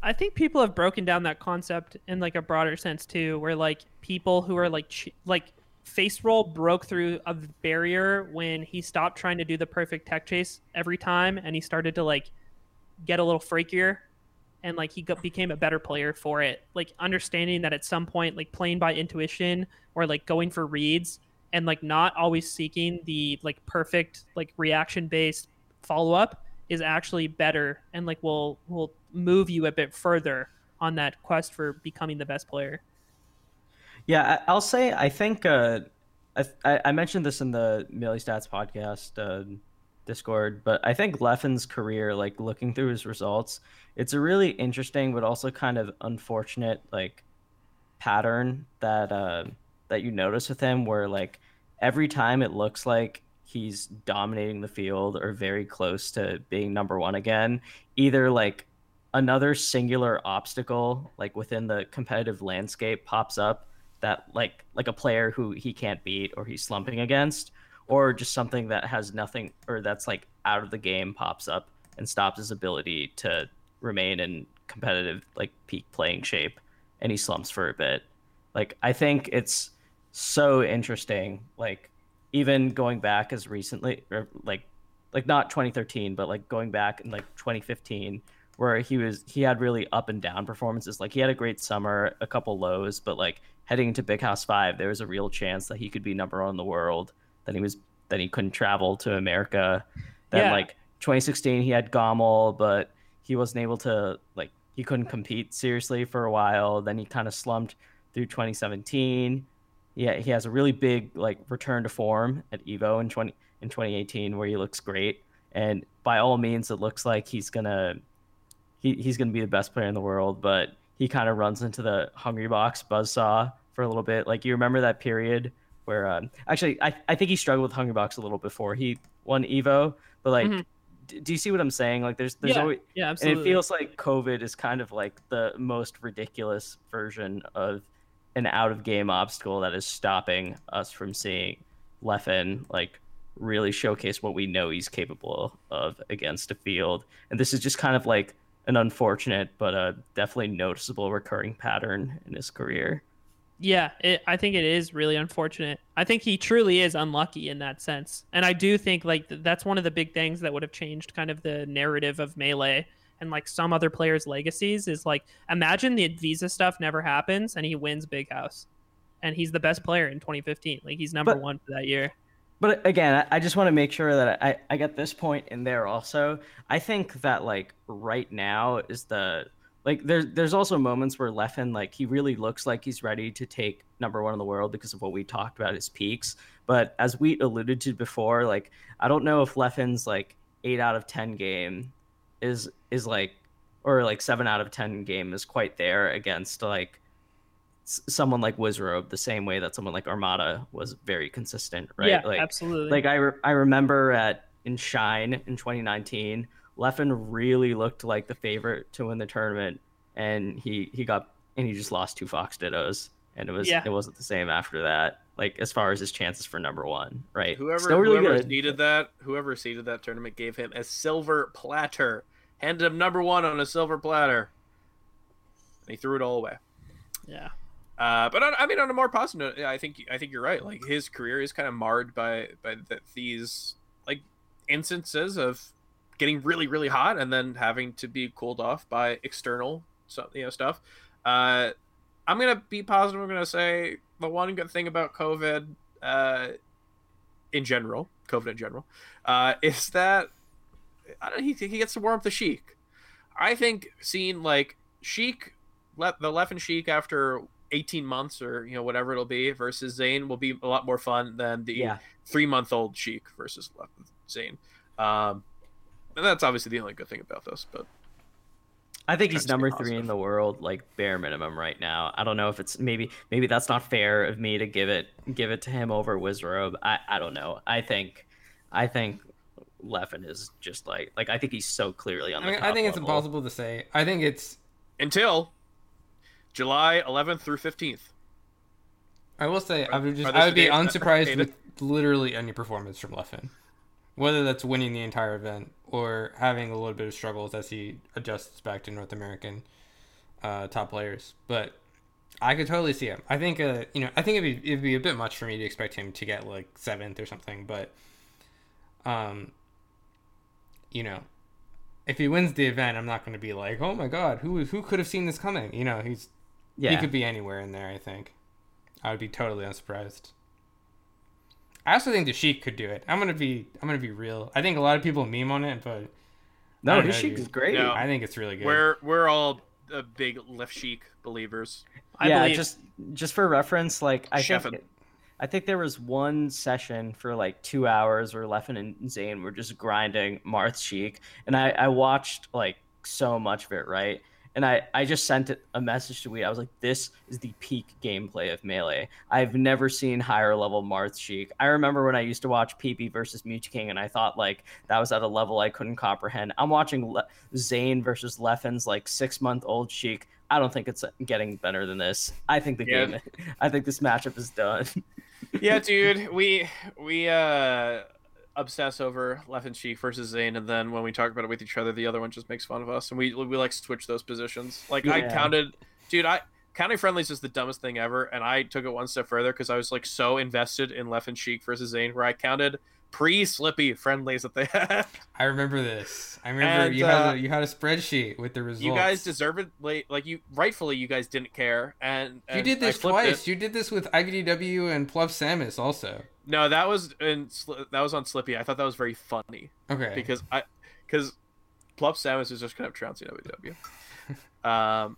I think people have broken down that concept in like a broader sense too, where like people who are like ch- like face roll broke through a barrier when he stopped trying to do the perfect tech chase every time, and he started to like get a little freakier, and like he got, became a better player for it. Like understanding that at some point, like playing by intuition or like going for reads and like not always seeking the like perfect like reaction based follow up is actually better and like will will move you a bit further on that quest for becoming the best player. Yeah, I'll say I think uh, I, I I mentioned this in the Melee Stats podcast uh, Discord, but I think Leffen's career, like looking through his results, it's a really interesting but also kind of unfortunate like pattern that uh, that you notice with him, where like every time it looks like he's dominating the field or very close to being number one again, either like another singular obstacle like within the competitive landscape pops up that like like a player who he can't beat or he's slumping against or just something that has nothing or that's like out of the game pops up and stops his ability to remain in competitive like peak playing shape and he slumps for a bit. Like i think it's so interesting like even going back as recently or like like not 2013 but like going back in like 2015 where he was he had really up and down performances. Like he had a great summer a couple lows but like heading into big house 5 there was a real chance that he could be number one in the world then he was then he couldn't travel to america. Then Yeah. like 2016 he had GOML, but he wasn't able to like he couldn't compete seriously for a while. Then he kind of slumped through 2017 yeah he has a really big like return to form at evo in 20 in 2018 where he looks great and by all means it looks like he's gonna he, he's gonna be the best player in the world but he kind of runs into the Hungrybox buzzsaw for a little bit like you remember that period where um, actually I, I think he struggled with Hungrybox a little before he won evo but like Mhm. d- do you see what i'm saying like there's there's yeah, always yeah, absolutely. and it feels like COVID is kind of like the most ridiculous version of an out of game obstacle that is stopping us from seeing Leffen like really showcase what we know he's capable of against a field. And this is just kind of like an unfortunate but a definitely noticeable recurring pattern in his career. Yeah, it, I think it is really unfortunate. I think he truly is unlucky in that sense, and I do think like th- that's one of the big things that would have changed kind of the narrative of melee and like some other players' legacies is like imagine the Visa stuff never happens and he wins Big House, and he's the best player in 2015. Like he's number But- one for that year. But again, I- just want to make sure that I, I get this point in there also. I think that like right now is the like there's there's also moments where Leffen like he really looks like he's ready to take number one in the world because of what we talked about his peaks. But as we alluded to before, like I don't know if Leffen's like eight out of ten game is is like or like seven out of ten game is quite there against like someone like Wizrobe the same way that someone like Armada was very consistent, right? Yeah, like absolutely. like I, re- I remember at in Shine in 2019, Leffen really looked like the favorite to win the tournament, and he he got and he just lost two Fox Dittos, and it was Yeah. it wasn't the same after that. Like as far as his chances for number one, right? Whoever Still really whoever good. seeded that, whoever seeded that tournament gave him a silver platter, handed him number one on a silver platter, and he threw it all away. yeah, Uh, but on, I mean, on a more positive note, I think I think you're right. Like his career is kind of marred by by the, these like instances of getting really really hot and then having to be cooled off by external so, you know stuff. Uh, I'm gonna be positive. I'm gonna say the one good thing about COVID, uh, in general, COVID in general, uh, is that I don't. He he gets to warm up the Sheik. I think seeing like Sheik, le- the Leffen Sheik after 18 months or you know whatever it'll be versus Zain will be a lot more fun than the Yeah, three month old Sheik versus Zain. Um, and that's obviously the only good thing about this. But I think he's number three in the world, like bare minimum right now. I don't know if it's maybe maybe that's not fair of me to give it give it to him over Wizrobe. I I don't know. I think I think Leffen is just like like I think he's so clearly on I mean, top I think it's level. impossible to say. I think it's. Until July 11th through 15th. I will say I would just I would be the dates that are unsurprised with literally any performance from Leffen, whether that's winning the entire event or having a little bit of struggles as he adjusts back to North American uh, top players. But I could totally see him. I think uh, you know I think it'd be it'd be a bit much for me to expect him to get like seventh or something, but um, you know. If he wins the event, I'm not going to be like, "Oh my God, who who could have seen this coming?" You know, he's Yeah. he could be anywhere in there, I think. I would be totally unsurprised. I also think the Sheik could do it. I'm gonna be I'm gonna be real. I think a lot of people meme on it, but no, don't sheik is great. No. I think it's really good. We're we're all uh, big Left Chic believers. I yeah, believe just just for reference, like I Chefin'. think I think there was one session for like two hours where Leffen and Zain were just grinding Marth Sheik, and I I watched like so much of it, right? And I, I just sent a message to Weed. I was like, this is the peak gameplay of Melee. I've never seen higher level Marth Sheik. I remember when I used to watch PP versus Mew King, and I thought like that was at a level I couldn't comprehend. I'm watching Le- Zain versus Leffen's like six month old Sheik. I don't think it's getting better than this. I think the Yeah. game, I think this matchup is done. yeah, dude, we we uh obsess over Leffen Sheik versus Zain, and then when we talk about it with each other, the other one just makes fun of us, and we we like switch those positions. Like I counted, dude, I counting friendlies is the dumbest thing ever, and I took it one step further because I was like so invested in Leffen Sheik versus Zain, where I counted pre-slippy friendlies that they had. I remember this. I remember And, you had uh, a, you had a spreadsheet with the results. you guys deservedly, like you rightfully, you guys didn't care, and, You did this twice. it. You did this with IBDW and Plup Samus also. No, that was in that was on Slippi. I thought that was very funny. Okay. because I because Plup Samus is just kind of trouncing WW. um,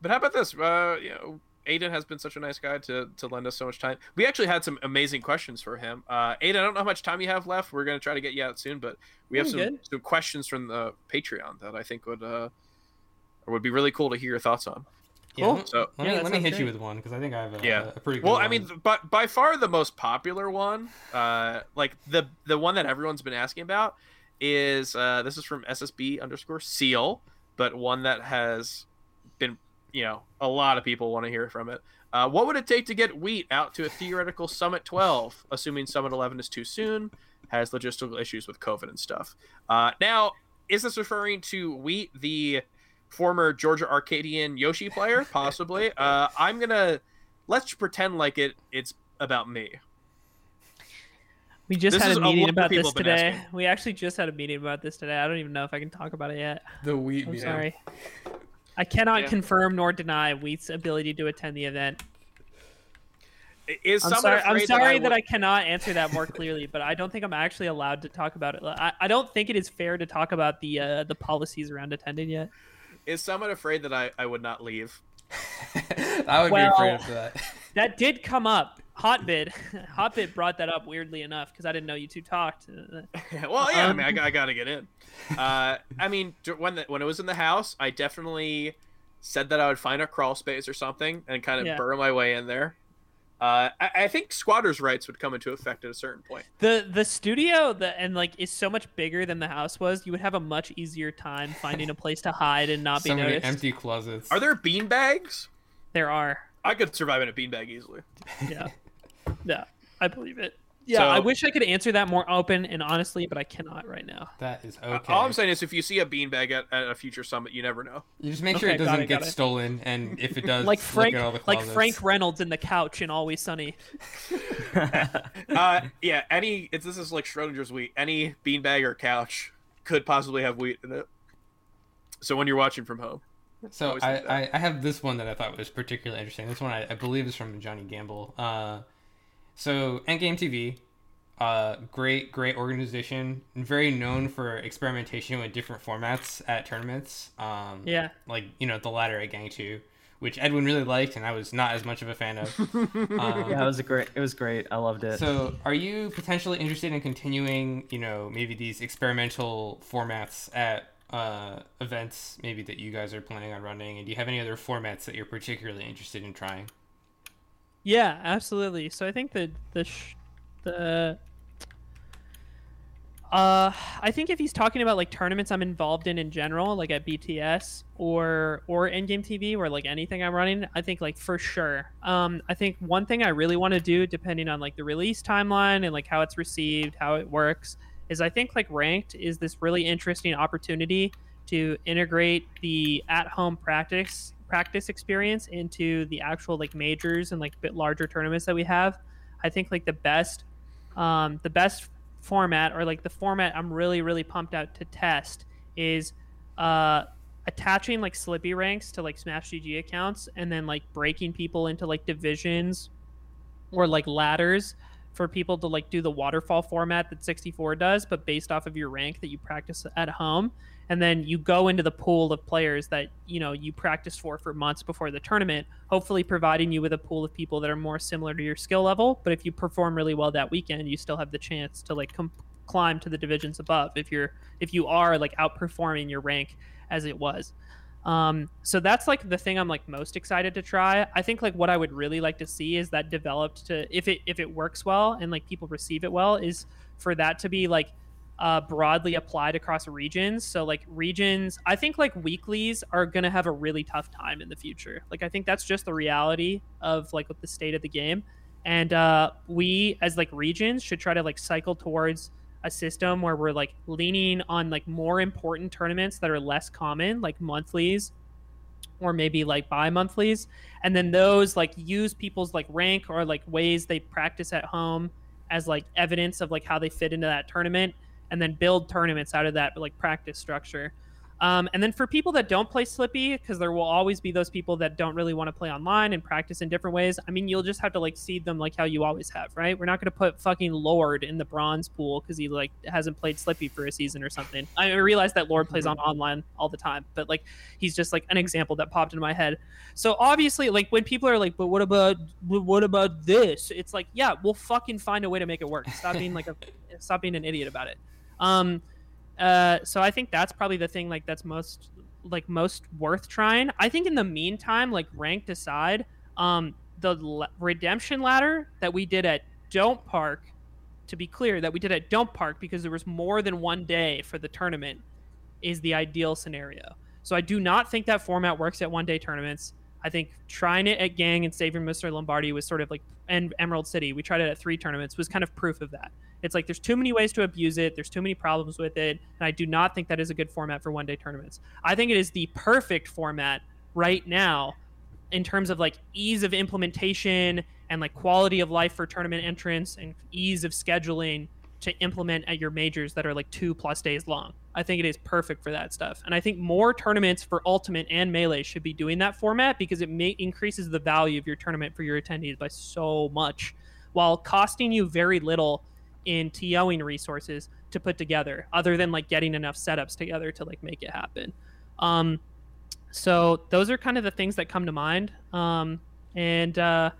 but how about this? Uh, you know, Aiden has been such a nice guy to to lend us so much time. We actually had some amazing questions for him. Uh, Aiden, I don't know how much time you have left. We're gonna try to get you out soon, but we have some good. some questions from the Patreon that I think would uh would be really cool to hear your thoughts on. Yeah, Cool. let- So let Yeah, me that let me sounds hit you with one because I think I have a, Yeah. a pretty good Well, one. I mean, but by far the most popular one, uh, like the the one that everyone's been asking about is uh, this is from SSB underscore Seal, but one that has been, you know, a lot of people want to hear from it. Uh, what would it take to get Wheat out to a theoretical Summit 12, assuming Summit 11 is too soon, has logistical issues with COVID and stuff? Uh, now, is this referring to Wheat, the former Georgia Arcadian Yoshi player? Possibly. uh, I'm gonna let's pretend like it it's about me. We just This had a a meeting of about this today. asking. We actually just had a meeting about this today. I don't even know if I can talk about it yet. the wheat I'm meeting. sorry. I cannot Yeah. confirm nor deny Wheat's ability to attend the event. Is I'm sorry. I'm sorry that that I, I, cannot answer that more clearly, but I don't think I'm actually allowed to talk about it. I, I don't think it is fair to talk about the uh, the policies around attending yet. Would, is someone afraid that I, I would not leave? I would Well- be afraid of that. That did come up. Hotbit, Hotbit brought that up weirdly enough because I didn't know you two talked. Well, yeah, I Um, mean, I, I got to get in. Uh, I mean, when the, when it was in the house, I definitely said that I would find a crawl space or something and kind of Yeah. burrow my way in there. Uh, I, I think squatters' rights would come into effect at a certain point. the the studio the and like is so much bigger than the house was. You would have a much easier time finding a place to hide and not be So many noticed. empty closets. Are there bean bags? There are. I could survive in a beanbag easily. Yeah. yeah. I believe it. Yeah, So- I wish I could answer that more open and honestly, but I cannot right now. That is Uh, okay. All I'm saying is, if you see a beanbag at, at a future summit, you never know. you just make sure Okay, it doesn't it, get it. stolen, and if it does, Like look Frank at all the like. Frank Reynolds in the couch in Always Sunny. uh, yeah, any it's this is like Schrodinger's wheat. Any beanbag or couch could possibly have wheat in it. So when you're watching from home, So I. I, I have this one that I thought was particularly interesting. This one I, I believe is from Johnny Gamble. Uh, so Endgame TV, uh, great great organization, very known for experimentation with different formats at tournaments. Um, Yeah. like you know the ladder at Gang Two, which Edwin really liked, and I was not as much of a fan of. Um, yeah, it was a great. It was great. I loved it. So, are you potentially interested in continuing, you know, maybe these experimental formats at uh, events, maybe that you guys are planning on running? And do you have any other formats that you're particularly interested in trying? Yeah, absolutely. So I think that the sh- the Uh, I think if he's talking about like tournaments I'm involved in in general, like at BTS or or Endgame TV or like anything I'm running, I think like for sure. Um, I think one thing I really want to do, depending on like the release timeline and like how it's received, how it works, is I think like ranked is this really interesting opportunity to integrate the at-home practice practice experience into the actual like majors and like bit larger tournaments that we have. I think like the best um, the best format or like the format I'm really really pumped out to test is uh, attaching like Slippi ranks to like Smash GG accounts and then like breaking people into like divisions or like ladders for people to like do the waterfall format that 64 does but based off of your rank that you practice at home and then you go into the pool of players that you know you practiced for for months before the tournament hopefully providing you with a pool of people that are more similar to your skill level but if you perform really well that weekend you still have the chance to like com- climb to the divisions above if you're if you are like outperforming your rank as it was um, so that's like the thing I'm like most excited to try. I think like what I would really like to see is that developed to if it if it works well and like people receive it well is for that to be like uh, broadly applied across regions. So like regions, I think like weeklies are gonna have a really tough time in the future. Like I think that's just the reality of like the state of the game, and uh, we as like regions should try to like cycle towards a system where we're like leaning on like more important tournaments that are less common, like monthlies or maybe like bi-monthlies and then those like use people's like rank or like ways they practice at home as like evidence of like how they fit into that tournament and then build tournaments out of that like practice structure um, and then for people that don't play Slippi, because there will always be those people that don't really want to play online and practice in different ways. I mean, you'll just have to like seed them like how you always have, right? We're not going to put fucking Lord in the bronze pool because he like hasn't played Slippi for a season or something. I realize that Lord plays on online all the time, but like he's just like an example that popped into my head. So obviously, like when people are like, "But what about what about this?" It's like, yeah, we'll fucking find a way to make it work. Stop being like a stop being an idiot about it. Um, uh, so I think that's probably the thing like that's most like most worth trying. I think in the meantime, like ranked aside, um, the l- redemption ladder that we did at Don't Park, to be clear, that we did at Don't Park because there was more than one day for the tournament, is the ideal scenario. So I do not think that format works at one day tournaments. I think trying it at Gang and saving Mr. Lombardi was sort of like and Emerald City. We tried it at three tournaments was kind of proof of that. It's like there's too many ways to abuse it. There's too many problems with it, and I do not think that is a good format for one day tournaments. I think it is the perfect format right now in terms of like ease of implementation and like quality of life for tournament entrance and ease of scheduling to implement at your majors that are like two plus days long. I think it is perfect for that stuff. And I think more tournaments for Ultimate and Melee should be doing that format because it may increases the value of your tournament for your attendees by so much while costing you very little in TOing resources to put together other than like getting enough setups together to like make it happen. Um, so those are kind of the things that come to mind. Um, and uh,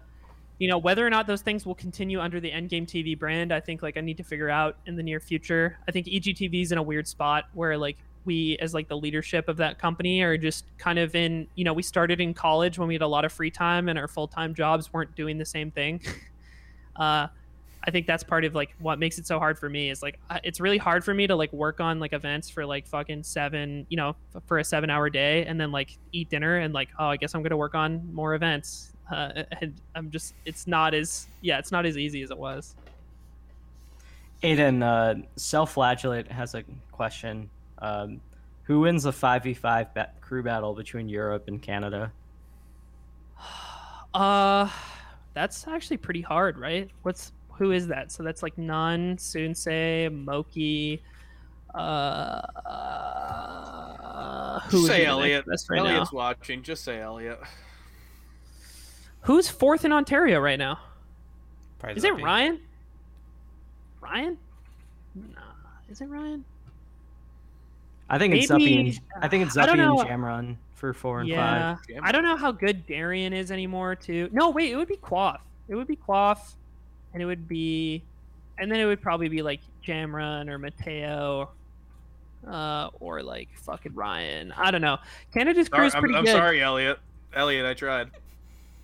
you know whether or not those things will continue under the Endgame TV brand, I think like I need to figure out in the near future. I think EGTV is in a weird spot where like we as like the leadership of that company are just kind of in you know we started in college when we had a lot of free time and our full-time jobs weren't doing the same thing uh, I think that's part of like what makes it so hard for me is like it's really hard for me to like work on like events for like fucking seven, you know, for a seven hour day and then like eat dinner and like oh I guess I'm gonna work on more events. Uh, and I'm just it's not as yeah it's not as easy as it was. Aiden, uh, self-flagellate has a question. Um, who wins the five v five crew battle between Europe and Canada? Uh, that's actually pretty hard, right? What's who is that? So that's like n0ne, Sunsei, Moky. Uh, who say Elliot. Right Elliot's now? watching. Just say Elliot. Who's fourth in Ontario right now? Probably is it Ryan? Ryan? Nah, is it Ryan? I think it's Maybe, Zuppy. And, I think it's Zuppy and Jamron for four and yeah, five. I don't know how good Darian is anymore. Too. No, wait, it would be Quaff. It would be Quaff and it would be, and then it would probably be like Jamron or Mateo, uh, or like fucking Ryan. I don't know. Canada's crew is pretty I'm, I'm good. I'm sorry, Elliot. Elliot, I tried.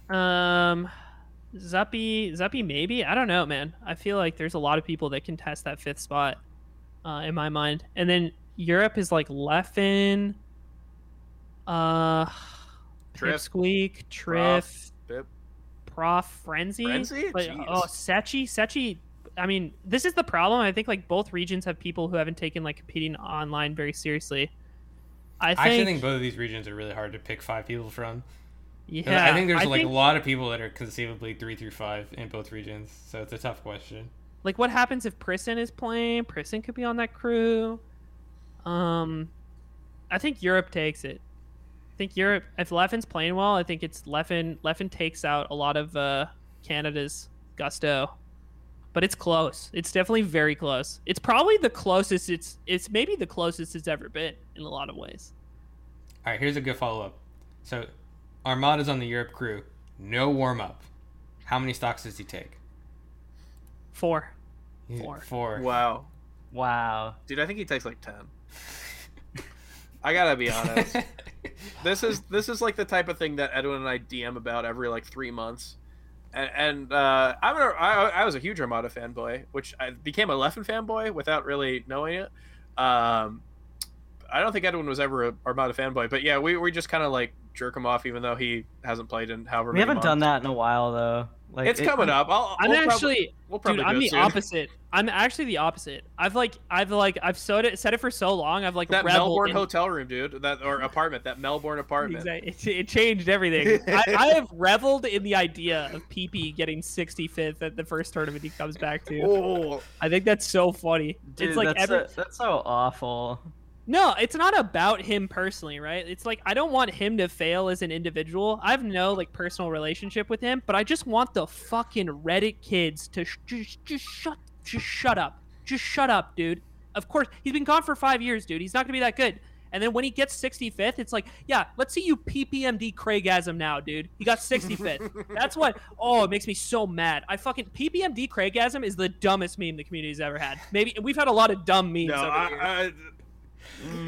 Um, Zuppy, Zuppy, maybe. I don't know, man. I feel like there's a lot of people that can test that fifth spot. uh, in my mind. And then Europe is like Leffen, uh, Trip. Pipsqueak, Trif, Pip. Prof, Frenzy. Frenzy? Like, Jeez. oh, Sechi, Sechi. I mean, this is the problem. I think like both regions have people who haven't taken like competing online very seriously. I think, I actually think both of these regions are really hard to pick five people from. yeah, I think there's like think, a lot of people that are conceivably three through five in both regions, so it's a tough question. like what happens if Prisson is playing? Prisson could be on that crew. Um, I think Europe takes it. I think Europe. If Leffen's playing well, I think it's Leffen. Leffen takes out a lot of uh, Canada's gusto, but it's close. It's definitely very close. It's probably the closest. It's it's maybe the closest it's ever been in a lot of ways. All right, here's a good follow up. So, Armada's on the Europe crew, no warm up. How many stocks does he take? Four. Four. Four. Wow. Wow. Dude, I think he takes like 10. I gotta be honest. this is this is like the type of thing that Edwin and I DM about every like three months, and, and uh, I'm a, I, I was a huge Armada fanboy, which I became a Leffen fanboy without really knowing it. Um, I don't think Edwin was ever a Armada fanboy, but yeah, we, we just kind of like jerk him off, even though he hasn't played in however. We many haven't done that in a while though. Like It's it- coming up. I'll, I'm we'll prob- actually, we'll dude. I'm the soon. opposite. I'm actually the opposite. I've like, I've like, I've said it, said it for so long. I've like That reveled Melbourne in- hotel room, dude. That or apartment. That Melbourne apartment. Exactly. It, it changed everything. I, I have reveled in the idea of PP getting 65th at the first tournament he comes back to. Oh, I think that's so funny. Dude, it's like that's, every... so, that's so awful. No, it's not about him personally, right? It's like I don't want him to fail as an individual. I have no like personal relationship with him, but I just want the fucking Reddit kids to sh- just just shut just shut up. Just shut up, dude. Of course, he's been gone for 5 years, dude. He's not going to be that good. And then when he gets 65th, it's like, yeah, let's see you PPMD Kreygasm now, dude. He got 65th. That's what. Oh, it makes me so mad. I fucking PPMD Kreygasm is the dumbest meme the community's ever had. Maybe we've had a lot of dumb memes. no, over I. I,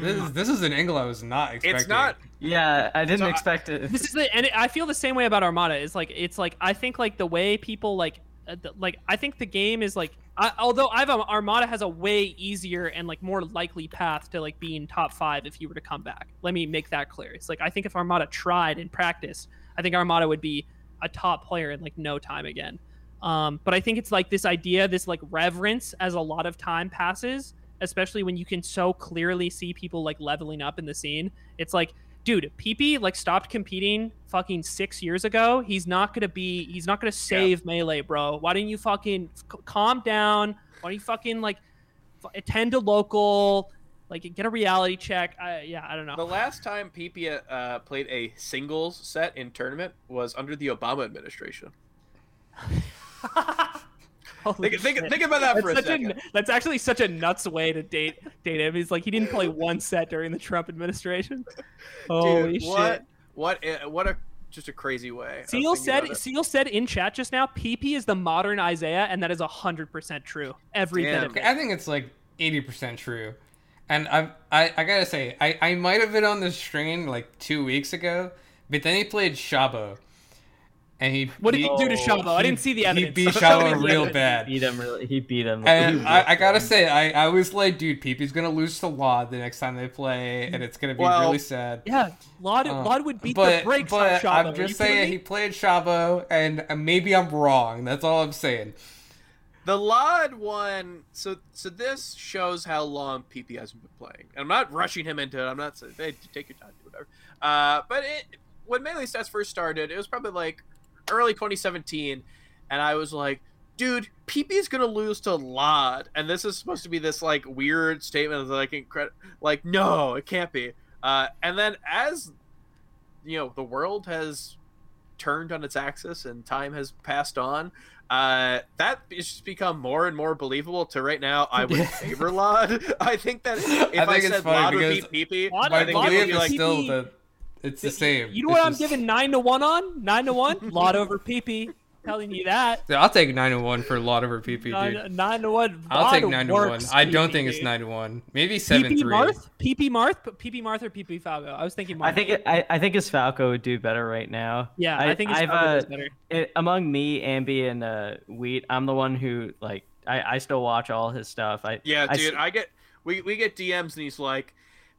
This is this is an angle I was not expecting. it's not. Yeah, I didn't So I- expect it. this is the and I feel the same way about Armada. It's like it's like I think like the way people like uh, like I think the game is like I, although I've um, Armada has a way easier and like more likely path to like being top five if you were to come back. Let me make that clear. It's like I think if Armada tried and practiced, I think Armada would be a top player in like no time again. Um, but I think it's like this idea, this like reverence as a lot of time passes, especially when you can so clearly see people like leveling up in the scene. It's like dude, PP like stopped competing fucking six years ago. He's not gonna be. He's not gonna save melee, bro. Why don't you fucking c- calm down? Why don't you fucking like f- attend to local? Like get a reality check. I, yeah, I don't know. The last time PP uh, played a singles set in tournament was under the Obama administration. Holy Think, think, think about that That's, for a such second. a, that's actually such a nuts way to date date him. He's like he didn't play one set during the Trump administration. Holy Dude, what? shit! What? What a just a crazy way. Seal said. Seal said in chat just now, PP is the modern Isaiah, and that is hundred percent true. Every bit Damn. of it. I think it's like eighty percent true. And I, I I gotta say, I, I might have been on this train like two weeks ago, but then he played Shabo, and he What did he he, do to Shabo? I didn't see the evidence. he beat Show me Shabo the real evidence. bad. Beat him really. He beat him. And He I, I gotta ripped say, I, I was like, dude, Peepy's gonna lose to lloD the next time they play, and it's gonna be Well, really sad. Yeah, lloD, Uh, lloD would beat but the brakes but off Shabo. I'm Are you just saying he played Shabo, and uh, maybe I'm wrong. That's all I'm saying. The lloD one. So so this shows how long PP hasn't been playing. And I'm not rushing him into it. I'm not saying hey, take your time, do whatever. Uh, but it when Melee Stats first started, it was probably like early 2017, and I was like, dude, PP is gonna lose to lloD, and this is supposed to be this like weird statement that I can credit. Like, no, it can't be. Uh, and then as you know, the world has turned on its axis and time has passed on uh that has just become more and more believable to right now i would favor lloD i think that if i, think it's said funny lloD would because beat pp lloD- I think lloD would be is like still PP that it's the same. You know It's what I'm just- giving nine to one on? Nine to one? lloD over PP. Telling you that. I'll take nine to one for lloD over PP, dude. Nine, nine to one. I'll take nine to one. I don't PP, think it's dude. nine to one. Maybe seven PP three. Marth? PP Marth? But PP Marth or PP Falco? I was thinking Marth. I think it, I, I think his Falco would do better right now. Yeah, I, think it's I've, Falco uh, does better. it, among me, Ambi, and uh, Wheat, I'm the one who like I, I still watch all his stuff. I yeah I dude s- i get we we get DMs and he's like,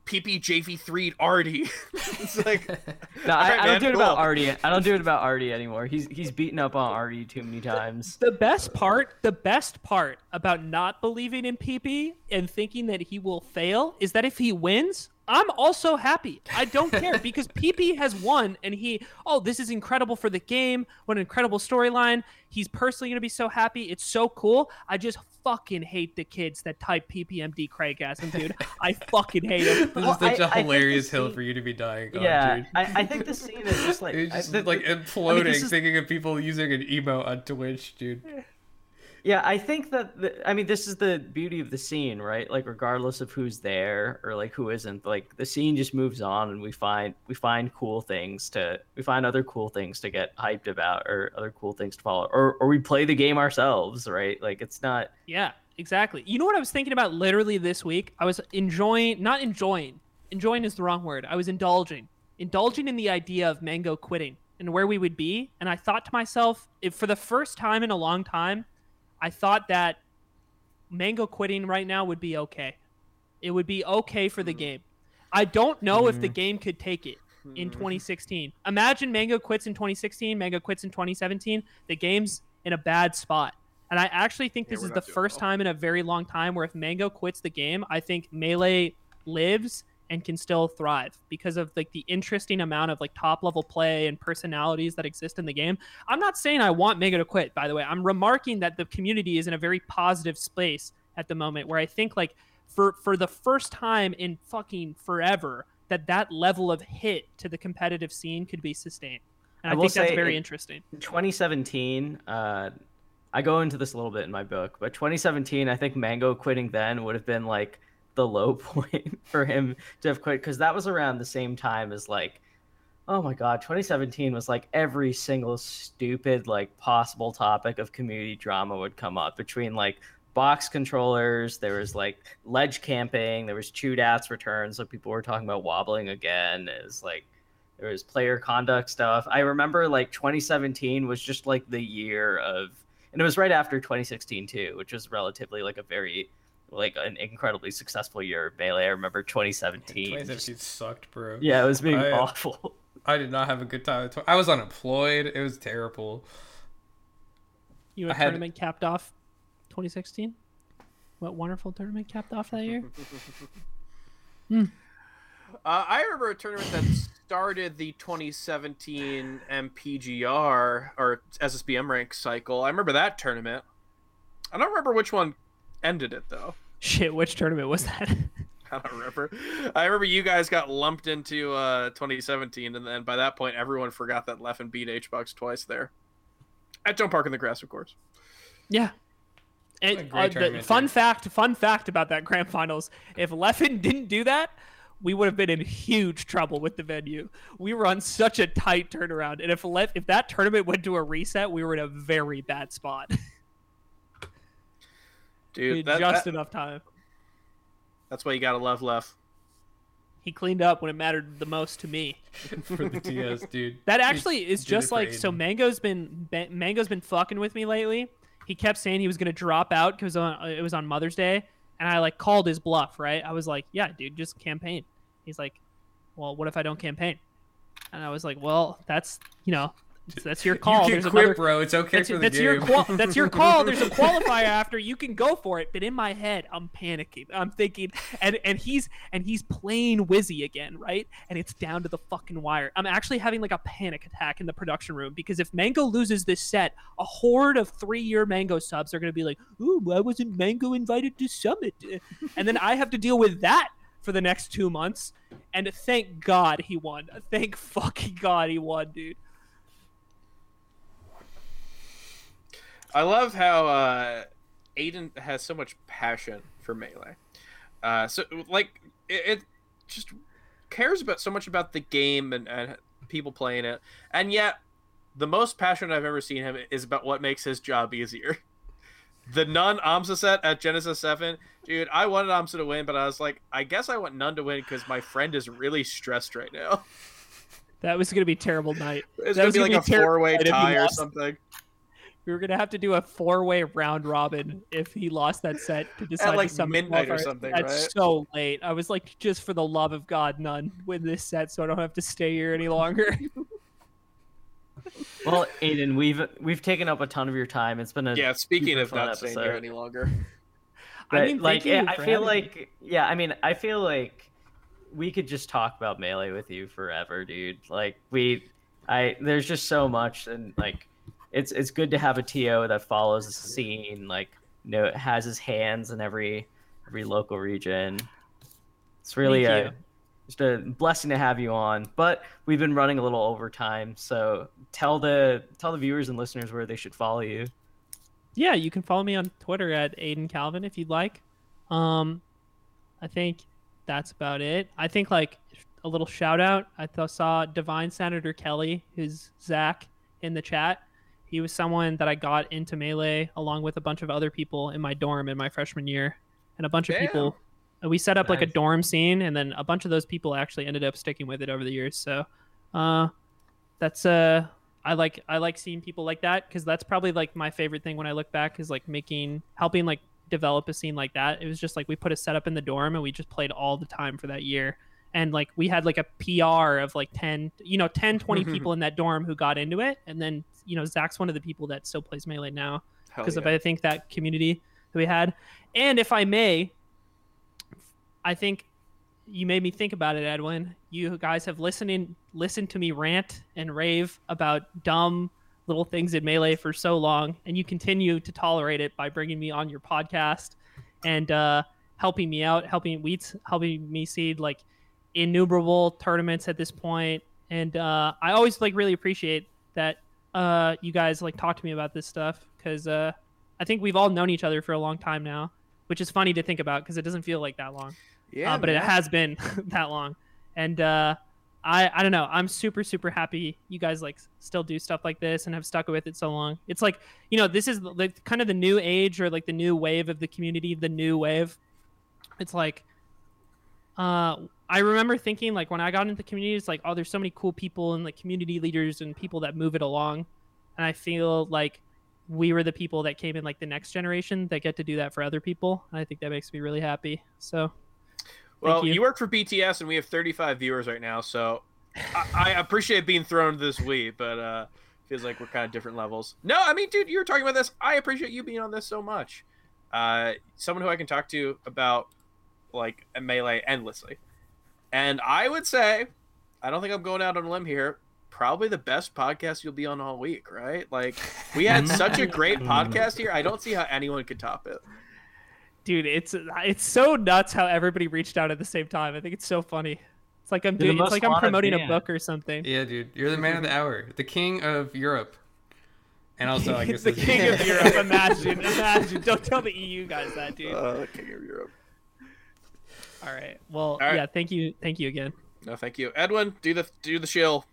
PP JV3 Artie. it's like No, I, right, I don't do it cool. about Artie. I don't do it about Artie anymore. He's he's beaten up on Artie too many times. The best part, the best part about not believing in PP and thinking that he will fail is that if he wins, I'm also happy. I don't care because PP has won and he, oh, this is incredible for the game. What an incredible storyline. He's personally going to be so happy. It's so cool. I just fucking hate the kids that type PPMD Kreygasm, dude. I fucking hate them. This Well, is such I- a I think hilarious hill scene- for you to be dying on, yeah, dude. I, I think the scene is just like It's I- just the- like the- imploding, is- thinking of people using an emote on Twitch, dude. Yeah, I think that the, I mean this is the beauty of the scene, right? Like regardless of who's there or like who isn't, like the scene just moves on and we find we find cool things to we find other cool things to get hyped about or other cool things to follow or or we play the game ourselves, right? Like it's not Yeah, exactly. You know what I was thinking about literally this week? I was enjoying, not enjoying, enjoying is the wrong word. I was indulging, indulging in the idea of Mango quitting and where we would be. And I thought to myself, if for the first time in a long time, I thought that Mango quitting right now would be okay. It would be okay for the hmm. game. I don't know if the hmm. game could take it in hmm. 2016. Imagine Mango quits in 2016, Mango quits in 2017. The game's in a bad spot. And I actually think this we're is the first well. time in a very long time where if Mango quits the game, I think Melee lives and can still thrive because of like the interesting amount of like top level play and personalities that exist in the game. I'm not saying I want Mango to quit, by the way. I'm remarking that the community is in a very positive space at the moment where I think like for for the first time in fucking forever that that level of hit to the competitive scene could be sustained. And I I, think that's very it- interesting. 2017 uh i go into this a little bit in my book but 2017 i think mango quitting then would have been like the low point for him to have quit because that was around the same time as like oh my god 2017 was like every single stupid like possible topic of community drama would come up between like box controllers there was like ledge camping there was Chu Dat's returns so people were talking about wobbling again was like there was player conduct stuff. I remember like 2017 was just like the year of, and it was right after 2016 too, which was relatively like a very, like an incredibly successful year of melee. I remember 2017. 2017 sucked, bro. Yeah, it was being I- awful. I did not have a good time. I was unemployed. It was terrible. You I a had- tournament capped off 2016? What wonderful tournament capped off that year? Uh, I remember a tournament that started the 2017 MPGR or SSBM rank cycle. I remember that tournament. I don't remember which one ended it though. Shit, which tournament was that? I don't remember. I remember you guys got lumped into uh, 2017, and then by that point, everyone forgot that Leffen beat HBox twice there. At Joan Park in the grass, of course. Yeah. And, uh, the fun fact, fun fact about that grand finals: if Leffen didn't do that, we would have been in huge trouble with the venue. We were on such a tight turnaround, and if Le- if that tournament went to a reset, we were in a very bad spot. We Dude, had that, just that- enough time. that's why you gotta love Leff. He cleaned up when it mattered the most to me. for the TS, dude. That actually is did just for like so. Mango's been Mango's been fucking with me lately. He kept saying he was gonna drop out because it was on Mother's Day, and I like called his bluff. Right? I was like, "Yeah, dude, just campaign." He's like, "Well, what if I don't campaign?" And I was like, "Well, that's you know, that's your call. You can There's quit, another." bro. It's okay That's, for the that's game. your qual- that's your call. There's a qualifier after. You can go for it. But in my head, I'm panicking. I'm thinking, and and he's and he's playing Wizzy again, right? And it's down to the fucking wire. I'm actually having like a panic attack in the production room because if Mango loses this set, a horde of three-year Mango subs are gonna be like, "Ooh, why wasn't Mango invited to Summit?" And then I have to deal with that for the next two months. And thank God he won. Thank fucking God he won, dude. I love how uh, Aiden has so much passion for melee. Uh, so like it, it just cares about so much about the game and, and people playing it, and yet the most passionate I've ever seen him is about what makes his job easier. The n0ne aMSa set at Genesis Seven, dude. I wanted aMSa to win, but I was like, I guess I want n0ne to win because my friend is really stressed right now. That was gonna be a terrible night. It's gonna was be like be a night if he tie or something. We were gonna have to do a four-way round robin if he lost that set to decide like, to summon midnight or something, That's right? so late. I was like, just for the love of God, n0ne win this set, so I don't have to stay here any longer. Well, Aiden, we've we've taken up a ton of your time. It's been a Yeah, speaking of fun not staying here any longer. I mean, like, thank you I for feel having me. like, yeah, I mean, I feel like we could just talk about melee with you forever, dude. Like, we, I, there's just so much, and like, it's it's good to have a TO that follows the scene, like, you know, has his hands in every every local region. It's really Thank a just a blessing to have you on. But we've been running a little over time, so tell the tell the viewers and listeners where they should follow you. yeah, you can follow me on Twitter at Aiden Calvin if you'd like. Um, I think that's about it. I think like a little shout out. I th- saw Divine Senator Kelly, who's Zach, in the chat. He was someone that I got into melee along with a bunch of other people in my dorm in my freshman year, and a bunch of people. We set up like a dorm scene, and then a bunch of those people actually ended up sticking with it over the years. So, uh, that's uh I like I like seeing people like that because that's probably like my favorite thing when I look back is like making helping like develop a scene like that. It was just like we put a setup in the dorm and we just played all the time for that year. And like we had like a PR of like 10, you know, 10, 20 people in that dorm who got into it. And then, you know, Zach's one of the people that still plays Melee now because of. I think that community that we had. And if I may, I think you made me think about it, Edwin. You guys have listening listened to me rant and rave about dumb little things in melee for so long, and you continue to tolerate it by bringing me on your podcast and uh, helping me out, helping Wheats, helping me see like innumerable tournaments at this. And uh, I always like really appreciate that uh, you guys like talk to me about this stuff. Because uh, I think we've all known each other for a long time now, which is funny to think about because it doesn't feel like that long. Yeah, uh, but it has been that long. And uh i i don't know. I'm super super happy you guys like still do stuff like this and have stuck with it so long. It's like you know this is like kind of the new age or like the new wave of the community the new wave. It's like uh i remember thinking like when i got into the community it's like oh there's so many cool people and like community leaders and people that move it along and i feel like we were the people that came in like the next generation that get to do that for other people and i think that makes me really happy so Well, you. you. work for BTS, and we have 35 viewers right now, so I, I appreciate being thrown this week, but uh, feels like we're kind of different levels. No, I mean, dude, you were talking about this. I appreciate you being on this so much. Uh, someone who I can talk to about like a melee endlessly, and I would say, I don't think I'm going out on a limb here. Probably the best podcast you'll be on all week, right? Like we had such a great podcast here. I don't see how anyone could top it. dude it's it's so nuts how everybody reached out at the same time. I think it's so funny. It's like i'm doing it's like i'm wanted promoting a book or something. Yeah, dude, you're the man of the hour, the king of Europe, and also I guess the king of europe. Imagine imagine. Don't tell the eu guys that dude. Uh, King of Europe. All right well right. yeah thank you thank you again No, thank you, Edwin. Do the do the shill.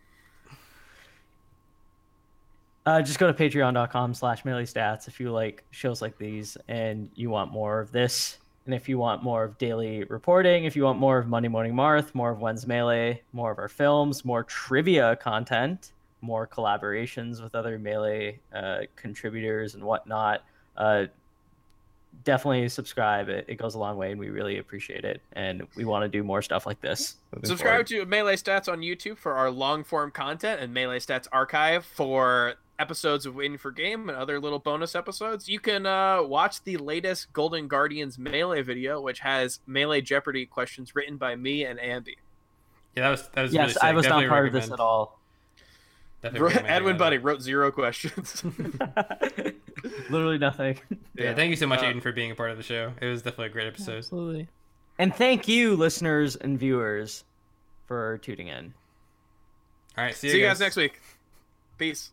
Uh, just go to patreon.com slash melee stats if you like shows like these and you want more of this. And if you want more of daily reporting, if you want more of Monday Morning Marth, more of Wednesday Melee, more of our films, more trivia content, more collaborations with other Melee uh, contributors and whatnot, uh, definitely subscribe. It, it goes a long way and we really appreciate it. And we want to do more stuff like this. Subscribe forward. to Melee Stats on YouTube for our long form content and Melee Stats archive for episodes of Waiting for Game and other little bonus episodes. You can uh, watch the latest Golden Guardians Melee video, which has Melee Jeopardy questions written by me and Ambi. Yeah, that was that was Yes, really sick. I was Definitely not part of this at all. Definitely Edwin Buddy wrote zero questions. Literally nothing. Yeah, thank you so much, Uh, Aiden, for being a part of the show. It was definitely a great episode. absolutely And thank you, listeners and viewers, for tuning in. All right, see you, See you guys next week. Peace.